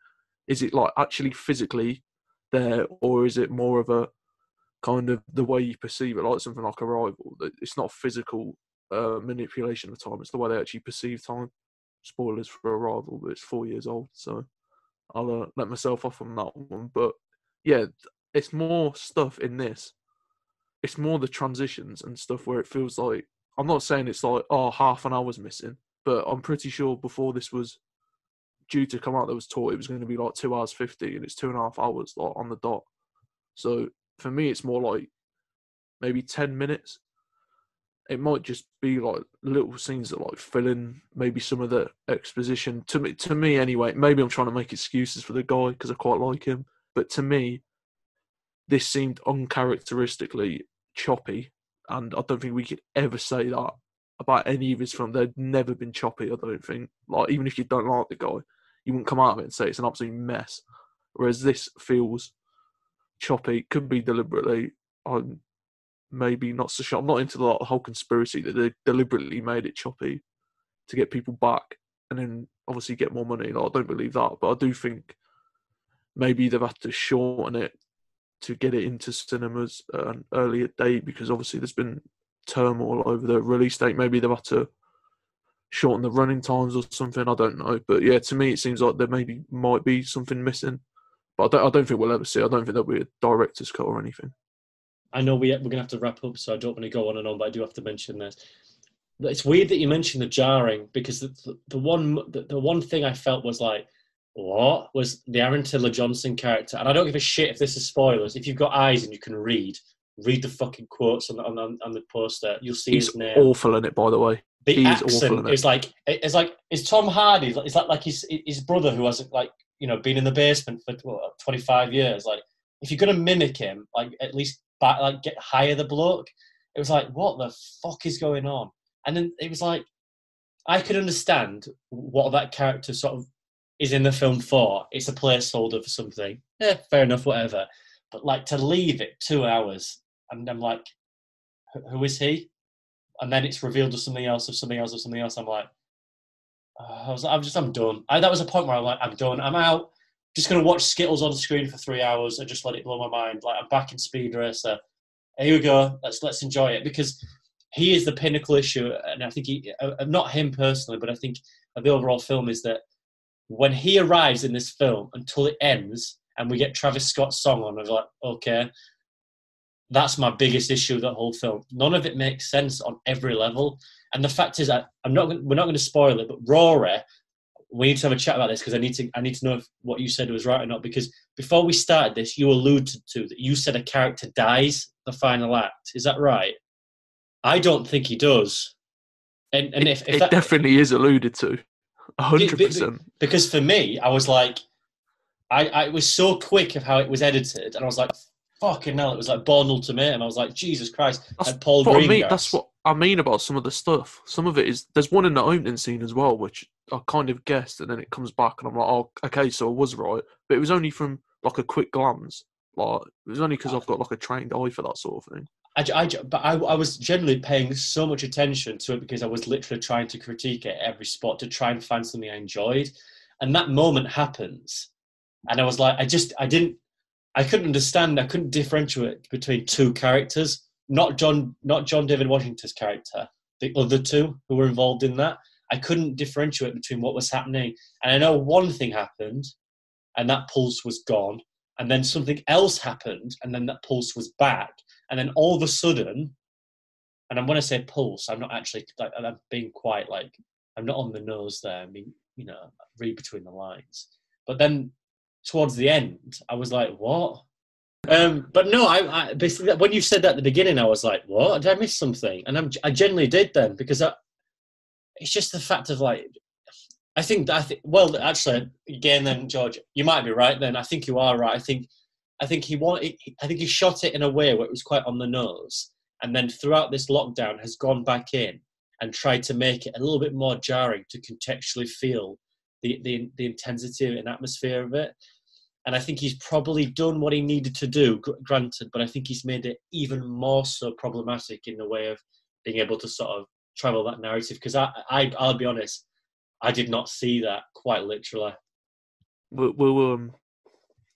is it like actually physically there, or is it more of a kind of the way you perceive it, like something like Arrival? That it's not physical uh, manipulation of time; it's the way they actually perceive time. Spoilers for Arrival, but it's four years old, so I'll uh, let myself off on that one. But yeah, it's more stuff in this it's more the transitions and stuff where it feels like I'm not saying it's like oh half an hour's missing, but I'm pretty sure before this was due to come out, there was taught it was going to be like two hours fifty, and it's two and a half hours like on the dot. So for me, it's more like maybe ten minutes. It might just be like little scenes that like fill in maybe some of the exposition. To me, to me anyway. Maybe I'm trying to make excuses for the guy because I quite like him, but to me, this seemed uncharacteristically choppy, and I don't think we could ever say that about any of his films. They've never been choppy. I don't think. Like even if you don't like the guy, you wouldn't come out of it and say it's an absolute mess. Whereas this feels choppy. Could be deliberately. I'm maybe not so sure. I'm not into the whole conspiracy that they deliberately made it choppy to get people back and then obviously get more money. Like, I don't believe that, but I do think maybe they've had to shorten it to get it into cinemas at an earlier date because obviously there's been turmoil over the release date. Maybe they've had to shorten the running times or something. I don't know, but yeah, to me it seems like there maybe might be something missing. But I don't, I don't think we'll ever see. I don't think there'll be a director's cut or anything. I know we, we're going to have to wrap up, so I don't want to go on and on, but I do have to mention this. It's weird that you mentioned the jarring because the, the, the one the, the one thing I felt was like, what was the Aaron Taylor Johnson character? And I don't give a shit if this is spoilers. If you've got eyes and you can read, read the fucking quotes on the, on, on the poster. You'll see He's his name. awful in it, by the way. the He is awful accent in it. is like it's like is Tom Hardy is that like his his brother who hasn't like you know been in the basement for what, 25 years like if you're gonna mimic him like at least back, like get hire the bloke it was like what the fuck is going on and then it was like I could understand what that character sort of is in the film for it's a placeholder for something yeah fair enough whatever but like to leave it two hours and I'm like "Who- is he and then it's revealed as something else, of something else, of something else. I'm like, uh, I was, I'm just, I'm done. I, that was a point where I'm like, I'm done. I'm out. Just gonna watch Skittles on the screen for three hours and just let it blow my mind. Like I'm back in Speed Racer. Here we go. Let's let's enjoy it because he is the pinnacle issue, and I think he, uh, uh, not him personally, but I think the overall film is that when he arrives in this film until it ends and we get Travis Scott's song on, I was like, okay, that's my biggest issue with the whole film. None of it makes sense on every level. And the fact is, I, I'm not. We're not going to spoil it, but Rory, we need to have a chat about this because I need to. I need to know if what you said was right or not. Because before we started this, you alluded to that you said a character dies the final act. Is that right? I don't think he does. And and if, if it that, definitely is alluded to. Hundred percent. because for me, I was like, I, I was so quick of how it was edited, and I was like, fucking hell, it was like Bourne Ultimatum. I was like, Jesus Christ, That's like Paul what I mean. That's what I mean about some of the stuff. Some of it is there's one in the opening scene as well, which I kind of guessed, and then it comes back, and I'm like, oh, okay, so I was right, but it was only from like a quick glance. Like it was only because I've got like a trained eye for that sort of thing. I, I but I, I was generally paying so much attention to it because I was literally trying to critique it every spot to try and find something I enjoyed. And that moment happens, and I was like, I just, I didn't, I couldn't understand, I couldn't differentiate between two characters, not John, not John David Washington's character, the other two who were involved in that. I couldn't differentiate between what was happening, and I know one thing happened, and that pulse was gone, and then something else happened, and then that pulse was back, and then all of a sudden, and I'm when I say pulse, I'm not actually like I'm being quite like I'm not on the nose there. I mean, you know, read between the lines. But then towards the end, I was like, what? Um, but no, I, I basically when you said that at the beginning, I was like, what? Did I miss something? And I'm, I generally did then because I, it's just the fact of like, I think that I think well, actually, again, then George, you might be right. Then I think you are right. I think I think he wanted. I think he shot it in a way where it was quite on the nose, and then throughout this lockdown has gone back in and tried to make it a little bit more jarring to contextually feel the the, the intensity and atmosphere of it. And I think he's probably done what he needed to do, granted, but I think he's made it even more so problematic in the way of being able to sort of travel that narrative. Because I, I, I'll be honest, I did not see that quite literally. We'll, we'll um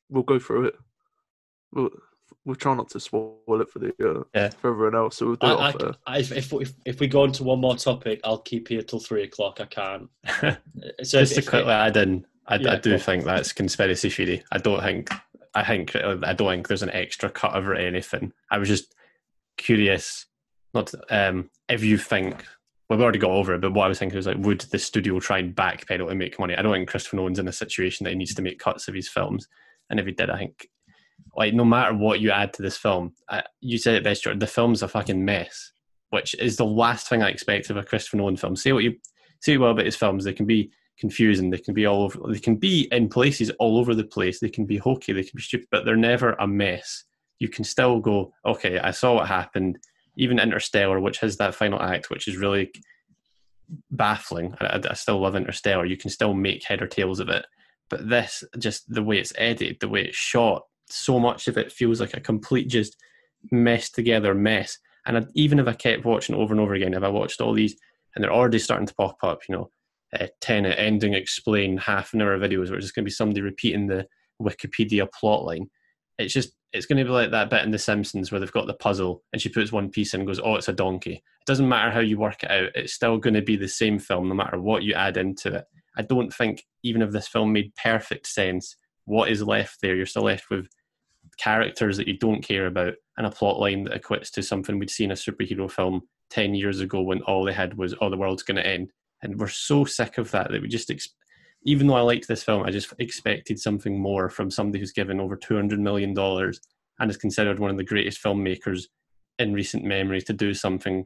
we'll go through it. We'll we'll try not to spoil it for the uh, Yeah. for everyone else. So we'll do I, it I, off air. I, if, if, if, if we go into one more topic, I'll keep here till three o'clock. I can't. So Just to quickly add in, I, Yeah, I do think that's conspiracy theory. I don't think I think I don't think there's an extra cut of it or anything. I was just curious, not to- um, if you think. Well, we already got over it, but what I was thinking was like, would the studio try and backpedal and make money? I don't think Christopher Nolan's in a situation that he needs to make cuts of his films, and if he did, I think like no matter what you add to this film, I, you said it best, Jordan. The film's a fucking mess, which is the last thing I expect of a Christopher Nolan film. Say what you say well about his films, they can be confusing, they can be all over, they can be in places all over the place, they can be hokey, they can be stupid, but they're never a mess. You can still go, okay, I saw what happened. Even Interstellar, which has that final act, which is really baffling. I, I- I still love Interstellar. You can still make head or tails of it. But this, just the way it's edited, the way it's shot, so much of it feels like a complete just messed together mess. And I, even if I kept watching over and over again, if I watched all these and they're already starting to pop up, you know, uh, Tenet ending explain half an hour videos where it's just going to be somebody repeating the Wikipedia plotline. it's just it's going to be like that bit in The Simpsons where they've got the puzzle and she puts one piece in and goes, "Oh, it's a donkey." It doesn't matter how you work it out; it's still going to be the same film no matter what you add into it. I don't think even if this film made perfect sense, what is left there? You're still left with characters that you don't care about and a plot line that equates to something we'd seen a superhero film 10 years ago when all they had was oh the world's going to end. And we're so sick of that that we just ex- even though i liked this film i just expected something more from somebody who's given over 200 million dollars and is considered one of the greatest filmmakers in recent memory to do something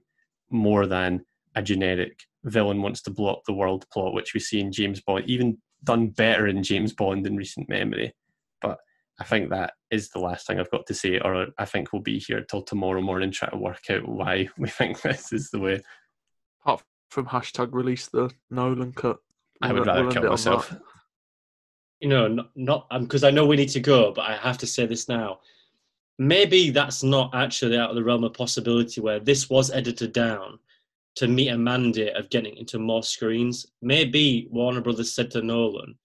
more than a generic villain wants to blow up the world plot which we see in james bond even done better in james bond in recent memory I think that is the last thing I've got to say, or I think we'll be here till tomorrow morning trying to work out why we think this is the way. Apart from hashtag release the Nolan cut. I would We'll- rather we'll kill end it on myself. you know, not, um, not because I know we need to go, but I have to say this now. Maybe that's not actually out of the realm of possibility where this was edited down to meet a mandate of getting into more screens. Maybe Warner Brothers said to Nolan,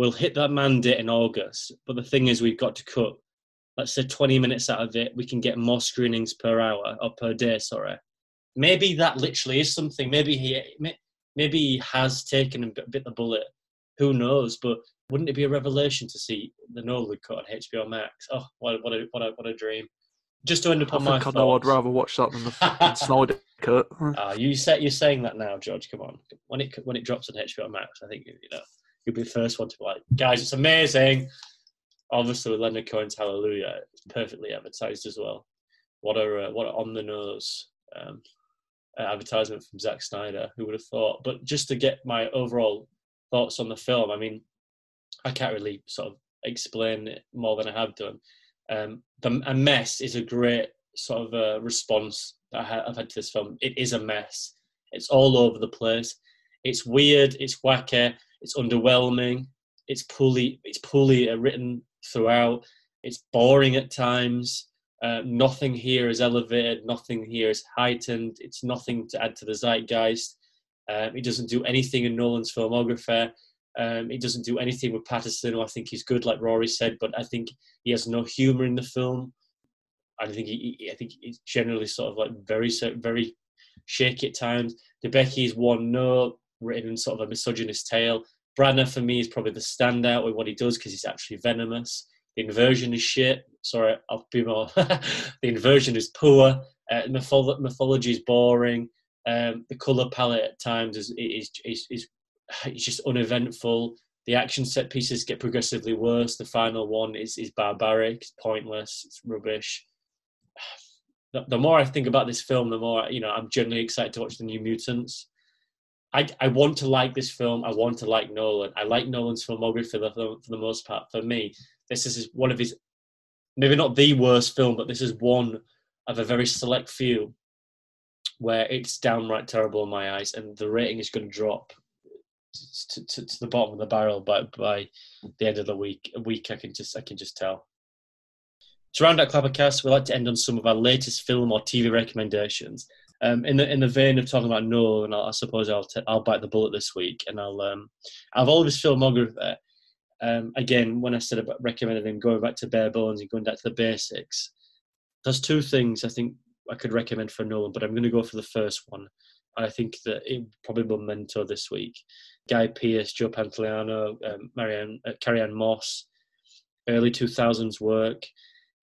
we'll hit that mandate in August, but the thing is, we've got to cut, let's say, 20 minutes out of it. We can get more screenings per hour or per day, sorry. Maybe that literally is something. Maybe he, maybe he has taken a bit, bit the bullet. Who knows? But wouldn't it be a revelation to see the Nolan cut on HBO Max? Oh, what, what a what a what a dream! Just to end up I on my think I know I'd rather watch that than the fucking Snyder cut. Ah, you say you're saying that now, George. Come on, when it when it drops on HBO Max, I think you know you'll be the first one to be like, guys, it's amazing. Obviously, with Leonard Cohen's Hallelujah, it's perfectly advertised as well. What a uh, what on the nose um, advertisement from Zack Snyder. Who would have thought? But just to get my overall thoughts on the film, I mean, I can't really sort of explain it more than I have done. Um, the, a mess is a great sort of uh, response that I ha- I've had to this film. It is a mess. It's all over the place. It's weird. It's wacky. It's underwhelming. It's poorly. It's poorly written throughout. It's boring at times. Uh, nothing here is elevated. Nothing here is heightened. It's nothing to add to the zeitgeist. Um, doesn't do anything in Nolan's filmography. Um, doesn't do anything with Pattinson, who I think he's good, like Rory said, but I think he has no humour in the film. I think he, he- I think he's generally sort of like very, very shaky at times. Debicki's one note, written in sort of a misogynist tale. Branagh for me is probably the standout with what he does because he's actually venomous. The inversion is shit. Sorry, I'll be more. the inversion is poor. Uh, mytholo- mythology is boring. Um, the color palette at times is is is, is it's just uneventful. The action set pieces get progressively worse. The final one is is barbaric, it's pointless, it's rubbish. The, the more I think about this film, the more you know I'm genuinely excited to watch the New Mutants. I, I want to like this film. I want to like Nolan. I like Nolan's filmography for the, for the most part. For me, this is one of his, maybe not the worst film, but this is one of a very select few where it's downright terrible in my eyes, and the rating is going to drop to, to, to the bottom of the barrel by by the end of the week. A week, I can just I can just tell. To round out Clappercast, we like to end on some of our latest film or TV recommendations. Um, in the in the vein of talking about Nolan, I, I suppose I'll t- I'll bite the bullet this week, and I'll um, of his filmography. Um, again, when I said about recommending him going back to bare bones and going back to the basics, there's two things I think I could recommend for Nolan, but I'm going to go for the first one. I think that it probably will mentor this week. Guy Pearce, Joe Pantoliano, um, Marianne, uh, Carrie Ann Moss, early 2000s work,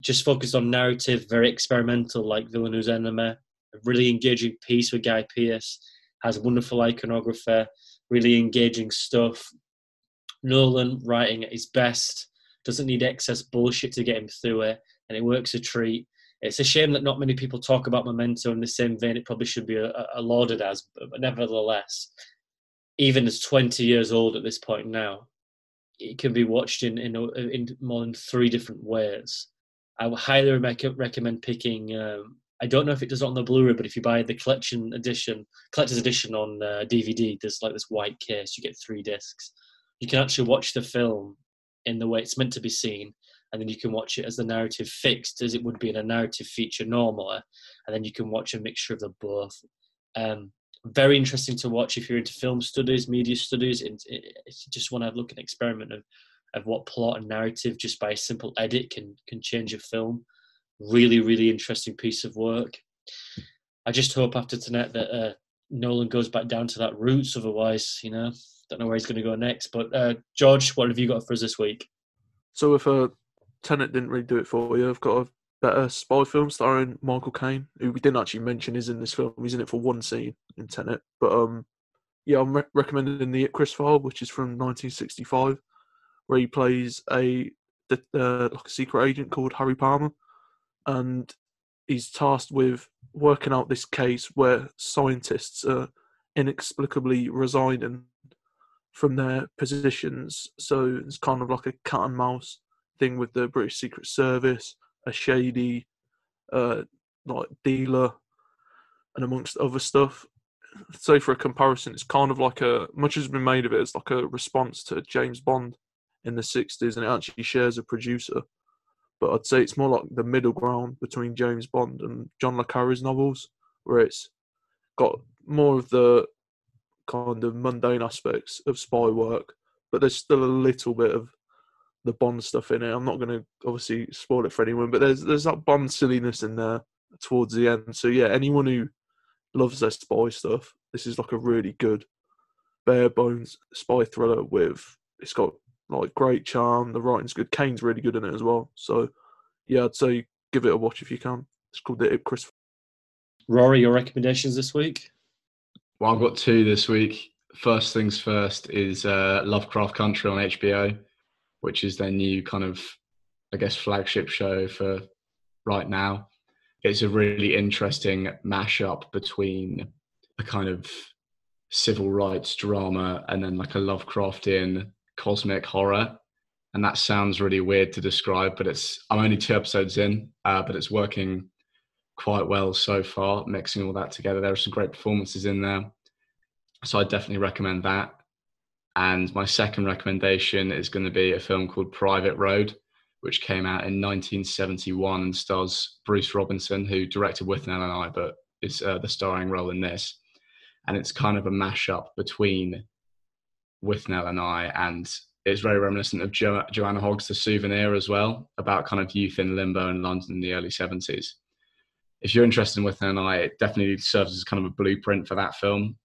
just focused on narrative, very experimental, like Villeneuve's Enemy. A really engaging piece with Guy Pearce, has wonderful iconography, really engaging stuff. Nolan writing at his best, doesn't need excess bullshit to get him through it, and it works a treat. It's a shame that not many people talk about Memento in the same vein it probably should be lauded as, but nevertheless, even as 20 years old at this point now, it can be watched in in, in more than three different ways. I would highly rec- recommend picking. Um, I don't know if it does it on the Blu-ray, but if you buy the collection edition, collector's edition on uh, DVD, there's like this white case. You get three discs. You can actually watch the film in the way it's meant to be seen, and then you can watch it as the narrative fixed, as it would be in a narrative feature normally, and then you can watch a mixture of the both. Um, very interesting to watch if you're into film studies, media studies, and you just want to look an experiment of of what plot and narrative just by a simple edit can can change a film. Really, really interesting piece of work. I just hope after tonight that uh, Nolan goes back down to that roots. Otherwise, you know, don't know where he's going to go next. But uh, George, what have you got for us this week? So if a uh, Tenet didn't really do it for you, I've got a better spy film starring Michael Caine, who we didn't actually mention is in this film. He's in it for one scene in Tenet, but um, yeah, I'm re- recommending the Ipcress File, which is from 1965, where he plays a uh, like a secret agent called Harry Palmer, and he's tasked with working out this case where scientists are inexplicably resigning from their positions. So it's kind of like a cat and mouse thing with the British Secret Service, a shady uh, like dealer, and amongst other stuff. So for a comparison, it's kind of like a much has been made of it as like a response to James Bond in the '60s, and it actually shares a producer but I'd say it's more like the middle ground between James Bond and John le Carre's novels, where it's got more of the kind of mundane aspects of spy work, but there's still a little bit of the Bond stuff in it. I'm not going to obviously spoil it for anyone, but there's there's that Bond silliness in there towards the end. So yeah, anyone who loves their spy stuff, this is like a really good bare bones spy thriller with it's got like great charm. The writing's good. Caine's really good in it as well. So yeah, I'd say give it a watch if you can. It's called the Ipcress. Rory, your recommendations this week? Well, I've got two this week. First things first is uh, Lovecraft Country on HBO, which is their new kind of, I guess, flagship show for right now. It's a really interesting mashup between a kind of civil rights drama and then like a Lovecraftian cosmic horror and that sounds really weird to describe but it's i'm only two episodes in uh, but it's working quite well so far mixing all that together. There are some great performances in there so i definitely recommend that. And my second recommendation is going to be a film called private road which came out in 1971 and stars bruce robinson who directed with Withnail and i but is uh, the starring role in this. And it's kind of a mashup between Withnail and I, and it's very reminiscent of jo- Joanna Hogg's The Souvenir as well, about kind of youth in limbo in London in the early 70s. If you're interested in Withnail and I, it definitely serves as kind of a blueprint for that film.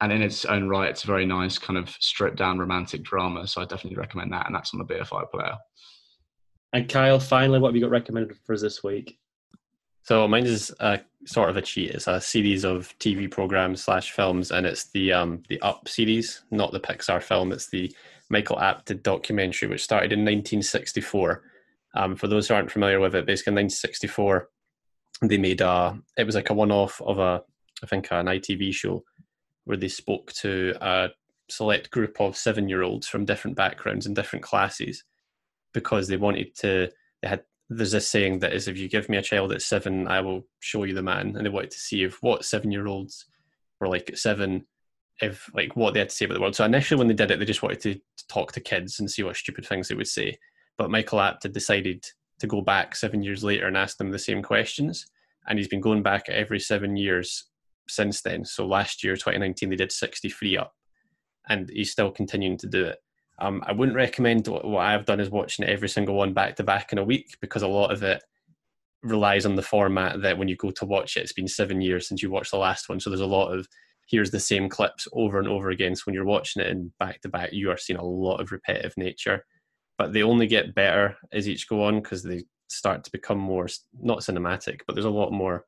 And in its own right, it's a very nice kind of stripped down romantic drama. So I definitely recommend that. And that's on the BFI player. And Kyle, finally, what have you got recommended for us this week? So mine is a, sort of a cheat. It's a series of TV programs slash films, and it's the um, the Up series, not the Pixar film. It's the Michael Apted documentary, which started in 1964. Um, for those who aren't familiar with it, basically in 1964, they made a. It was like a one-off of a, I think, an ITV show where they spoke to a select group of seven-year-olds from different backgrounds and different classes because they wanted to. They had there's this saying that is if you give me a child at seven, I will show you the man. And they wanted to see if what seven year olds were like at seven, if like what they had to say about the world. So initially when they did it, they just wanted to, talk to kids and see what stupid things they would say. But Michael Apted decided to go back seven years later and ask them the same questions. And he's been going back every seven years since then. So last year, 2019, they did 63 up. And he's still continuing to do it. Um, I wouldn't recommend what, I've done is watching every single one back to back in a week because a lot of it relies on the format that when you go to watch it, it's been seven years since you watched the last one. So there's a lot of here's the same clips over and over again. So when you're watching it in back to back, you are seeing a lot of repetitive nature. But they only get better as each go on because they start to become more not cinematic, but there's a lot more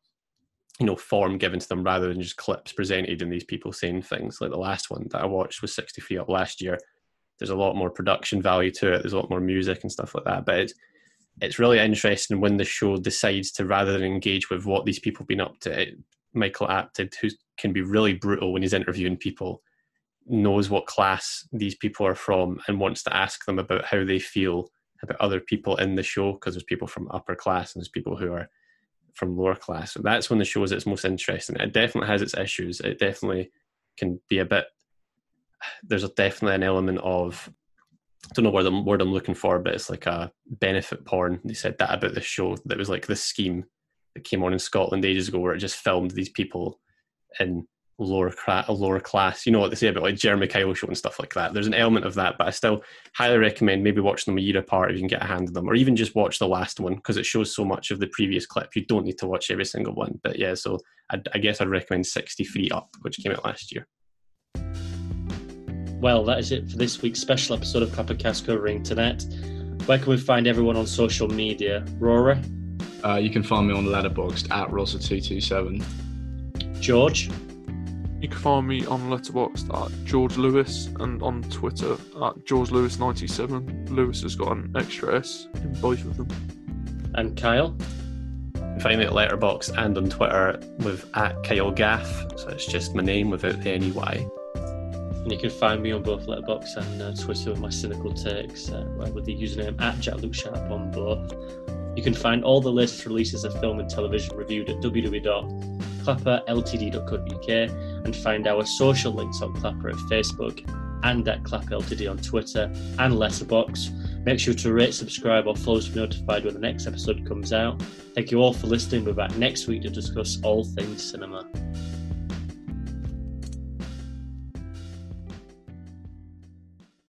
you know form given to them rather than just clips presented and these people saying things like the last one that I watched was 63 up last year there's a lot more production value to it. There's a lot more music and stuff like that. But it's it's really interesting when the show decides to rather than engage with what these people have been up to. It, Michael Apted, who can be really brutal when he's interviewing people, knows what class these people are from and wants to ask them about how they feel about other people in the show because there's people from upper class and there's people who are from lower class. So that's when the show is its most interesting. It definitely has its issues. It definitely can be a bit there's a, definitely an element of I don't know where the word I'm looking for, but it's like a benefit porn. They said that about the show that was like this scheme that came on in Scotland ages ago, where it just filmed these people in lower cra- lower class. You know what they say about like Jeremy Kyle show and stuff like that. There's an element of that, but I still highly recommend maybe watching them a year apart if you can get a hand of them, or even just watch the last one because it shows so much of the previous clip. You don't need to watch every single one. But yeah, so I'd, I guess I'd recommend 63 Up, which came out last year. Well, that is it for this week's special episode of Clappercast covering Tenet. Where can we find everyone on social media? Rory, Uh, you can find me on Letterboxd at Rosa227. George, You can find me on Letterboxd at George Lewis and on Twitter at George Lewis 97. Lewis has got an extra S in both of them. and Kyle. Find me at Letterboxd and on Twitter with at Kyle Gaff. So it's just my name without the any Y. And you can find me on both Letterboxd and uh, Twitter with my cynical takes uh, with the username at on both. You can find all the latest releases of film and television reviewed at www.clapperltd.co.uk and find our social links on Clapper at Facebook and at Clapper Ltd on Twitter and Letterboxd. Make sure to rate, subscribe, or follow to be notified when the next episode comes out. Thank you all for listening. We're back next week to discuss all things cinema.